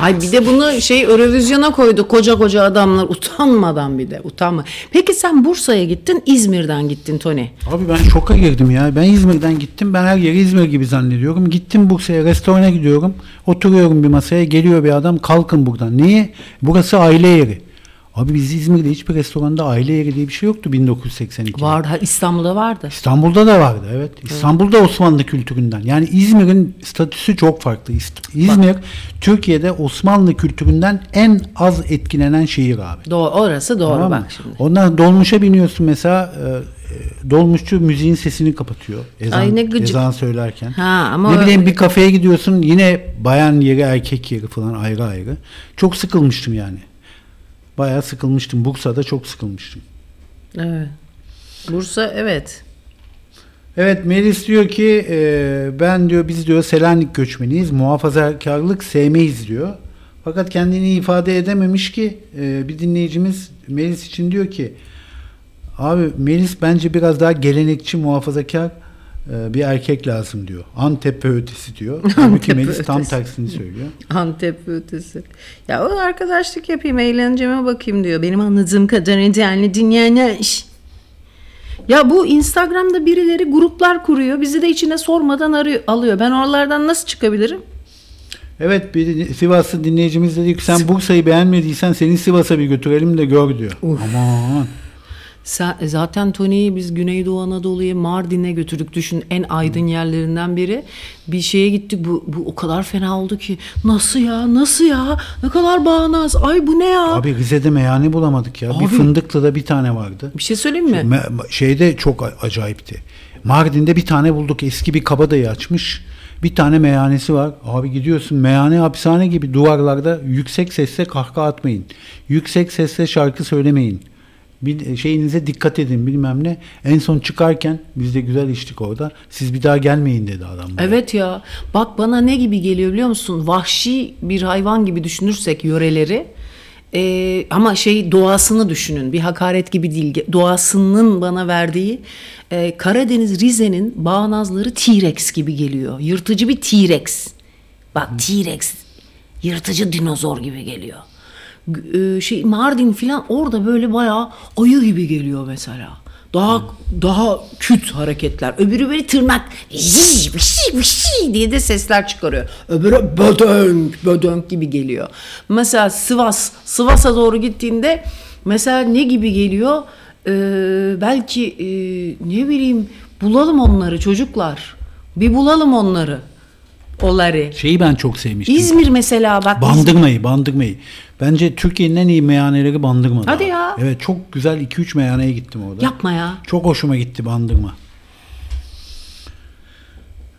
Ay bir de bunu şey Eurovizyona koydu koca koca adamlar utanmadan bir de utanma. Peki sen Bursa'ya gittin İzmir'den gittin Tony. Abi ben şoka girdim ya. Ben İzmir'den gittim. Ben her yeri İzmir gibi zannediyorum. Gittim Bursa'ya restorana gidiyorum. Oturuyorum bir masaya. Geliyor bir adam. Kalkın buradan. Niye? Burası aile yeri. Abi biz İzmir'de hiçbir restoranda aile yeri diye bir şey yoktu 1982'de. Vardı ha, İstanbul'da vardı. İstanbul'da da vardı evet. İstanbul'da Osmanlı kültüründen. Yani İzmir'in statüsü çok farklı. İzmir Türkiye'de Osmanlı kültüründen en az etkilenen şehir abi. Doğru, orası doğru Tamam bak şimdi. Ondan dolmuşa biniyorsun mesela e, e, dolmuşçu müziğin sesini kapatıyor. Ezan, Ay ne gıcık. ezan söylerken. Ha, ama ne bileyim bir kafeye gidiyorsun yine bayan yeri erkek yeri falan ayrı ayrı. Çok sıkılmıştım yani. Bayağı sıkılmıştım. Bursa'da çok sıkılmıştım. Evet. Bursa evet. Evet Melis diyor ki e, ben diyor biz diyor Selanik göçmeniyiz. Muhafazakarlık sevmeyiz diyor. Fakat kendini ifade edememiş ki e, bir dinleyicimiz Melis için diyor ki abi Melis bence biraz daha gelenekçi muhafazakar bir erkek lazım diyor. Antep ötesi diyor. <laughs> Halbuki Melis tam tersini söylüyor. <laughs> Antep ötesi. Ya o arkadaşlık yapayım eğlenceme bakayım diyor. Benim anladığım kadarıyla yani dinleyenler. Ya bu Instagram'da birileri gruplar kuruyor. Bizi de içine sormadan arıyor, alıyor. Ben oralardan nasıl çıkabilirim? Evet bir Sivaslı dinleyicimiz dedi ki sen Bursa'yı beğenmediysen seni Sivas'a bir götürelim de gör diyor. Aman. E, zaten Tony'yi biz Güneydoğu Anadolu'ya Mardin'e götürdük. Düşün en aydın yerlerinden biri. Bir şeye gittik. Bu, bu o kadar fena oldu ki. Nasıl ya? Nasıl ya? Ne kadar bağnaz. Ay bu ne ya? Abi Rize'de meyhane bulamadık ya. Abi- Bir Fındıklı'da bir tane vardı. bir şey söyleyeyim mi? Şeyde çok acayipti. Mardin'de bir tane bulduk. Eski bir kabadayı açmış. Bir tane meyhanesi var. Abi gidiyorsun meyhane hapishane gibi duvarlarda yüksek sesle kahkaha atmayın. Yüksek sesle şarkı söylemeyin. Bir şeyinize dikkat edin bilmem ne. En son çıkarken biz de güzel içtik orada. Siz bir daha gelmeyin dedi adam. bana. Evet ya. Bak bana ne gibi geliyor biliyor musun? Vahşi bir hayvan gibi düşünürsek yöreleri. Ee, ama şey doğasını düşünün. Bir hakaret gibi değil. Doğasının bana verdiği e, Karadeniz Rize'nin bağnazları T-Rex gibi geliyor. Yırtıcı bir T-Rex. Bak T-Rex yırtıcı dinozor gibi geliyor. E, şey Mardin filan orada böyle bayağı ayı gibi geliyor mesela. Daha daha küt hareketler. Öbürü böyle tırnak "Zi, vişi, vişi" diye de sesler çıkarıyor. Öbürü bödönk bödönk gibi geliyor. Mesela Sivas Sivas'a doğru gittiğinde mesela ne gibi geliyor? Ee, belki e, ne bileyim bulalım onları çocuklar. Bir bulalım onları. Onları. Şeyi ben çok sevmiştim. İzmir mesela bak. Bandırmayı, bandırmayı. Bence Türkiye'nin en iyi meyhaneleri bandırmada. Hadi ya. Evet çok güzel 2-3 meyhaneye gittim orada. Yapma ya. Çok hoşuma gitti bandırma.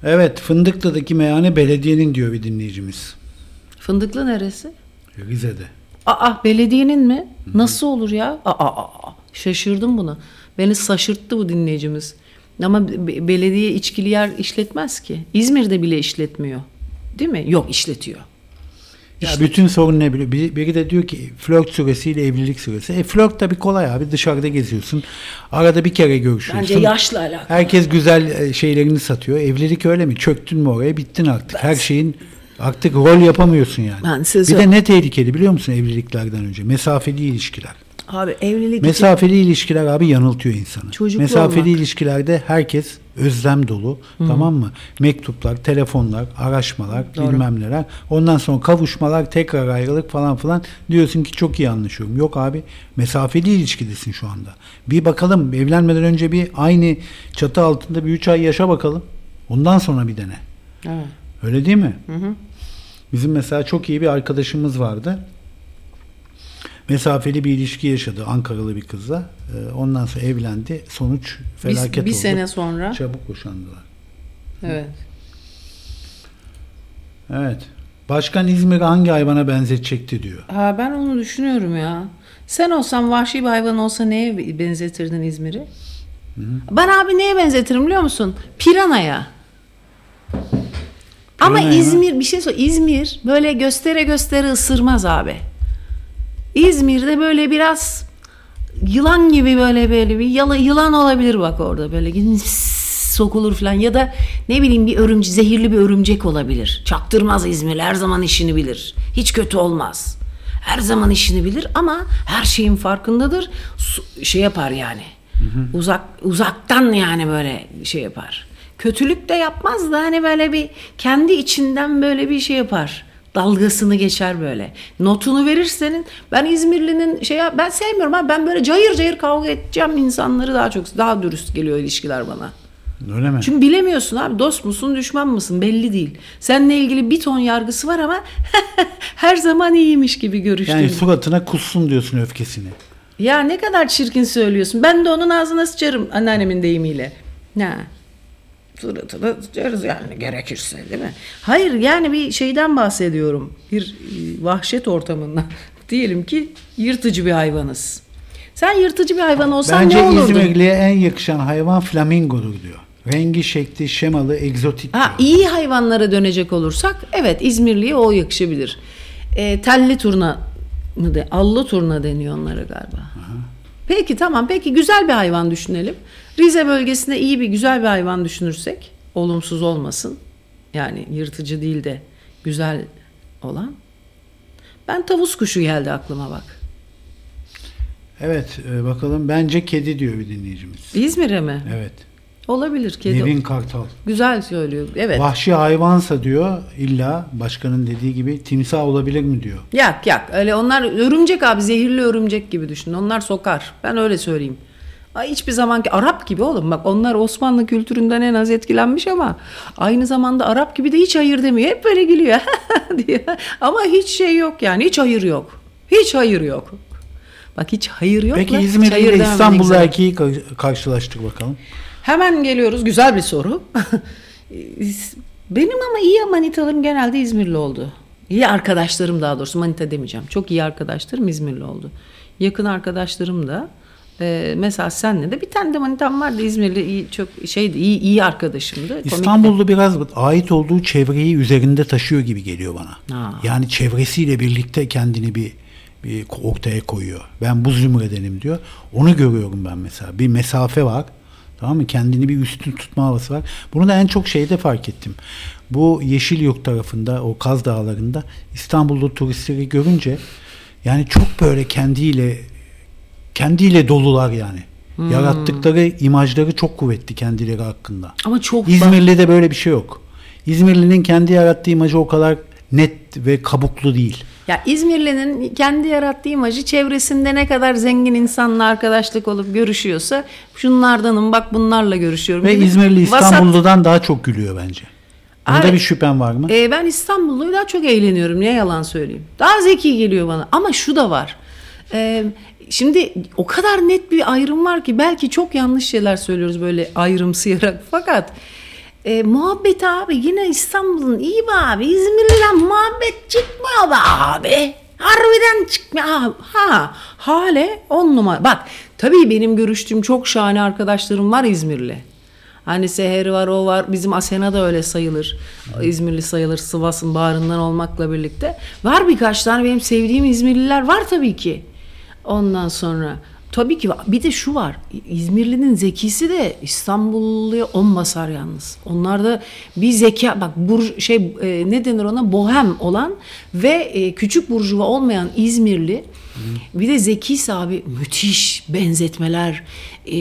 Evet Fındıklı'daki meyhane belediyenin diyor bir dinleyicimiz. Fındıklı neresi? Rize'de. Aa belediyenin mi? Nasıl olur ya? Aa, aa, aa. şaşırdım buna. Beni şaşırttı bu dinleyicimiz. Ama be- belediye içkili yer işletmez ki. İzmir'de bile işletmiyor. Değil mi? Yok işletiyor. Ya bütün sorun ne biliyor? Biri, biri de diyor ki flört süresiyle evlilik süresi. E flört tabii kolay abi dışarıda geziyorsun. Arada bir kere görüşüyorsun. Bence yaşla alakalı. Herkes güzel e, şeylerini satıyor. Evlilik öyle mi? Çöktün mü oraya bittin artık. Her şeyin Artık rol yapamıyorsun yani. Ben size bir de ne tehlikeli biliyor musun evliliklerden önce? Mesafeli ilişkiler. Abi evlilik için Mesafeli ilişkiler abi yanıltıyor insanı. Çocuklu Mesafeli olmak. ilişkilerde herkes özlem dolu. Tamam mı? Mektuplar, telefonlar, araşmalar, bilmem neler. Ondan sonra kavuşmalar, tekrar ayrılık falan filan. Diyorsun ki çok iyi anlaşıyorum. Yok abi mesafeli ilişkidesin şu anda. Bir bakalım evlenmeden önce bir aynı çatı altında bir üç ay yaşa bakalım. Ondan sonra bir dene. Evet. Öyle değil mi? Bizim mesela çok iyi bir arkadaşımız vardı. Mesafeli bir ilişki yaşadı Ankaralı bir kızla. Ee, Ondan sonra evlendi. Sonuç bir, felaket bir oldu. sene sonra Çabuk boşandılar. evet. Evet. Başkan İzmir'i hangi hayvana benzetecekti diyor. Ha ben onu düşünüyorum ya. Sen olsan vahşi bir hayvan olsa neye benzetirdin İzmir'i? Ben abi neye benzetirim biliyor musun? Piranaya. Ama Piranaya mı? İzmir bir şey söyle. İzmir böyle göstere göstere ısırmaz abi. İzmir'de böyle biraz yılan gibi böyle böyle bir yala, yılan olabilir bak orada böyle <laughs> sokulur falan ya da ne bileyim bir örümcek zehirli bir örümcek olabilir. Çaktırmaz İzmir her zaman işini bilir. Hiç kötü olmaz. Her zaman işini bilir ama her şeyin farkındadır. Şey yapar yani. Uzak uzaktan yani böyle şey yapar. Kötülük de yapmaz da hani böyle bir kendi içinden böyle bir şey yapar. Dalgasını geçer böyle. Notunu verir senin. Ben İzmirli'nin şey ben sevmiyorum ha ben böyle cayır cayır kavga edeceğim insanları daha çok daha dürüst geliyor ilişkiler bana. Öyle mi? Çünkü bilemiyorsun abi dost musun düşman mısın belli değil. Seninle ilgili bir ton yargısı var ama <laughs> her zaman iyiymiş gibi görüştüğün. yani suratına kussun diyorsun öfkesini. Ya ne kadar çirkin söylüyorsun. Ben de onun ağzına sıçarım anneannemin deyimiyle. Ne? Suratına sıçarız yani gerekirse değil mi? Hayır yani bir şeyden bahsediyorum. Bir e, vahşet ortamından. <laughs> Diyelim ki yırtıcı bir hayvanız. Sen yırtıcı bir hayvan olsan Bence ne olurdun? İzmirli'ye en yakışan hayvan flamingodur diyor. Rengi, şekli, şemalı, egzotik Ha, diyor. iyi hayvanlara dönecek olursak evet İzmirli'ye o yakışabilir. E, telli turna mı de, allı turna deniyor onlara galiba. Peki tamam peki güzel bir hayvan düşünelim. Rize bölgesinde iyi bir güzel bir hayvan düşünürsek olumsuz olmasın. Yani yırtıcı değil de güzel olan. Ben tavus kuşu geldi aklıma bak. Evet e, bakalım bence kedi diyor bir dinleyicimiz. İzmir'e mi? Evet. Olabilir kedi. Nevin Kartal. Güzel söylüyor. Evet. Vahşi hayvansa diyor illa başkanın dediği gibi timsah olabilir mi diyor. Yak yak. Öyle onlar örümcek abi zehirli örümcek gibi düşün. Onlar sokar. Ben öyle söyleyeyim. Ay hiçbir zaman ki Arap gibi oğlum bak onlar Osmanlı kültüründen en az etkilenmiş ama aynı zamanda Arap gibi de hiç hayır demiyor. Hep böyle gülüyor <laughs> diyor. Ama hiç şey yok yani hiç hayır yok. Hiç hayır yok. Bak hiç hayır yok. Peki ile dememek İstanbul'da erkeği ka- karşılaştık bakalım. Hemen geliyoruz. Güzel bir soru. <laughs> Benim ama iyi manitalarım genelde İzmirli oldu. İyi arkadaşlarım daha doğrusu manita demeyeceğim. Çok iyi arkadaşlarım İzmirli oldu. Yakın arkadaşlarım da e, mesela senle de bir tane de manitam vardı İzmirli iyi, çok şeydi iyi iyi arkadaşımdı. İstanbullu biraz ait olduğu çevreyi üzerinde taşıyor gibi geliyor bana. Ha. Yani çevresiyle birlikte kendini bir, bir ortaya koyuyor. Ben bu zümredenim diyor. Onu görüyorum ben mesela. Bir mesafe var. Tamam mı? Kendini bir üstün tutma havası var. Bunu da en çok şeyde fark ettim. Bu Yeşilyurt tarafında, o Kaz Dağları'nda İstanbullu turistleri görünce yani çok böyle kendiyle kendiyle dolular yani. Hmm. Yarattıkları imajları çok kuvvetli kendileri hakkında. Ama çok İzmirli'de böyle bir şey yok. İzmirli'nin kendi yarattığı imajı o kadar net ve kabuklu değil. Ya İzmirli'nin kendi yarattığı imajı çevresinde ne kadar zengin insanla arkadaşlık olup görüşüyorsa şunlardanım bak bunlarla görüşüyorum. Ve İzmirli vasat- İstanbullu'dan daha çok gülüyor bence. Bunda Abi, bir şüphen var mı? E, ben İstanbullu'yu daha çok eğleniyorum. Niye yalan söyleyeyim? Daha zeki geliyor bana. Ama şu da var. E, şimdi o kadar net bir ayrım var ki belki çok yanlış şeyler söylüyoruz böyle ayrımsayarak. <laughs> Fakat e, muhabbet abi yine İstanbul'un iyi be abi. İzmir'den muhabbet çıkmıyor be abi. Harbiden çıkmıyor. Ha, ha hale on numara. Bak tabii benim görüştüğüm çok şahane arkadaşlarım var İzmirli. Hani Seher var o var bizim Asena da öyle sayılır. İzmirli sayılır Sivas'ın bağrından olmakla birlikte. Var birkaç tane benim sevdiğim İzmirliler var tabii ki. Ondan sonra Tabii ki. Bir de şu var. İzmirli'nin zekisi de İstanbullu'ya on basar yalnız. Onlarda bir zeka bak bur şey e, ne denir ona bohem olan ve e, küçük burjuva olmayan İzmirli bir de zekisi abi müthiş benzetmeler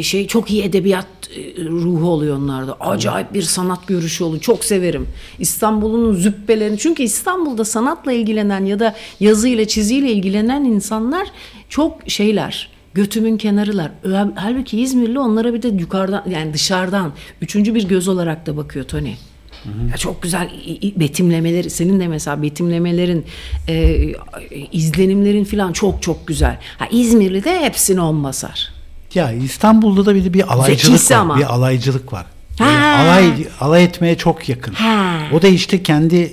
şey çok iyi edebiyat e, ruhu oluyor onlarda. Acayip bir sanat görüşü oluyor. Çok severim. İstanbul'un züppelerini çünkü İstanbul'da sanatla ilgilenen ya da yazıyla çiziyle ilgilenen insanlar çok şeyler götümün kenarılar. Halbuki İzmirli onlara bir de yukarıdan yani dışarıdan üçüncü bir göz olarak da bakıyor Tony. Ya çok güzel betimlemeleri senin de mesela betimlemelerin e, izlenimlerin falan çok çok güzel. Ha İzmirli de hepsini on basar. Ya İstanbul'da da bir de bir alaycılık Zekisi var. ama. Bir alaycılık var. Ha. alay alay etmeye çok yakın. Ha. O da işte kendi e,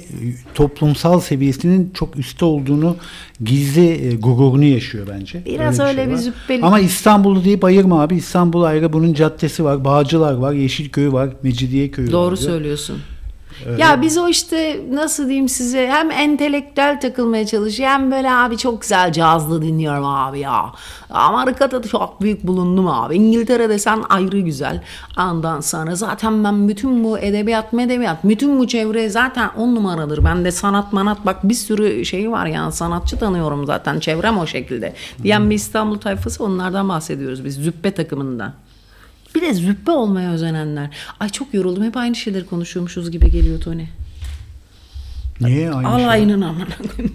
toplumsal seviyesinin çok üstte olduğunu gizli e, gururunu yaşıyor bence. Biraz bir öyle şey bir züppeli- Ama İstanbul'u deyip ayırma abi. İstanbul ayrı bunun caddesi var, Bağcılar var, Yeşilköy var, Mecidiyeköy var. Doğru söylüyorsun. Ya biz o işte nasıl diyeyim size hem entelektüel takılmaya çalışıyor hem böyle abi çok güzel cazlı dinliyorum abi ya. Amerika'da da çok büyük bulundum abi. İngiltere'de sen ayrı güzel. Ondan sonra zaten ben bütün bu edebiyat medebiyat bütün bu çevre zaten on numaradır. Ben de sanat manat bak bir sürü şey var yani sanatçı tanıyorum zaten çevrem o şekilde. Diyen bir İstanbul tayfası onlardan bahsediyoruz biz züppe takımından. Bir de züppe olmaya özenenler. Ay çok yoruldum. Hep aynı şeyleri konuşuyormuşuz gibi geliyor Tony. Niye aynı şey? Alayının amına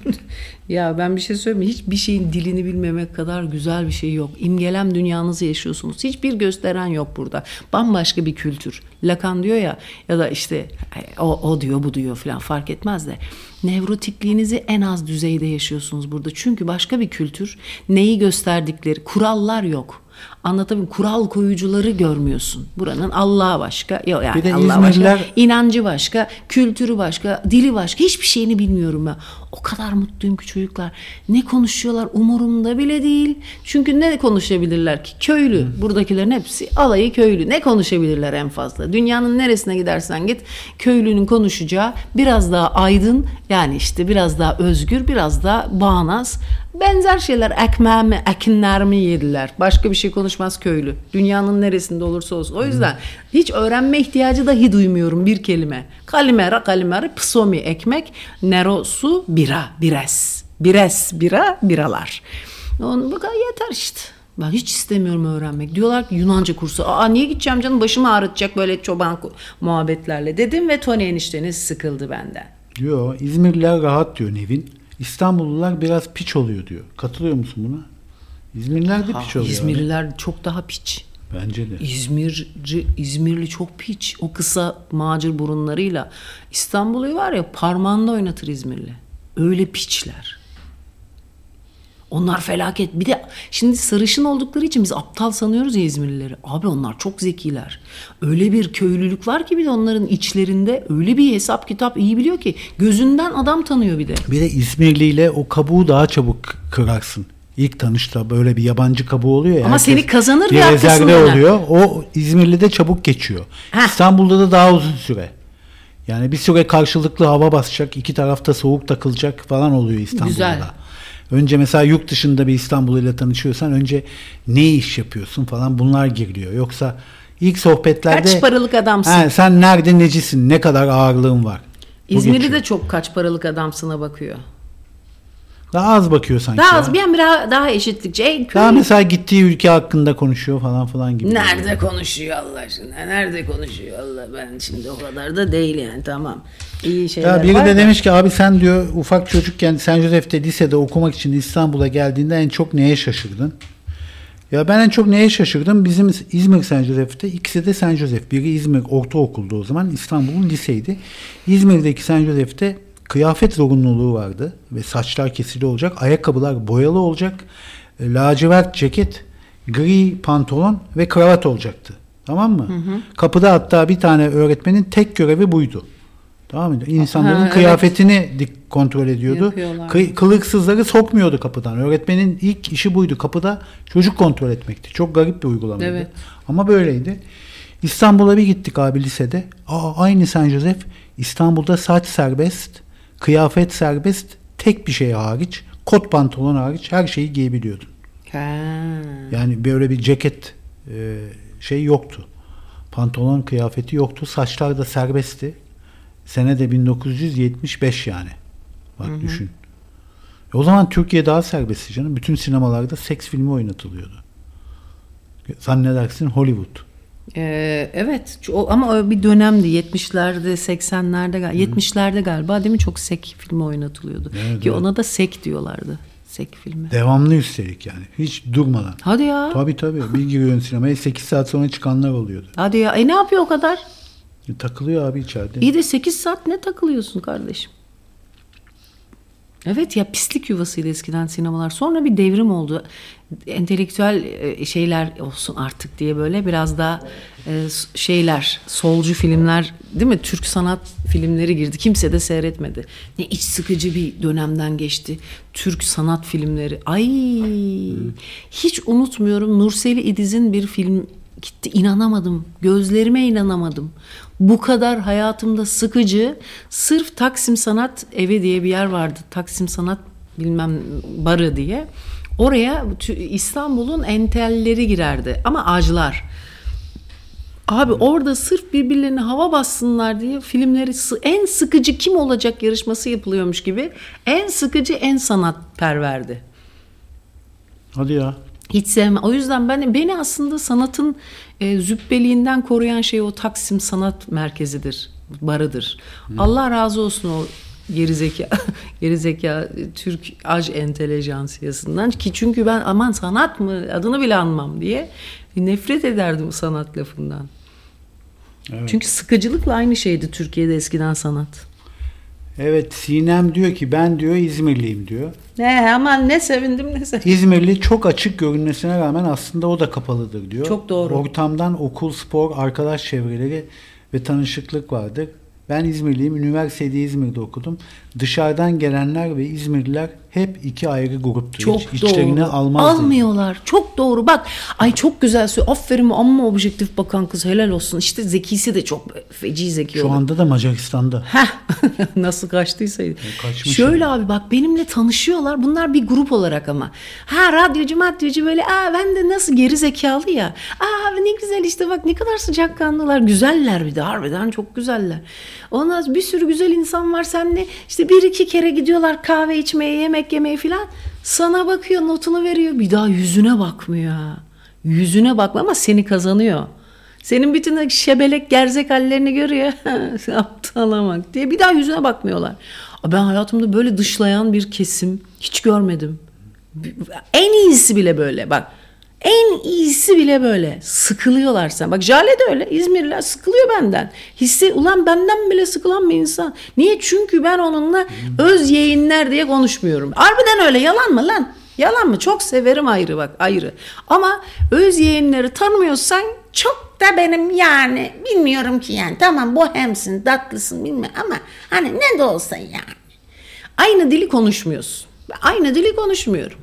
<laughs> ya ben bir şey söyleyeyim? Hiçbir şeyin dilini bilmemek kadar güzel bir şey yok. İmgelem dünyanızı yaşıyorsunuz. Hiçbir gösteren yok burada. Bambaşka bir kültür. Lacan diyor ya ya da işte o, o diyor bu diyor falan fark etmez de. Nevrotikliğinizi en az düzeyde yaşıyorsunuz burada. Çünkü başka bir kültür neyi gösterdikleri kurallar yok. Anlatabiliyor muyum? Kural koyucuları görmüyorsun. Buranın Allah'a başka, yok yani Bir Allah başka, İzmirliler- inancı başka, kültürü başka, dili başka. Hiçbir şeyini bilmiyorum ben. O kadar mutluyum ki çocuklar. Ne konuşuyorlar umurumda bile değil. Çünkü ne konuşabilirler ki? Köylü. Buradakilerin hepsi alayı köylü. Ne konuşabilirler en fazla? Dünyanın neresine gidersen git köylünün konuşacağı biraz daha aydın yani işte biraz daha özgür, biraz daha bağnaz. Benzer şeyler ekmeğimi, ekinlerimi yediler. Başka bir şey konuşmaz köylü. Dünyanın neresinde olursa olsun. O yüzden hiç öğrenme ihtiyacı dahi duymuyorum bir kelime. Kalimera, kalimera, psomi, ekmek, nero, su, bira, bires. Bires, bira, biralar. Onu, bu kadar yeter işte. Ben hiç istemiyorum öğrenmek. Diyorlar ki Yunanca kursu. Aa niye gideceğim canım başımı ağrıtacak böyle çoban muhabbetlerle dedim ve Tony enişteniz sıkıldı benden. Diyor İzmirliler rahat diyor Nevin. İstanbullular biraz piç oluyor diyor. Katılıyor musun buna? İzmirliler de Ha, piç oluyor. İzmirliler çok daha piç. Bence de. İzmirci, İzmirli çok piç. O kısa macir burunlarıyla. İstanbul'u var ya parmağında oynatır İzmirli. Öyle piçler. Onlar felaket. Bir de şimdi sarışın oldukları için biz aptal sanıyoruz ya İzmirlileri. Abi onlar çok zekiler. Öyle bir köylülük var ki bir de onların içlerinde öyle bir hesap kitap iyi biliyor ki gözünden adam tanıyor bir de. Bir de İzmirli ile o kabuğu daha çabuk kırarsın. İlk tanışta böyle bir yabancı kabuğu oluyor ya. Ama seni kazanır ve arkasından. oluyor. O İzmirli'de çabuk geçiyor. Heh. İstanbul'da da daha uzun süre. Yani bir süre karşılıklı hava basacak, iki tarafta soğuk takılacak falan oluyor İstanbul'da. Güzel. Önce mesela yurt dışında bir İstanbul ile tanışıyorsan önce ne iş yapıyorsun falan bunlar giriliyor. Yoksa ilk sohbetlerde Kaç paralık adamsın? "Ha, sen nerede necisin, ne kadar ağırlığın var. Geçiyor. de çok kaç paralık adamsına bakıyor. Daha az bakıyor sanki. Daha ya. az bir an daha, daha eşitlikçi. Ey, köy- Daha mesela gittiği ülke hakkında konuşuyor falan falan gibi. Nerede konuşuyor Allah aşkına? Nerede konuşuyor Allah? Ben şimdi o kadar da değil yani tamam. İyi şeyler Ya biri var de demiş ki abi sen diyor ufak çocukken San Jose'de lisede okumak için İstanbul'a geldiğinde en çok neye şaşırdın? Ya ben en çok neye şaşırdım? Bizim İzmir San Jose'de ikisi de San Josef. Biri İzmir ortaokulda o zaman İstanbul'un liseydi. İzmir'deki San Jose'de kıyafet zorunluluğu vardı ve saçlar kesili olacak, ayakkabılar boyalı olacak, e, lacivert ceket, gri pantolon ve kravat olacaktı. Tamam mı? Kapıda hatta bir tane öğretmenin tek görevi buydu. Tamam mı? İnsanların Ha, evet. kıyafetini dik- kontrol ediyordu. Kı- kılıksızları sokmuyordu kapıdan. Öğretmenin ilk işi buydu. Kapıda çocuk kontrol etmekti. Çok garip bir uygulamaydı. Evet. Ama böyleydi. İstanbul'a bir gittik abi lisede. Aa, aynı San Josef. İstanbul'da saç serbest, kıyafet serbest, tek bir şey hariç, kot pantolon hariç her şeyi giyebiliyordun. Yani böyle bir ceket e, şey yoktu. Pantolon kıyafeti yoktu. Saçlar da serbestti. Sene de 1975 yani. Bak Hı hı. düşün. E o zaman Türkiye daha serbestti canım. Bütün sinemalarda seks filmi oynatılıyordu. Zannedersin Hollywood. Ee, evet o- ama o bir dönemdi 70'lerde 80'lerde gal- 70'lerde galiba değil mi çok sek filmi oynatılıyordu. Evet, Ki evet. ona da sek diyorlardı. Sek filmi. Devamlı üstelik yani. Hiç durmadan. Hadi ya. Tabii tabii. Bir giriyorsun sinemaya 8 saat sonra çıkanlar oluyordu. Hadi ya. E ne yapıyor o kadar? Takılıyor abi içeride. İyi de 8 saat ne takılıyorsun kardeşim? Evet ya pislik yuvasıydı eskiden sinemalar. Sonra bir devrim oldu. Entelektüel e, şeyler olsun artık diye böyle biraz daha e, şeyler, solcu filmler değil mi? Türk sanat filmleri girdi. Kimse de seyretmedi. Ne iç sıkıcı bir dönemden geçti. Türk sanat filmleri. Ay hiç unutmuyorum Nurseli İdiz'in bir film gitti. İnanamadım. Gözlerime inanamadım. Bu kadar hayatımda sıkıcı sırf Taksim Sanat Evi diye bir yer vardı. Taksim Sanat bilmem barı diye. Oraya İstanbul'un entelleri girerdi ama ağaçlar. Abi orada sırf birbirlerine hava bassınlar diye filmleri en sıkıcı kim olacak yarışması yapılıyormuş gibi en sıkıcı en sanatperverdi. Hadi ya. Hiç sevmem. O yüzden ben beni aslında sanatın e, züppeliğinden koruyan şey o Taksim Sanat Merkezi'dir, barıdır. Allah razı olsun o gerizeka, <laughs> gerizeka e, Türk aj entelejansiyasından ki çünkü ben aman sanat mı adını bile anmam diye nefret ederdim sanat lafından. Evet. Çünkü sıkıcılıkla aynı şeydi Türkiye'de eskiden sanat. Evet Sinem diyor ki ben diyor İzmirliyim diyor. Ne aman ne sevindim ne sevindim. İzmirli çok açık görünmesine rağmen aslında o da kapalıdır diyor. Çok doğru. Ortamdan okul, spor, arkadaş çevreleri ve tanışıklık vardır. Ben İzmirliyim. Üniversiteyi İzmir'de okudum. Dışarıdan gelenler ve İzmirliler hep iki ayrı gruptur. Çok Hiç içlerine doğru. almaz. Almıyorlar. Çok doğru. Bak ay çok güzel söylüyor. Aferin amma objektif bakan kız helal olsun. İşte zekisi de çok feci zeki Şu olur. anda da Macaristan'da. <laughs> Nasıl kaçtıysa. kaçmış Şöyle abi bak benimle tanışıyorlar. Bunlar bir grup olarak ama. Ha radyocu madyocu böyle aa ben de nasıl geri zekalı ya. Aa ne güzel işte bak ne kadar sıcakkanlılar. Güzeller bir de harbiden çok güzeller. Ondan bir sürü güzel insan var. Sen de işte bir iki kere gidiyorlar kahve içmeye yemek yemeye filan. Sana bakıyor notunu veriyor. Bir daha yüzüne bakmıyor. ha. Yüzüne bakma ama seni kazanıyor. Senin bütün şebelek gerzek hallerini görüyor. <laughs> Aptalamak diye bir daha yüzüne bakmıyorlar. Ben hayatımda böyle dışlayan bir kesim hiç görmedim. En iyisi bile böyle bak. En iyisi bile böyle. Sıkılıyorlar sen. Bak Jale de öyle. İzmirliler sıkılıyor benden. Hissi ulan benden bile sıkılan bir insan. Niye? Çünkü ben onunla öz yeğenler diye konuşmuyorum. Harbiden öyle. Yalan mı lan? Yalan mı? Çok severim ayrı bak ayrı. Ama öz yeğenleri tanımıyorsan çok da benim yani bilmiyorum ki yani tamam bohemsin tatlısın bilmem ama hani ne de olsa yani. Aynı dili konuşmuyorsun. Aynı dili konuşmuyorum.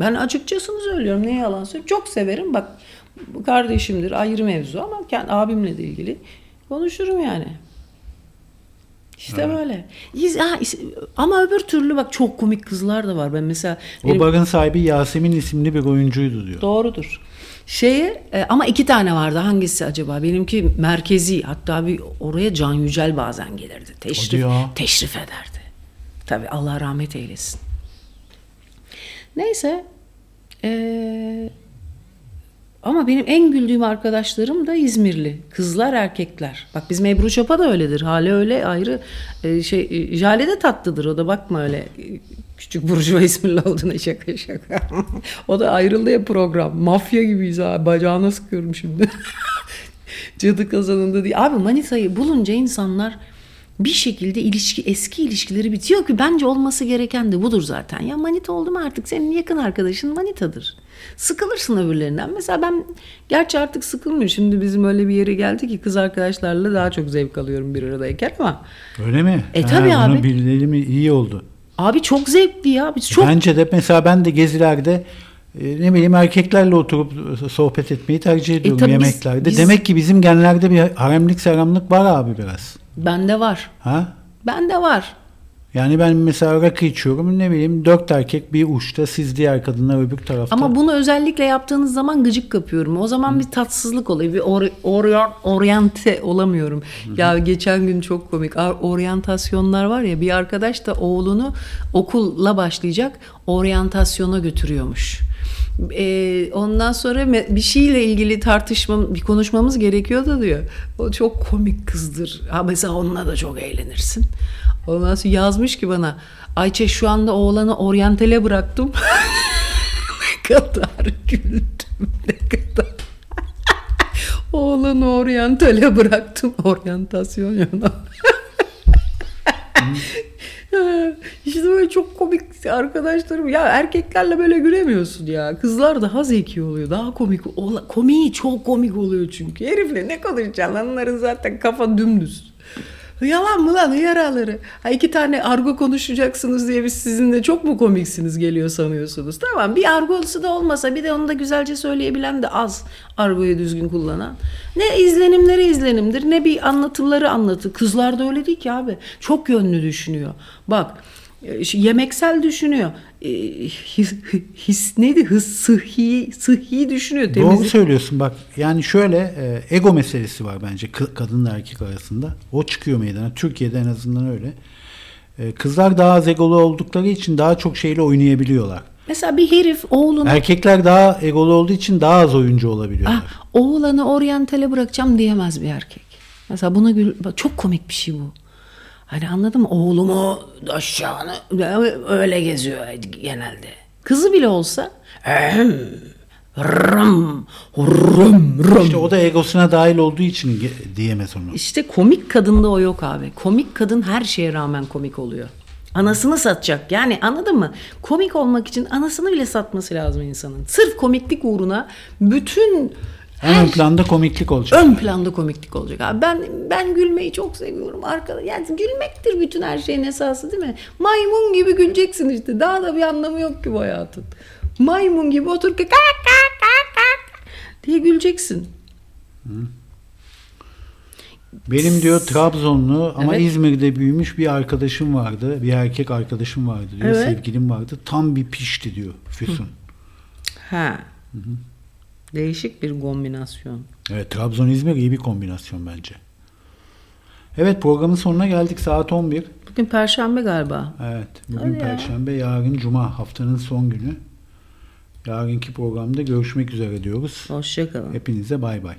Ben açıkçasını söylüyorum. Ne yalan söylüyorum. Çok severim. Bak kardeşimdir ayrı mevzu ama kendi abimle de ilgili konuşurum yani. İşte böyle. İz- ha, Ama öbür türlü bak çok komik kızlar da var. Ben mesela O benim- barın sahibi Yasemin isimli bir oyuncuydu diyor. Doğrudur. Şeyi e, ama iki tane vardı. Hangisi acaba? Benimki merkezi. Hatta bir oraya Can Yücel bazen gelirdi. Teşrif, teşrif ederdi. Tabii Allah rahmet eylesin. Neyse. E, ama benim en güldüğüm arkadaşlarım da İzmirli. Kızlar, erkekler. Bak bizim Ebru Çapa da öyledir. Hale öyle ayrı. E, şey, e, Jale de tatlıdır. O da bakma öyle e, küçük burjuva İzmirli olduğuna şaka şaka. <laughs> o da ayrıldı ya program. Mafya gibiyiz ha. Bacağına sıkıyorum şimdi. <laughs> Cadı kazanında diye. Abi Manita'yı bulunca insanlar bir şekilde ilişki eski ilişkileri bitiyor ki bence olması gereken de budur zaten. Ya manita oldu mu artık senin yakın arkadaşın manitadır. Sıkılırsın öbürlerinden. Mesela ben gerçi artık sıkılmıyor. Şimdi bizim öyle bir yere geldi ki kız arkadaşlarla daha çok zevk alıyorum bir aradayken ama Öyle mi? E, tabii bunu abi. bildiğim mi iyi oldu. abi çok zevkli ya. Biz çok Bence de mesela ben de gezilerde e, ne bileyim erkeklerle oturup e, sohbet etmeyi tercih ediyorum tabii biz- yemeklerde. biz- Demek ki bizim genlerde bir haremlik seramlık var abi biraz. Bende var. Ha? Bende var. Yani ben mesela rakı içiyorum ne bileyim dört erkek bir uçta siz diğer kadınlar öbür tarafta. Ama bunu özellikle yaptığınız zaman gıcık kapıyorum. O zaman bir tatsızlık oluyor. Bir or- oryan- oryante olamıyorum. Ya geçen gün çok komik. Ar- Oryantasyonlar var ya bir arkadaş da oğlunu okulla başlayacak oryantasyona götürüyormuş. Ee, ondan sonra bir şeyle ilgili tartışma, bir konuşmamız gerekiyor da diyor. O çok komik kızdır. Ha mesela onunla da çok eğlenirsin. Ondan sonra yazmış ki bana Ayça şu anda oğlanı oryantale bıraktım. <laughs> ne kadar güldüm ne kadar. <laughs> Oğlanı oryantale bıraktım. Oryantasyon yana. <laughs> işte böyle çok komik arkadaşlarım. Ya erkeklerle böyle gülemiyorsun ya. Kızlar daha zeki oluyor. Daha komik. Komiği çok komik oluyor çünkü. Herifle ne konuşacaksın? Onların zaten kafa dümdüz. Yalan mı lan yaraları? Ha iki tane argo konuşacaksınız diye biz sizinle çok mu komiksiniz geliyor sanıyorsunuz? Tamam bir argosu da olmasa bir de onu da güzelce söyleyebilen de az argoyu düzgün kullanan. Ne izlenimleri izlenimdir ne bir anlatımları anlatı. Kızlar da öyle değil ki abi. Çok yönlü düşünüyor. Bak yemeksel düşünüyor. E, His, his neydi? Hız, sıhhi, sıhhi düşünüyor. Doğru Temizlik- söylüyorsun bak. Yani şöyle e, ego meselesi var bence kadınla erkek arasında. O çıkıyor meydana. Türkiye'de en azından öyle. E, kızlar daha az egolu oldukları için daha çok şeyle oynayabiliyorlar. Mesela bir herif oğlunu Erkekler daha egolu olduğu için daha az oyuncu olabiliyorlar. Ah, oğlanı oryantale bırakacağım diyemez bir erkek. Mesela buna gül, çok komik bir şey bu. Hani anladın mı? Oğlumu aşağını öyle geziyor genelde. Kızı bile olsa ram, ram, ram. İşte o da egosuna dahil olduğu için diyemez onu. İşte komik kadında o yok abi. Komik kadın her şeye rağmen komik oluyor. Anasını satacak. Yani anladın mı? Komik olmak için anasını bile satması lazım insanın. Sırf komiklik uğruna bütün En ön planda komiklik olacak. ön planda komiklik olacak. Abi ben ben gülmeyi çok seviyorum arkada. Yani gülmektir bütün her şeyin esası değil mi? Maymun gibi güleceksin işte. Daha da bir anlamı yok ki bu hayatın. Maymun gibi otur ki kak kak kak kak diye güleceksin. Benim diyor Trabzonlu ama Evet. İzmir'de büyümüş bir arkadaşım vardı. Bir erkek arkadaşım vardı diyor. Evet. Sevgilim vardı. Tam bir pişti diyor Füsun. Ha. Değişik bir kombinasyon. Evet Trabzon İzmir iyi bir kombinasyon bence. Evet programın sonuna geldik saat 11. Bugün perşembe galiba. Evet bugün ya. perşembe yarın cuma haftanın son günü. Yarınki programda görüşmek üzere diyoruz. Hoşçakalın. Hepinize bay bay.